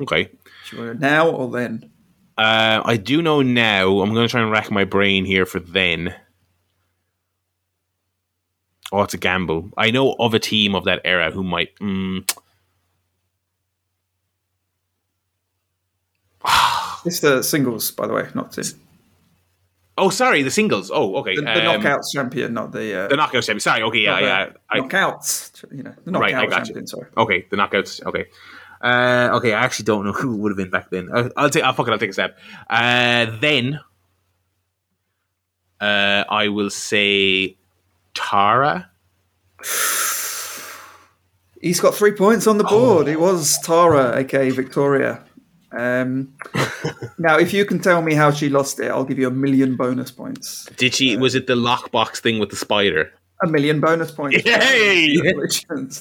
Okay. Do you want to go now or then? Uh, I do know now. I'm going to try and rack my brain here for then. Oh, it's a gamble. I know of a team of that era who might. Mm, It's the singles, by the way, not the, oh, sorry, the singles. Oh, okay. the, the um, Knockouts champion, not the, uh, The knockouts champion. Sorry. Okay. Yeah. the Yeah. I, Knockouts. You know, the Knockout Right, I got you. Sorry. okay. The knockouts. Okay. Uh, okay. I actually don't know who would have been back then. I'll, I'll take. I'll fuck it. I'll take a step. Uh, then. Uh, I will say Tara. He's got three points on the board. Oh. It was Tara, aka Victoria. Um, now, if you can tell me how she lost it, I'll give you a million bonus points. Did she? Was it the lockbox thing with the spider? A million bonus points. Yay!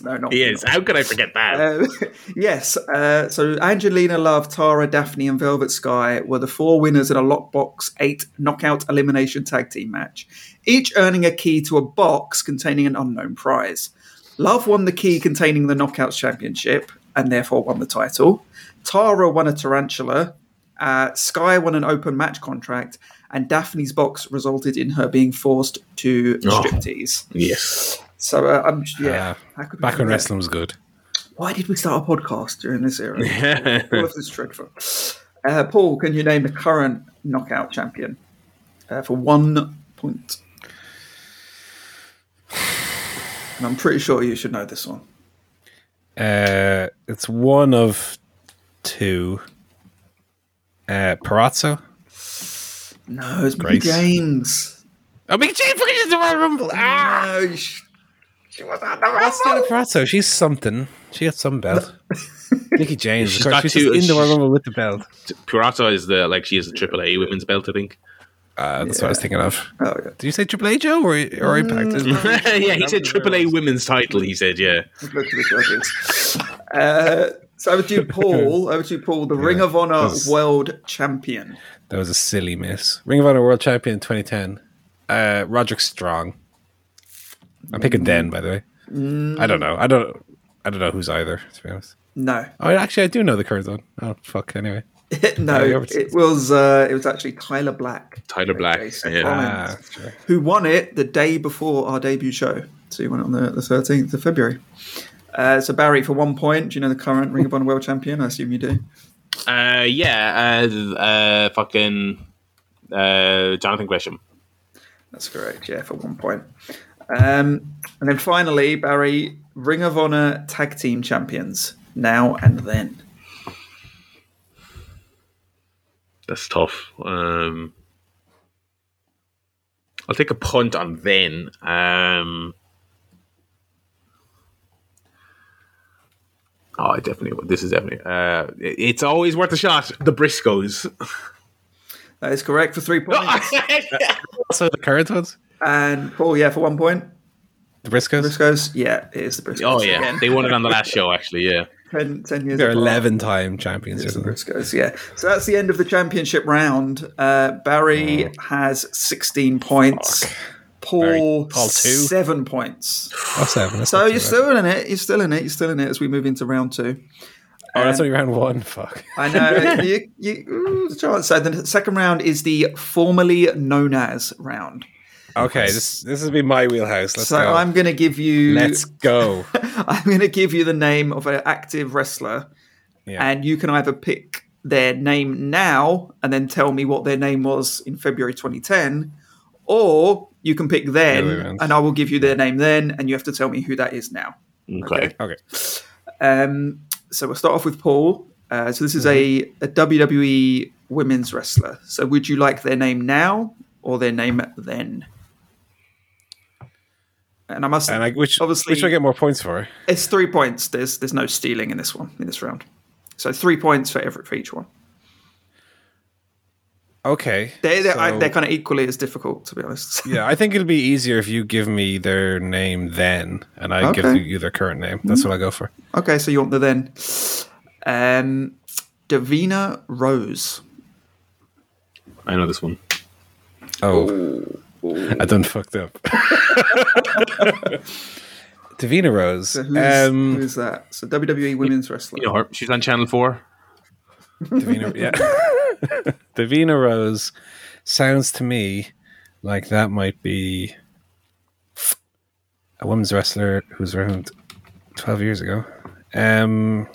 No, not Yes. How could I forget that? Uh, yes. Uh, so Angelina Love, Tara, Daphne, and Velvet Sky were the four winners in a Lockbox 8 knockout elimination tag team match, each earning a key to a box containing an unknown prize. Love won the key containing the Knockouts Championship and therefore won the title. Tara won a tarantula. Uh, Sky won an open match contract. And Daphne's box resulted in her being forced to Oh. striptease. yes. So, uh, I'm, yeah. Ah, how could we Back when wrestling was good. Why did we start a podcast during this era? All of this dreadful. Uh, Paul, can you name the current knockout champion uh, for one point? And I'm pretty sure you should know this one. Uh, it's one of two. Uh, Purrazzo. No, it's Grace. Mickie James. Oh, Mickie James fucking is the Royal Rumble. Ah! No, she, she was at the That's Rumble. Deonna Purrazzo. She's something. She got some belt. Mickie James. She's of course, got she's two- in the Royal Rumble with the belt. Purata is the like she has a triple A women's belt, I think. Uh, that's what I was thinking of. Oh, yeah. Did you say Triple A Joe or, or Impact? yeah, he said triple A women's title. He said, yeah. Look at the judges. Uh, so over to you, Paul. Over to you, Paul, the Ring of Honor That's- World Champion. That was a silly miss. Ring of Honor World Champion in 2010. Uh, Roderick Strong. I'm picking Den, by the way. I don't know. I don't. I don't know who's either. To be honest. No, Oh, actually, I do know the current one. Oh, fuck. Anyway. no, it was uh, it was actually Tyler Black. Tyler Black. Jason Yeah. Collins. Ah, sure. who won it the day before our debut show. So he won it on the, the 13th of February. Uh, so Barry, for one point, do you know the current Ring of Honor World Champion? I assume you do. Uh, yeah. Uh, uh, fucking uh, Jonathan Gresham. That's correct. Yeah, for one point. Um, and then finally, Barry, Ring of Honor Tag Team Champions now and then. That's tough. Um, I'll take a punt on then. Um, oh, I definitely. This is definitely. Uh, it- it's always worth a shot. The Briscoes. That is correct for three points. Also, the current ones. and Paul, yeah, for one point. The Briscoes. Briscoes, yeah, it is the Briscoes. oh yeah, Again, they won it on the last show. Actually, yeah. 10, 10 years They're apart. 11 time champions. It's the Isn't they? Briscoes, yeah. So that's the end of the championship round. Uh, Barry has 16 points. Paul, Barry, Paul two. seven points. Oh, seven. That's So you're bad. still in it. You're still in it. You're still in it as we move into round two. Oh, that's only round one. Fuck. I know. you, you, ooh, chance. So the second round is the formerly known as round. Okay, this this has been my wheelhouse. Let's so go. I'm going to give you. Let's go. I'm going to give you the name of an active wrestler, Yeah. and you can either pick their name now and then tell me what their name was in February 2010, or you can pick The other then, around. and I will give you their name then, and you have to tell me who that is now. Okay. okay. Um, so we'll start off with Paul. Uh, so this is Mm-hmm. a, a WWE women's wrestler. So would you like their name now or their name then? And I must. And I, which Obviously- which do I get more points for? it's three points. There's there's no stealing in this one in this round. So three points for every for each one. Okay. They're they're, so- they're kind of equally as difficult to be honest. yeah, I think it'll be easier if you give me their name then, and I give you their current name. That's what I go for. okay, so you want the then. Um, Davina Rose. I know this one. Oh, I done fucked up. Davina Rose. So who's, um, who's that? So WWE women's wrestler. You know her. She's on Channel Four. Davina, yeah. Davina Rose sounds to me like that might be a women's wrestler who's around 12 years ago. Um,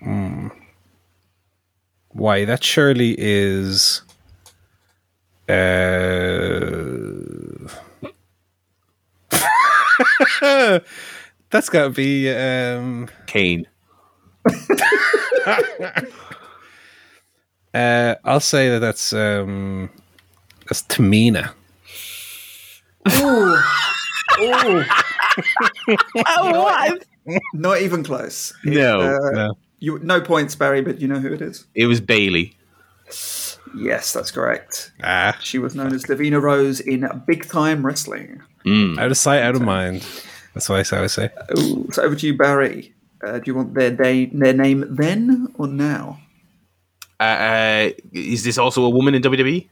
hmm. Why? That surely is. Uh, that's got to be. Um, Kane. Uh, I'll say that that's um, that's Tamina. Not even close. No, Uh, No. You no points, Barry, but you know who it is. it was Bayley. Yes, that's correct. Ah, She was known as Davina Rose in Big Time Wrestling. out of sight, out of mind. That's what I always say. Ooh, so over to you, Barry. Uh, do you want their day, their name then or now? Uh, uh, is this also a woman in? WWE?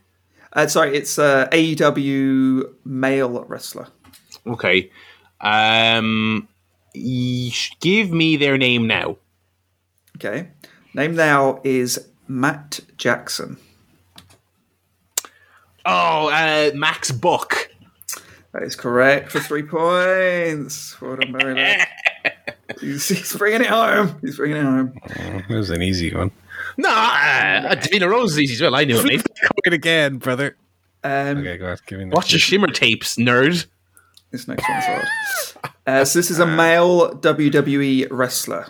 Uh, sorry, it's uh, AEW male wrestler. Okay. Um, give me their name now. Okay, name now is Matt Jackson. Oh, uh, Max Buck. That is correct for three points. Well done, Barry. he's, he's bringing it home. He's bringing it home. It was an easy one. No, uh, Davina Rose is easy as well. I knew it, mate. Cook it again, brother. Um, Okay, go on. Give me Watch your shimmer tapes, nerd. This next one's hard. Uh, so this is a male WWE wrestler.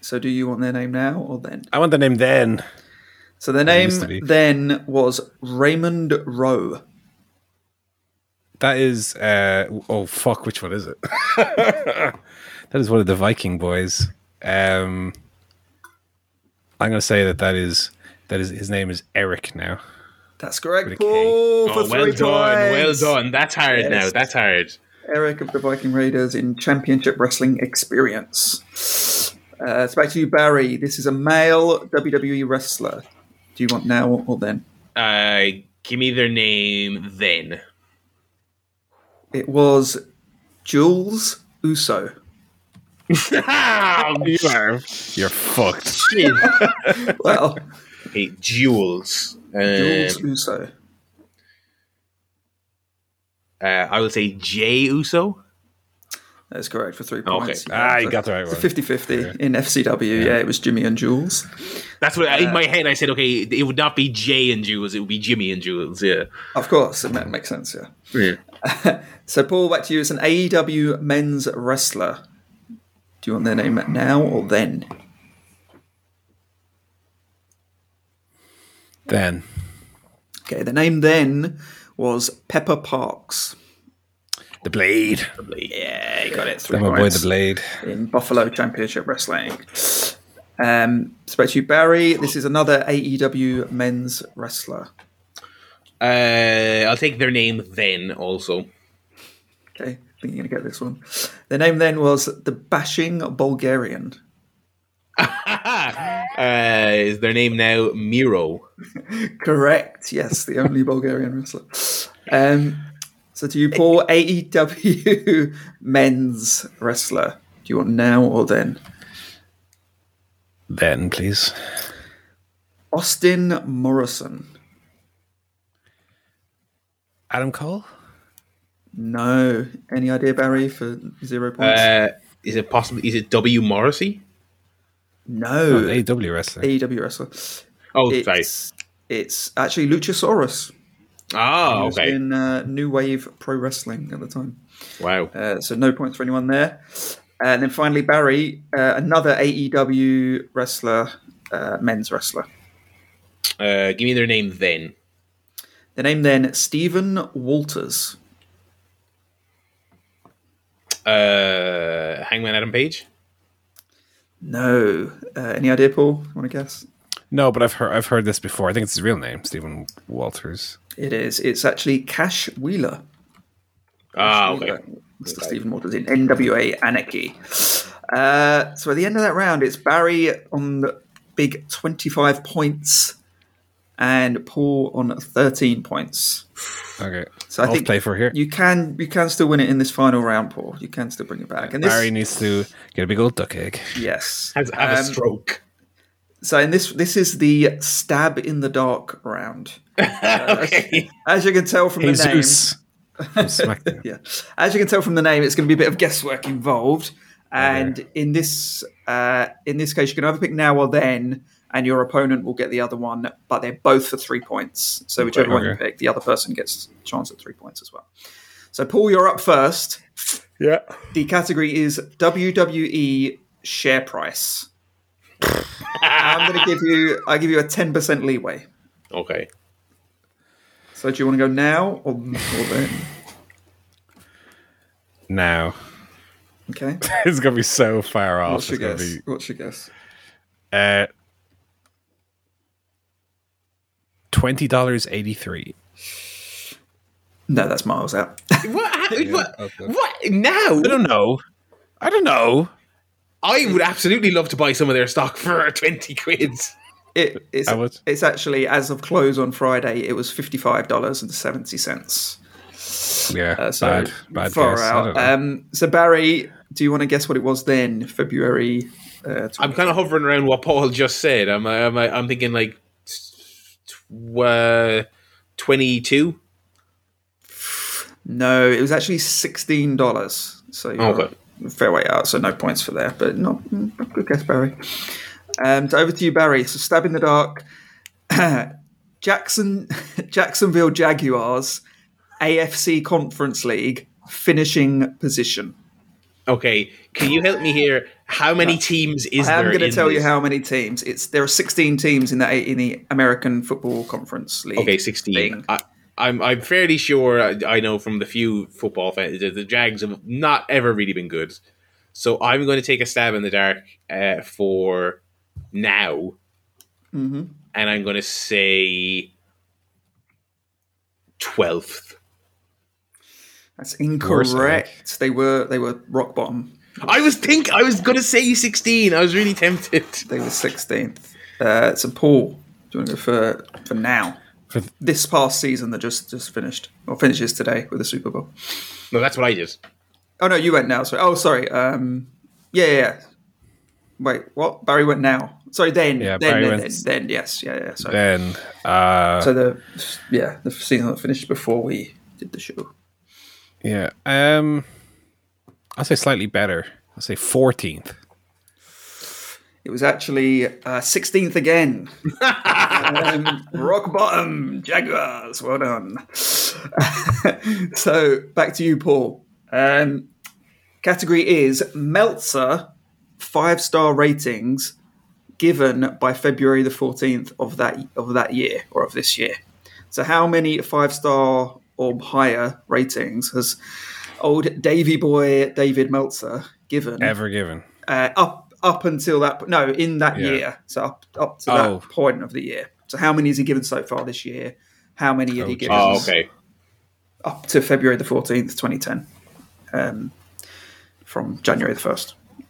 So do you want their name now or then? I want the name then. So the name used to be. then was Raymond Rowe. That is uh oh fuck, which one is it? that is one of the Viking boys. Um I'm gonna say that that is that is his name is Eric now. That's correct, With. Paul. For Oh, well three done, well done. That's hard Yes. now. That's hard. Eric of the Viking Raiders in Championship Wrestling Experience. Uh, it's back to you, Barry. This is a male WWE wrestler. Do you want now or then? Uh, give me their name then. It was Jules Uso. oh, You are you're fucked. shit. Well, Hey, Jules. Jules Um, Uso. uh, I would say Jey Uso. That's correct for three Okay. points. Ah, you got the right It's one. 50 50 in FCW. Yeah. it was Jimmy and Jules. That's what in my head I said. Okay, it would not be Jey and Jules; it would be Jimmy and Jules. Yeah. Of course, it makes sense, yeah. yeah. So, Paul, back to you. It's an AEW men's wrestler. Do you want their name now or then? Then Okay, the name then was Pepper Parks. The blade. Yeah, you got it. Three Then my boy the blade. in Buffalo Championship Wrestling. Um, so to you, Barry. This is another AEW men's wrestler. Uh, I'll take their name then. Also, Okay, I think you're going to get this one. The name then was the Bashing Bulgarian. uh, is their name now Miro? Correct. Yes, the only Bulgarian wrestler. Um, so do you, Paul, AEW men's wrestler. Do you want now or then? Then please. Austin Morrison. Adam Cole? No. Any idea, Barry, for zero points? Uh, is it possible? Is it W Morrissey? no. AEW wrestler. AEW wrestler. Oh, sorry. It's, it's actually Luchasaurus. Oh, He was okay. in uh, New Wave Pro Wrestling at the time. Wow. Uh, so no points for anyone there. And then finally, Barry, uh, another AEW wrestler, uh, men's wrestler. Uh, give me their name then. The name then, Stephen Walters. Uh, Hangman Adam Page. No. Uh, any idea, Paul? Want to guess? No, but I've heard I've heard this before. I think it's his real name, Stephen Walters. It is. It's actually Cash Wheeler. Ah, okay. Mr. Stephen Walters in NWA Anarchy. Uh, so at the end of that round, it's Barry on the big 25 points and Paul on 13 points. Okay. So I I'll think play for here. you can you can still win it in this final round, Paul. You can still bring it back. And this, Barry needs to get a big old duck egg. yes. Has have a Um, stroke. So in this this is the stab in the dark round. okay. As you can tell from the name, From yeah. As you can tell from the name, it's going to be a bit of guesswork involved. And in this uh, in this case, you can either pick now or then, and your opponent will get the other one. But they're both for three points. So whichever one you pick, the other person gets a chance at three points as well. So Paul, you're up first. Yeah. The category is WWE share price. I'm going to give you I give you a ten percent leeway. Okay. So do you want to go now or, or then? Now. Okay. it's gonna be so far off. What's your It's guess? be What's your guess? uh twenty dollars eighty three. No, that's miles out. What? what? okay. What? Now? I don't know. I don't know. I would absolutely love to buy some of their stock for twenty quids. It, it's, I would. it's actually as of close on Friday. It was fifty five dollars and seventy cents. Yeah, Uh, so bad, bad far guess. Out. Um, so Barry, do you want to guess what it was then? February. Uh, I'm kind of hovering around what Paul just said. I'm I'm, I'm thinking like tw- twenty-two. no, it was actually sixteen dollars. So you're Okay. A fair way out. So no points for there, but not good guess, Barry. Um, so over to you, Barry. So stab in the dark. Jackson Jacksonville Jaguars AFC Conference League finishing position. Okay, can you help me here? How many teams is there? I am going to tell you how many teams. It's there are 16 teams in the in the American Football Conference League. Okay, sixteen. I, I'm I'm fairly sure I, I know from the few football fans that the Jags have not ever really been good. So I'm going to take a stab in the dark uh, for now, Mhm. and I'm going to say twelfth. That's incorrect. They were they were rock bottom. I was think I was going to say sixteen. I was really tempted. They were 16th. Uh, so Paul, do you want to go for for now? For th- This past season that just just finished or finishes today with the Super Bowl. No, that's what I did. Oh no, you went now. Sorry. Oh, sorry. Um, yeah, yeah. yeah. Wait, what? Barry went now. Sorry, then. Yeah, then, Barry then, went- then, then, yes, yeah, yeah. Sorry. then uh, So the yeah the season that finished before we did the show. yeah, um, I'll say slightly better. I'll say fourteenth. It was actually uh, 16th again. um, rock bottom, Jaguars. Well done. so back to you, Paul. Um, category is Meltzer five star ratings given by February the 14th of that of that year or of this year. So how many five star or higher ratings has old Davy boy David Meltzer given Ever given. uh, up up until that no in that Yeah. year so up up to Oh. that point of the year so how many has he given so far this year how many had he Oh, given Oh, okay. up to february the 14th 2010 um, from january the 1st do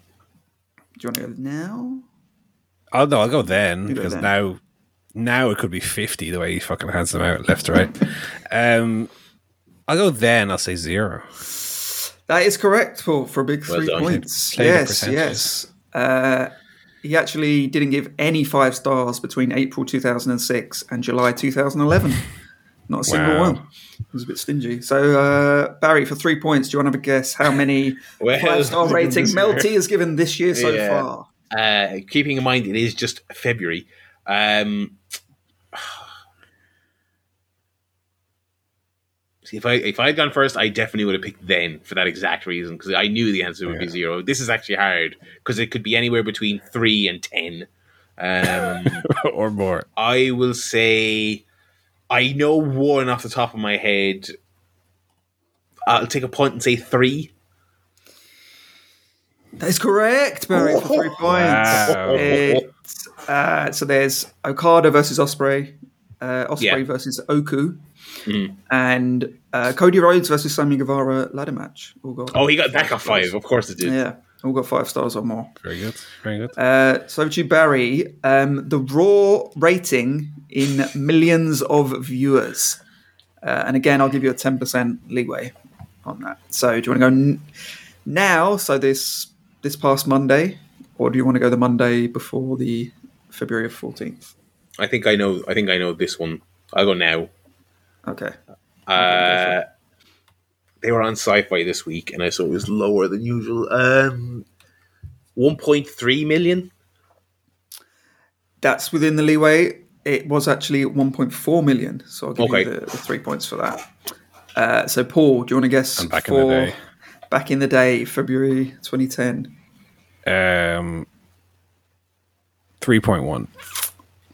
you want to go now I'll no, I'll go then because now, now it could be fifty the way he fucking hands them out left to right. um, I'll go then. I'll say zero. that is correct for for a big Well three done. points yes yes uh, he actually didn't give any five stars between April 2006 and July 2011. Not a single Wow. one. It was a bit stingy. So, uh, Barry, for three points, do you want to have a guess how many Well, five star rating Melty has given this year so Yeah. far? Uh, keeping in mind it is just February. Um, see, if I if I had gone first, I definitely would have picked then for that exact reason because I knew the answer would be zero. This is actually hard because it could be anywhere between three and ten. Um, or more. I will say I know one off the top of my head. I'll take a punt and say three. That is correct, Barry, for three points. Wow. It's, uh, so there's Okada versus Ospreay, uh, Ospreay Yeah. versus Oku, Mhm. and uh, Cody Rhodes versus Sammy Guevara ladder match. All got Oh, he got back got five. Of course it did. Yeah, all got five stars or more. Very good. Very good. Uh, so to Barry, um, the raw rating in millions of viewers, uh, and again, I'll give you a ten percent leeway on that. So do you want to go n- now? So this this past Monday, or do you want to go the Monday before the February fourteenth? I think I know. I think I know this one. I'll go now. Okay, Uh, they were on sci-fi this week, and I saw it was lower than usual. Um, one point three million. that's within the leeway. It was actually one point four million, so I'll give Okay. you the, the three points for that. Uh, so Paul, do you want to guess And back in for the day. back in the day, February twenty ten? Um, three point one.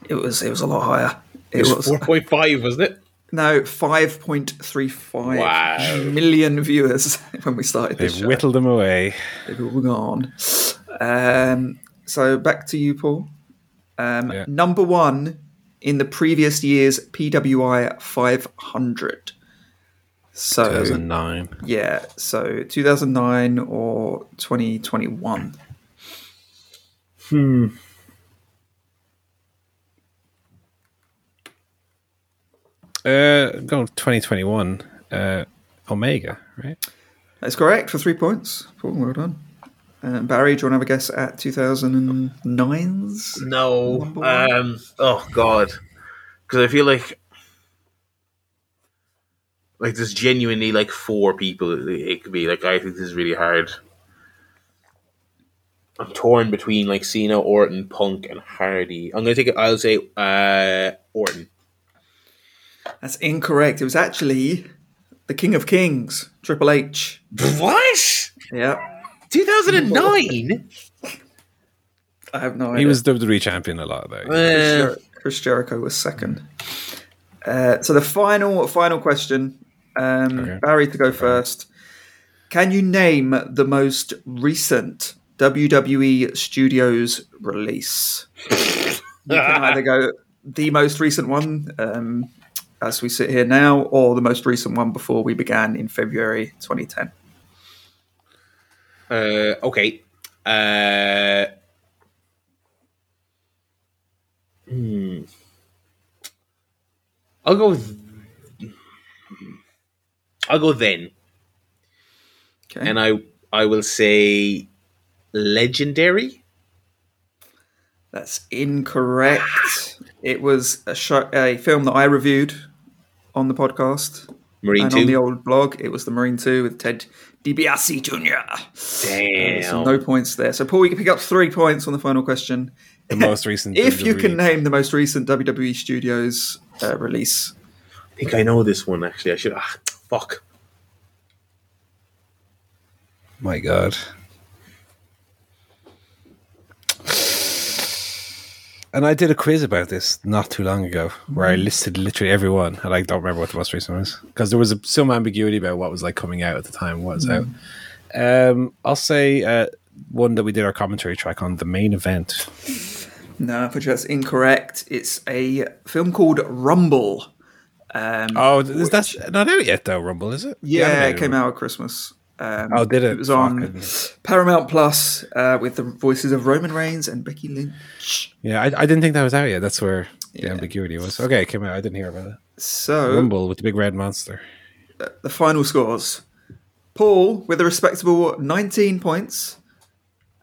It was it was a lot higher. It It was was four point five, wasn't it? No five point three five Wow. million viewers when we started this They've whittled them away. They've all gone. Um, so back to you, Paul. Um, Yeah. Number one in the previous year's PWI 500. So Two thousand nine. yeah, so 2009 or 2021. Hmm. Uh, go twenty twenty one. Uh, Omega, right? That's correct for three points. Paul, well done. Um, Barry, do you want to have a guess at 2009's? No. Um. Oh God. Because I feel like, like there's genuinely like four people. It, it could be like I think this is really hard. I'm torn between like Cena, Orton, Punk, and Hardy. I'm gonna take it. I'll say uh Orton. That's incorrect. It was actually the King of Kings, Triple H. What? Yeah. 2009. I have no idea. He was WWE champion a lot though. Uh, Jer- Chris Jericho was second. Uh, so the final final question, um, Okay. Barry to go first. Can you name the most recent WWE Studios release? You can either go the most recent one, um, as we sit here now, or the most recent one before we began in February 2010. Uh, okay. Uh, hmm. I'll go. With, I'll go then, Okay. and I I will say legendary. That's incorrect. It was a, show, a film that I reviewed on the podcast Marine and on the old blog. It was the Marine 2 with Ted DiBiase Jr. Damn. So no points there. So Paul, you can pick up three points on the final question. The most recent. If you can name the most recent WWE Studios uh, release. I think I know this one. Actually, I should. Ah, fuck. My God. And I did a quiz about this not too long ago, where I listed literally everyone, and I don't remember what the most recent was because there was a, some ambiguity about what was like coming out at the time, what was out. Um, I'll say uh, one that we did our commentary track on, the main event. No, i unfortunately, that's incorrect. It's a film called Rumble. Um, Oh, is that not out yet though? Rumble is it? Yeah, it came one. out at Christmas. Um, Oh, did it? It was on I Paramount Plus uh, with the voices of Roman Reigns and Becky Lynch. Yeah, I, I didn't think that was out yet. That's where the Yeah. ambiguity was. Okay, it came out. I didn't hear about it. So Rumble with the big red monster. the final scores. Paul with a respectable 19 points,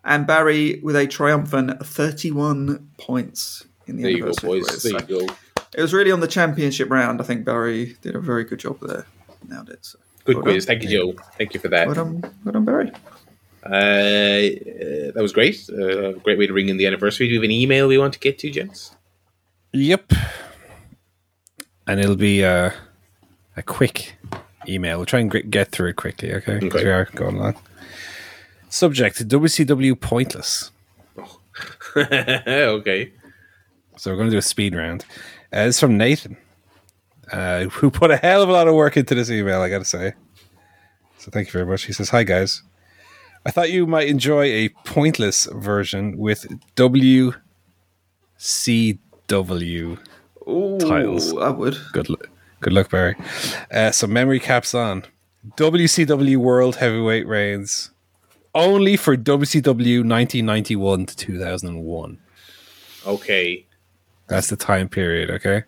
and Barry with a triumphant 31 points in the There you go, boys. quiz. There So you go. it was really on the championship round. I think Barry did a very good job there. Nailed it. So. Good Well quiz. done. Thank you, Joe. Thank you for that. Well done, well done, Barry. Uh, uh, that was great. Uh, great way to ring in the anniversary. Do you have an email we want to get to, gents? Yep. And it'll be uh, a quick email. We'll try and get through it quickly, okay? 'Cause Okay. We are going along. Subject WCW Pointless. okay. So we're going to do a speed round. Uh, it's from Nathan, uh, who put a hell of a lot of work into this email, I got to say. So thank you very much. He says, Hi, guys. I thought you might enjoy a pointless version with WCW. Ooh, Titles. I would. Good, lu- good luck, Barry. Uh, so memory caps on. WCW World Heavyweight reigns only for WCW 1991 to 2001. Okay. That's the time period, okay?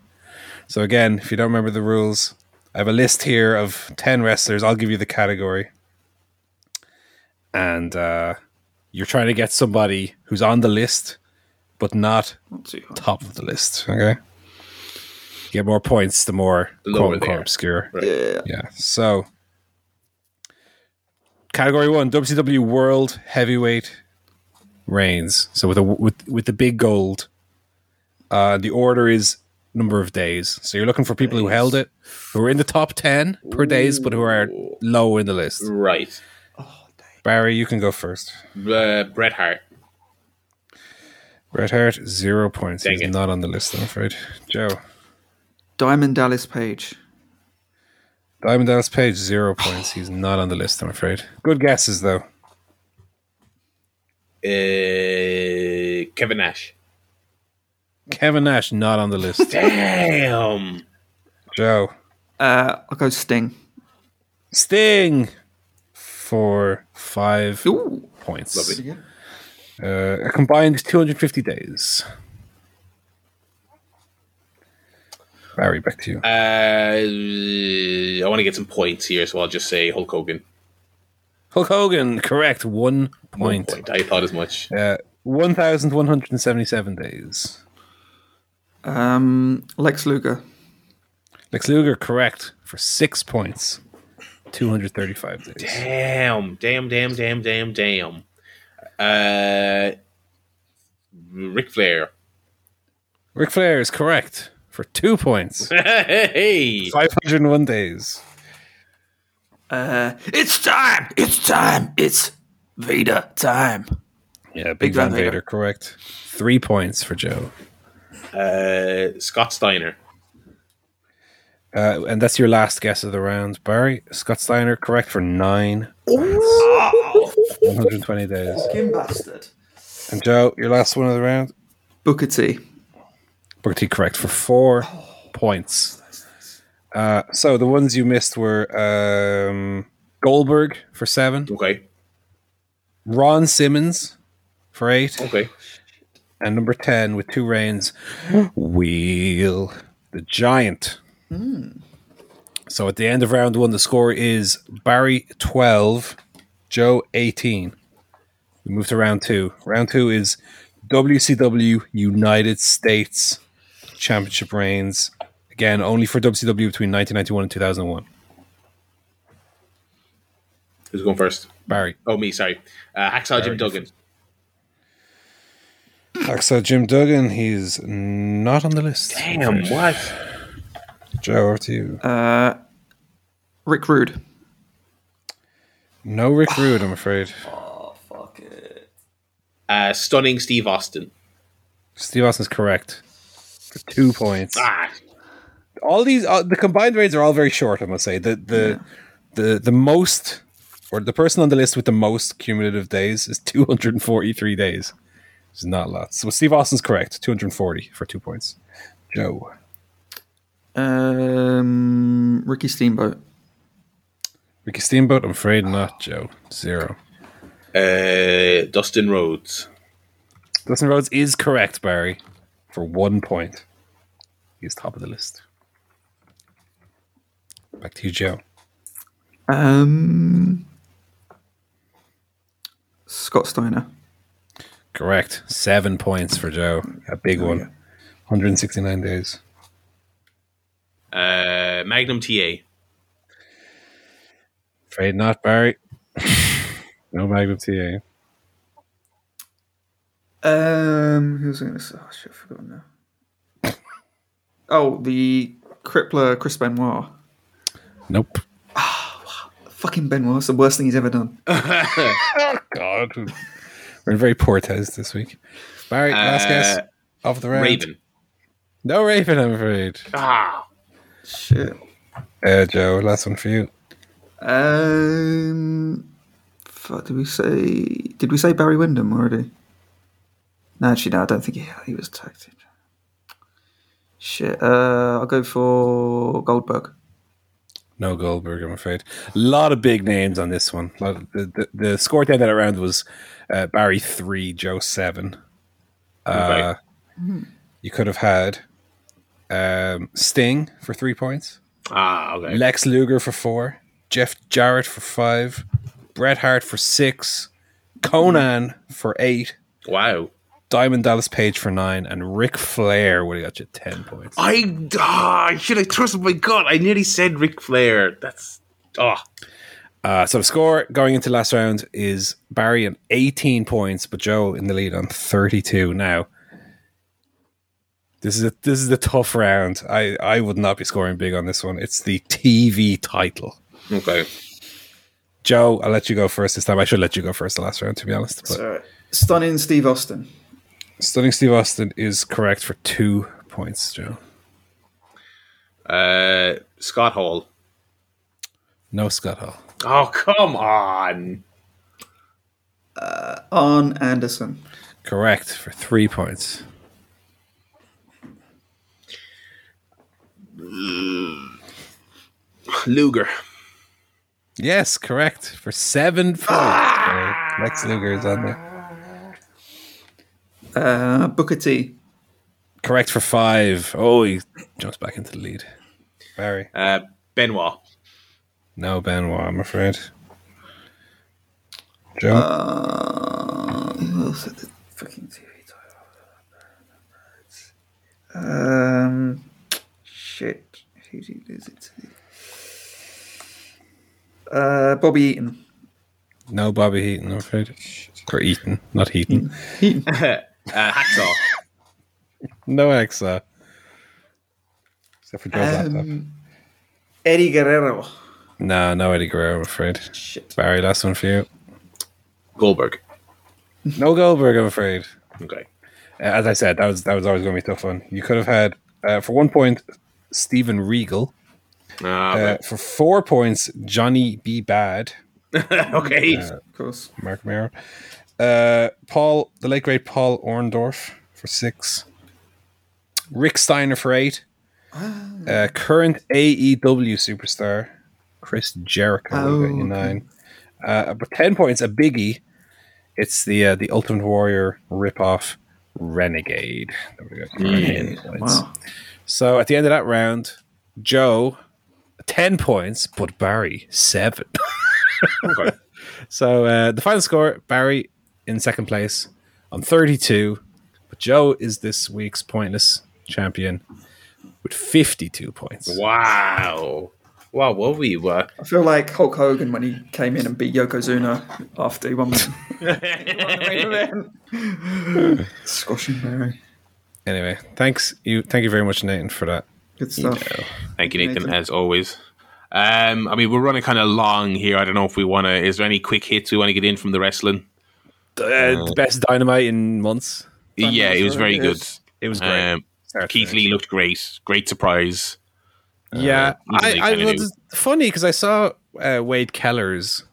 So again, if you don't remember the rules, I have a list here of 10 wrestlers. I'll give you the category. And uh, you're trying to get somebody who's on the list, but not Not too hard. top of the list, okay? You get more points the more The lower quote unquote obscure. Right. Yeah. Yeah. So, category one: WCW World Heavyweight reigns. So with a with with the big gold, uh, the order is number of days. So you're looking for people who held it, who are in the top ten per days, but who are low in the list. Right. Barry, you can go first. Uh, Bret Hart. Bret Hart, zero points. Dang He's it. not on the list, I'm afraid. Joe. Diamond Dallas Page. Diamond Dallas Page, zero points. He's not on the list, I'm afraid. Good guesses, though. Uh, Kevin Nash. Kevin Nash, not on the list. Damn. Joe. Uh, I'll go Sting. Sting for five Ooh. points. Lovely. Uh, a combined 250 days. Barry, back to you. Uh, I want to get some points here, so I'll just say Hulk Hogan. Hulk Hogan, correct. One One point. point. I thought as much. Uh, 1,177 days. Um, Lex Luger. Lex Luger, correct, for six points. 235 days. Damn, damn, damn, damn, damn, damn. Uh, Ric Flair. Ric Flair is correct for two points. hey, 501 days. Uh, it's time. It's time. It's Vader time. Yeah, Big, Big Van Van Vader. Vader. correct. Three points for Joe. Uh, Scott Steiner. Uh, and that's your last guess of the round. Barry, Scott Steiner, correct for nine. Oh, 120 days. Fucking bastard. And Joe, your last one of the round. Booker T. Booker T correct for four points. Uh, so the ones you missed were um, Goldberg for seven, okay, Ron Simmons for eight, okay. And number 10 with two reigns, Wheel the Giant. So at the end of round one, the score is Barry 12, Joe 18. We move to round two. Round two is WCW United States Championship reigns. Again, only for WCW between 1991 and 2001. Who's going first? Barry. Oh, me. Sorry. Uh, Hacksaw Jim Barry, Duggan. So Jim Duggan, he's not on the list. Damn, what? Joe, over to you. Uh, Rick Rude. No Rick Rude, I'm afraid. Oh, fuck it. Uh, stunning Steve Austin. Steve Austin's correct for two points. Ah, All these, uh, the combined raids are all very short. I must say the the the the most, or the person on the list with the most cumulative days is 243 days. It's not a lot. So Steve Austin's correct. 240 for two points. Joe. Um, Ricky Steamboat. Ricky Steamboat, I'm afraid not, Joe. Zero. uh, Dustin Rhodes. Dustin Rhodes is correct, Barry, for one point. He's top of the list. Back to you, Joe. Um, Scott Steiner. Correct. Seven points for Joe. A big one. 169 days. Uh, Magnum TA. Afraid not, Barry. no Magnum TA. Um, who was going to say? Oh, shit, I've forgotten now. oh, the crippler Chris Benoit. Nope. Fucking Benoit. It's the worst thing he's ever done. oh, God. We're in very poor taste this week. Barry, last Uh, guess of the round. Raven. No Raven, I'm afraid. Ah, Shit. Uh, Joe, last one for you. Um, fuck, did we say? Did we say Barry Windham already? No, actually, no. I don't think he he was tagged. Shit. Uh, I'll go for Goldberg. No Goldberg, I'm afraid. A lot of big names on this one. Lot of- the, the, the score at the end of that round was uh, Barry 3, Joe 7. Uh, you could have had um, Sting for three points, ah, okay. Lex Luger for four, Jeff Jarrett for five, Bret Hart for six, Konnan for eight, wow. Diamond Dallas Page for nine, and Ric Flair would have got you 10 points. I ah, I should have trusted my gut. I nearly said Ric Flair. That's oh, Uh, so the score going into last round is Barry on 18 points, but Joe in the lead on 32. Now, this is a this is a tough round. I, I would not be scoring big on this one. It's the TV title. okay. Joe, I'll let you go first this time. I should let you go first the last round, to be honest. But stunning Steve Austin. Stunning Steve Austin is correct for two points, Joe. Uh, Scott Hall. No Scott Hall. Oh come on. Arn Anderson. Correct for three points. Luger. Yes, correct for seven points. Uh, Lex Luger is on there. Uh, Booker T. Correct for five. Oh, he jumps back into the lead. Barry. Uh, Benoit. No Benoit, I'm afraid. Joe. Uh, who else had the fucking TV title? Um, shit. Who did he lose it to? Uh, Bobby Eaton. no Bobby Heaton, I'm afraid. Or Eaton, not Heaton. Heaton. uh, Hacksaw. No Exa. Except for Joe's laptop. Um, Eddie Guerrero. No, no Eddie Guerrero, I'm afraid. Shit. Barry, last one for you. Goldberg. No Goldberg, I'm afraid. Okay. Uh, as I said, that was that was always going to be a tough one. You could have had uh, for one point Steven Regal. Ah, Uh, for four points, Johnny B. Badd, okay. Of course. Marc Mero. Uh, Paul, the late great Paul Orndorff for six. Rick Steiner for eight. Uh, current AEW superstar Chris Jericho Oh, got you okay. nine. Uh, but ten points, a biggie. It's the uh, the Ultimate Warrior ripoff Renegade. There we go. Ten points. Wow. So at the end of that round, Joe, 10 points, but Barry, 7. okay. So uh, the final score Barry in second place on 32, but Joe is this week's pointless champion with 52 points. Wow. Wow, what were you? Uh, I feel like Hulk Hogan when he came in and beat Yokozuna after he won the won the main event. Squashing Barry. Anyway, thanks you thank you very much Nathan for that. Good stuff. Thank you, Nathan, Nathan. as always. Um, I mean, we're running kind of long here. I don't know if we want to. Is there any quick hits we want to get in from the wrestling? Uh, the best dynamite in months. yeah, it was very it good. is. It was great. Um, Keith. Lee looked great. Great surprise. Yeah, easily I, I kinda was funny because I saw uh, Wade Keller's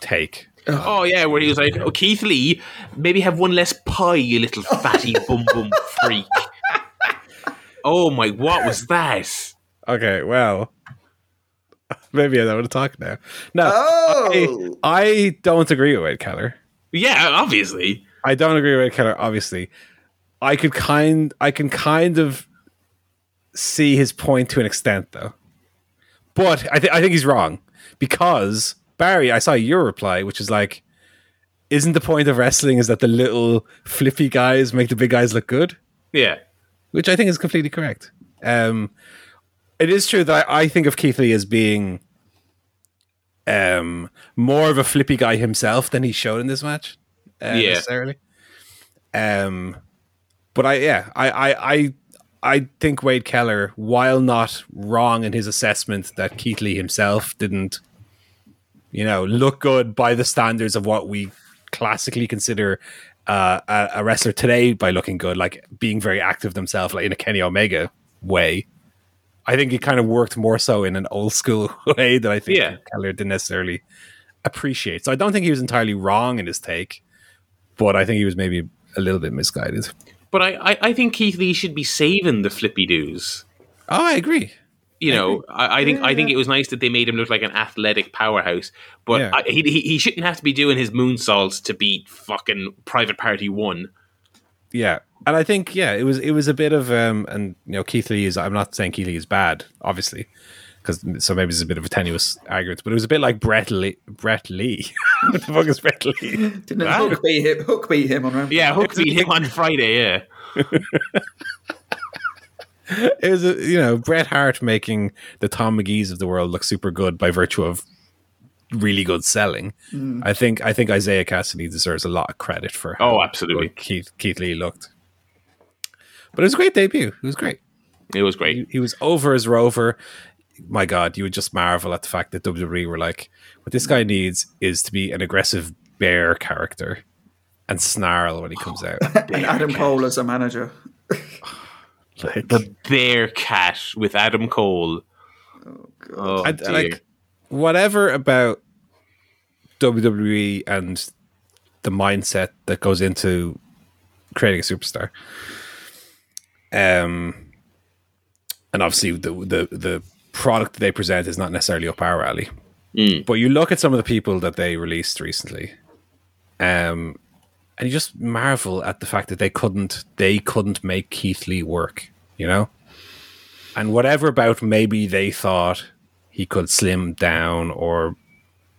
take. Oh yeah, where he was like, "Oh, Keith Lee, maybe have one less pie, you little fatty bum bum freak." Oh my, what was that? Okay, well, maybe I don't want to talk now. No, Oh, I, I don't agree with Wade Keller. Yeah, obviously. I don't agree with Wade Keller. Obviously, I could kind, I can kind of see his point to an extent, though. But I, th- I think he's wrong because Barry, I saw your reply, which is like, isn't the point of wrestling is that the little flippy guys make the big guys look good? Yeah, which I think is completely correct. Um, it is true that I, I think of Keith Lee as being um, more of a flippy guy himself than he showed in this match. Uh, Yeah. necessarily. Um, but I, yeah, I, I, I, I think Wade Keller, while not wrong in his assessment that Keith Lee himself didn't, you know, look good by the standards of what we classically consider uh, a, a wrestler today by looking good, like being very active themselves, like in a Kenny Omega way. I think it kind of worked more so in an old school way that I think Yeah. Keller didn't necessarily appreciate. So I don't think he was entirely wrong in his take, but I think he was maybe a little bit misguided. But I, I, I think Keith Lee should be saving the flippy doos. Oh, I agree. You know, I, I think I think it was nice that they made him look like an athletic powerhouse, but Yeah. I, he, he he shouldn't have to be doing his moonsaults to beat fucking Private Party One. Yeah. And I think, yeah, it was it was a bit of um and you know, Keith Lee is I'm not saying Keith Lee is bad, obviously. Because so maybe it's a bit of a tenuous argument, but it was a bit like Brett Lee. Brett Lee. what the fuck is Brett Lee? didn't Hook beat him? Hook beat him on Rampage. Yeah, Hook beat him on Friday. Yeah, It was, a, you know, Bret Hart making the Tom Magee's of the world look super good by virtue of really good selling. Mm. I think I think Isiah Kassidy deserves a lot of credit for how Oh, absolutely. Keith Keith Lee looked. But it was a great debut. It was great. it was great. He, he was over as Rover. My God, you would just marvel at the fact that WWE were like, what this guy needs is to be an aggressive bear character and snarl when he comes out. And Adam Cole as a manager. Like, The Bear Cat with Adam Cole. Oh, I, dear. like whatever about WWE and the mindset that goes into creating a superstar. Um, and obviously the the the product that they present is not necessarily up our alley. Mm. But you look at some of the people that they released recently, um, and you just marvel at the fact that they couldn't they couldn't make Keith Lee work, you know. And whatever about maybe they thought he could slim down or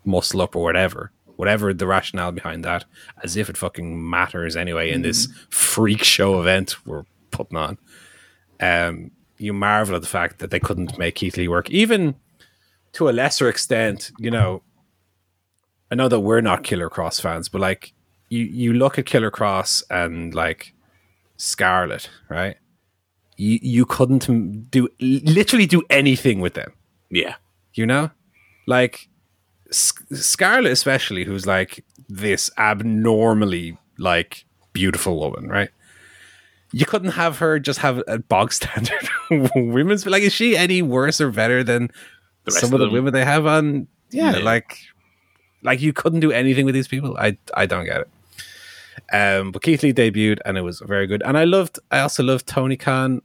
muscle up or whatever, whatever the rationale behind that, as if it fucking matters anyway in this freak show event we're putting on. Um, you marvel at the fact that they couldn't make Keith Lee work, even to a lesser extent. You know, I know that we're not Killer Kross fans, but like you, you look at Killer Kross and like Scarlett, right? You you couldn't do literally do anything with them yeah, you know like S- Scarlett, especially, who's like this abnormally like beautiful woman, right? You couldn't have her just have a bog standard women's. Like, is she any worse or better than The some of of the them. women they have on? Yeah, Yeah. like, like you couldn't do anything with these people. I, I don't get it. Um, but Keith Lee debuted and it was very good. And I loved, I also loved Tony Khan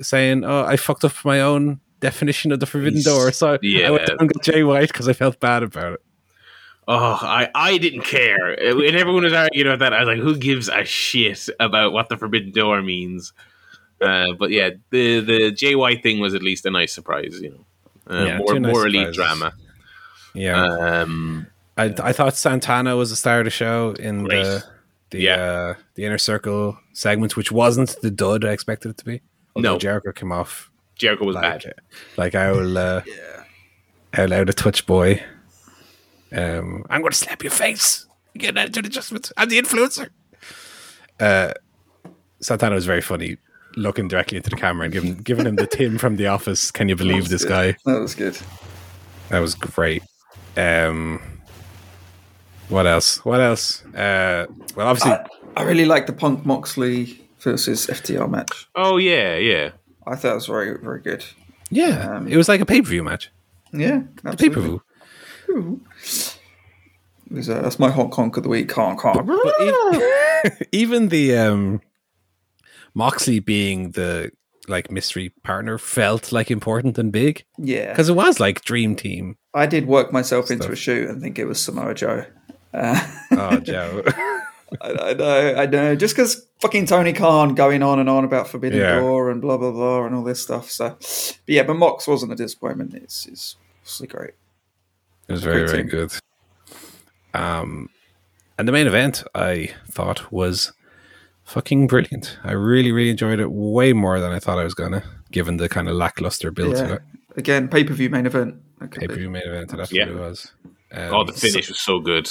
saying, "Oh, I fucked up my own definition of the Forbidden He's- Door." So yeah. I went down and got Jay White because I felt bad about it. Oh, I, I didn't care. And everyone was arguing about that. I was like, who gives a shit about what the Forbidden Door means? Uh, but yeah, the the Jay White thing was at least a nice surprise, you know. Uh, Yeah, more nice more elite drama. Yeah, Um, I, I thought Santana was the star of the show in Great. the the Yeah. uh, the inner circle segment, which wasn't the dud I expected it to be. Although No. Jericho came off Jericho was like bad. like I will uh, out loud a touch boy. Um, I'm going to slap your face. Get an attitude adjustment. I'm the influencer. Uh, Santana was very funny, looking directly into the camera and giving giving him the Tim from The Office. Can you believe this guy? That was good. That was great. Um, what else? What else? Uh, well, obviously, I, I really like the Punk Moxley versus FTR match. Oh yeah, yeah. I thought it was very, very good. yeah, um, it was like a pay per view match. Yeah, Pay per absolutely. view. Uh, that's my hot conk of the week. Honk, honk. Even the um, Moxley being the like mystery partner felt like important and big Yeah, because it was like dream team. I did work myself into a shoot and think it was Samoa Joe. Uh, Oh, Joe. I, I know, I know. Just because fucking Tony Khan going on and on about Forbidden Yeah. Door and blah blah blah and all this stuff. So, but yeah, but Mox wasn't a disappointment. It's it's obviously great. It was very, very team. good. Um, and the main event I thought was fucking brilliant. I really, really enjoyed it way more than I thought I was gonna, given the kind of lackluster build to it. Again, pay per view main event. That Pay per view main event. That's Yeah. what it was. Um, Oh, the finish was so good.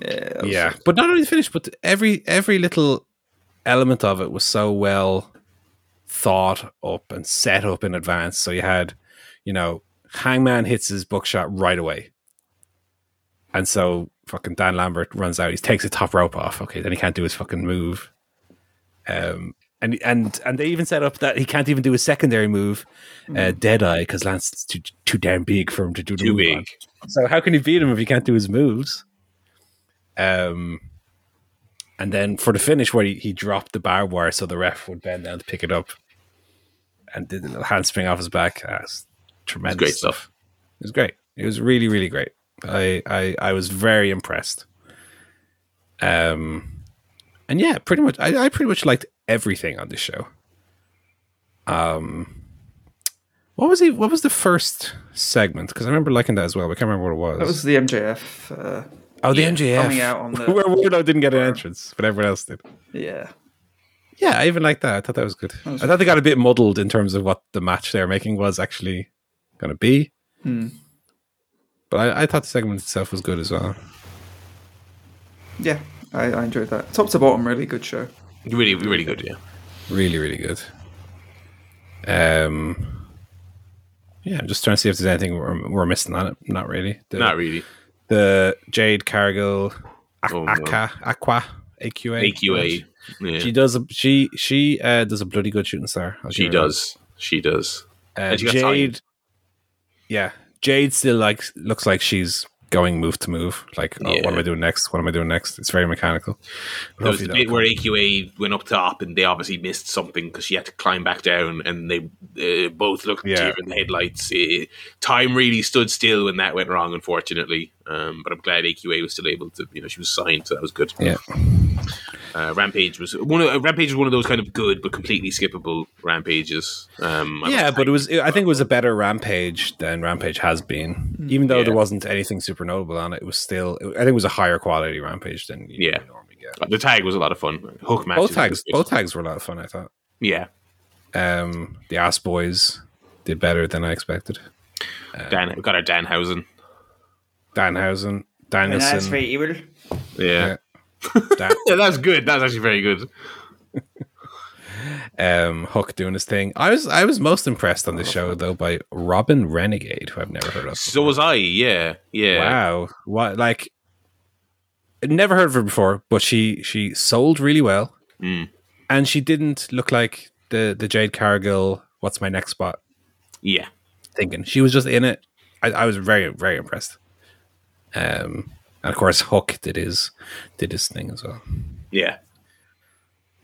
Yeah, that was- yeah, but not only the finish, but every every little element of it was so well thought up and set up in advance. So you had, you know, Hangman hits his buckshot right away, and so fucking Dan Lambert runs out. He takes the top rope off. Okay, then he can't do his fucking move. Um, and and and they even set up that he can't even do his secondary move, uh, Deadeye, because Lance is too too damn big for him to do the Too move big. on. So how can he beat him if he can't do his moves? Um, and then for the finish where he, he dropped the barbed wire so the ref would bend down to pick it up and did a little handspring off his back. It's tremendous great stuff. stuff. It was great. It was really, really great. I, I, I was very impressed. Um, and yeah, pretty much, I, I pretty much liked everything on this show. Um, what was he? What was the first segment? Because I remember liking that as well. But I can't remember what it was. that was the MJF. Uh, oh, the MJF coming out on the- where Wardlow didn't get an entrance, but everyone else did. yeah, Yeah, I even liked that. I thought that was good. was I thought they got a bit muddled in terms of what the match they were making was actually going to be. Hmm. But I, I thought the segment itself was good as well. yeah, I, I enjoyed that. Top to bottom, really good show. Really, really good. Yeah. Really, really good. Um, yeah, I'm just trying to see if there's anything we're, we're missing on it. Not really. The, Not really. the Jade Cargill, Ak- Oh, no. Aqua, AQA. AQA. Yeah. She does a she she uh, does a bloody good shooting star. I'll She give her does. She does. Uh, And she Jade, signed. yeah, Jade still like looks like she's going move to move. Like, oh, what am I doing next? What am I doing next? It's very mechanical. But There was that'll bit where AQA went up top and they obviously missed something because she had to climb back down and they uh, both looked Yeah. deer in the headlights. Uh, time really stood still when that went wrong, unfortunately. Um, but I'm glad AQA was still able to, you know, she was signed, so that was good. Yeah. Uh, Rampage was one. Of, uh, Rampage was one of those kind of good but completely skippable rampages. Um, yeah, but it was. I think it was a better Rampage than Rampage has been. Even though Yeah. there wasn't anything super notable on it, it was still. I think it was a higher quality Rampage than you Yeah. normally get. the tag was a lot of fun. Hook match. Both tags, both tags were a lot of fun. I thought. Yeah, Um, the Ass Boys did better than I expected. Dan we got our Danhausen. Danhausen, Danielson, evil. Yeah. Dan- yeah, that was good. That's actually very good. um, Hook doing his thing. I was I was most impressed on this show though by Robyn Renegade, who I've never heard of. So was I. Yeah, yeah. Wow, what like never heard of her before, but she she sold really well, Mm. and she didn't look like the the Jade Cargill. What's my next spot? Yeah. Thinking she was just in it. I, I was very very impressed. Um, and of course Hook did his did his thing as well. Yeah.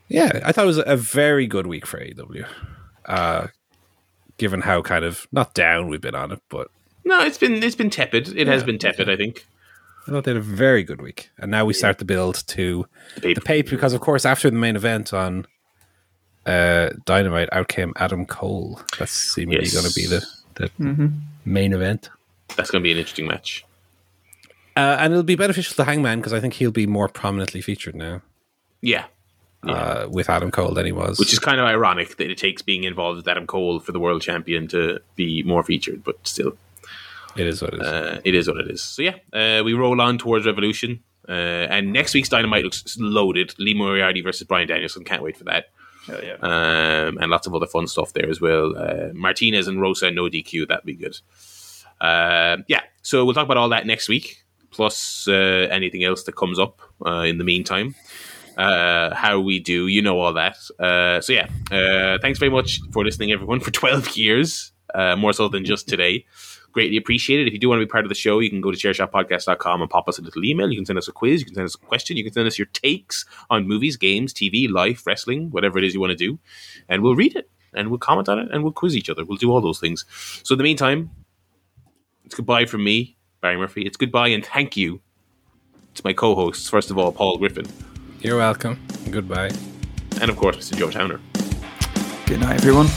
Yeah, I thought it was a very good week for AEW. Uh, given how kind of not down we've been on it, but No, it's been it's been tepid. It has been tepid. I think. I thought they had a very good week. And now we start the build to The the pay because of course after the main event on uh, Dynamite out came Adam Cole. That's seemingly Yes. going to be the, the main event. That's going to be an interesting match. Uh, and it'll be beneficial to Hangman because I think he'll be more prominently featured now Yeah. uh, with Adam Cole than he was. Which is kind of ironic that it takes being involved with Adam Cole for the world champion to be more featured, but still, it is what it is. uh, it is what it is. So yeah, uh, we roll on towards Revolution, uh, and next week's Dynamite looks loaded. Lee Moriarty versus Bryan Danielson. Can't wait for that. Hell yeah. um, and lots of other fun stuff there as well. Uh, Martinez and Rosa, no DQ, that'd be good. Uh, yeah, so we'll talk about all that next week, plus uh, anything else that comes up uh, in the meantime. Uh, how we do, you know all that. Uh, so yeah, uh, thanks very much for listening, everyone, for 12 years, uh, more so than just today. Greatly appreciated. If you do want to be part of the show, you can go to chairshotpodcast.com and pop us a little email. You can send us a quiz. You can send us a question. You can send us your takes on movies, games, TV, life, wrestling, whatever it is you want to do. And we'll read it and we'll comment on it and we'll quiz each other. We'll do all those things. So in the meantime, it's goodbye from me, Barry Murphy. It's goodbye and thank you to my co hosts. First of all, Paul Griffin. You're welcome. Goodbye. And of course, Mr. Joe Towner. Good night, everyone.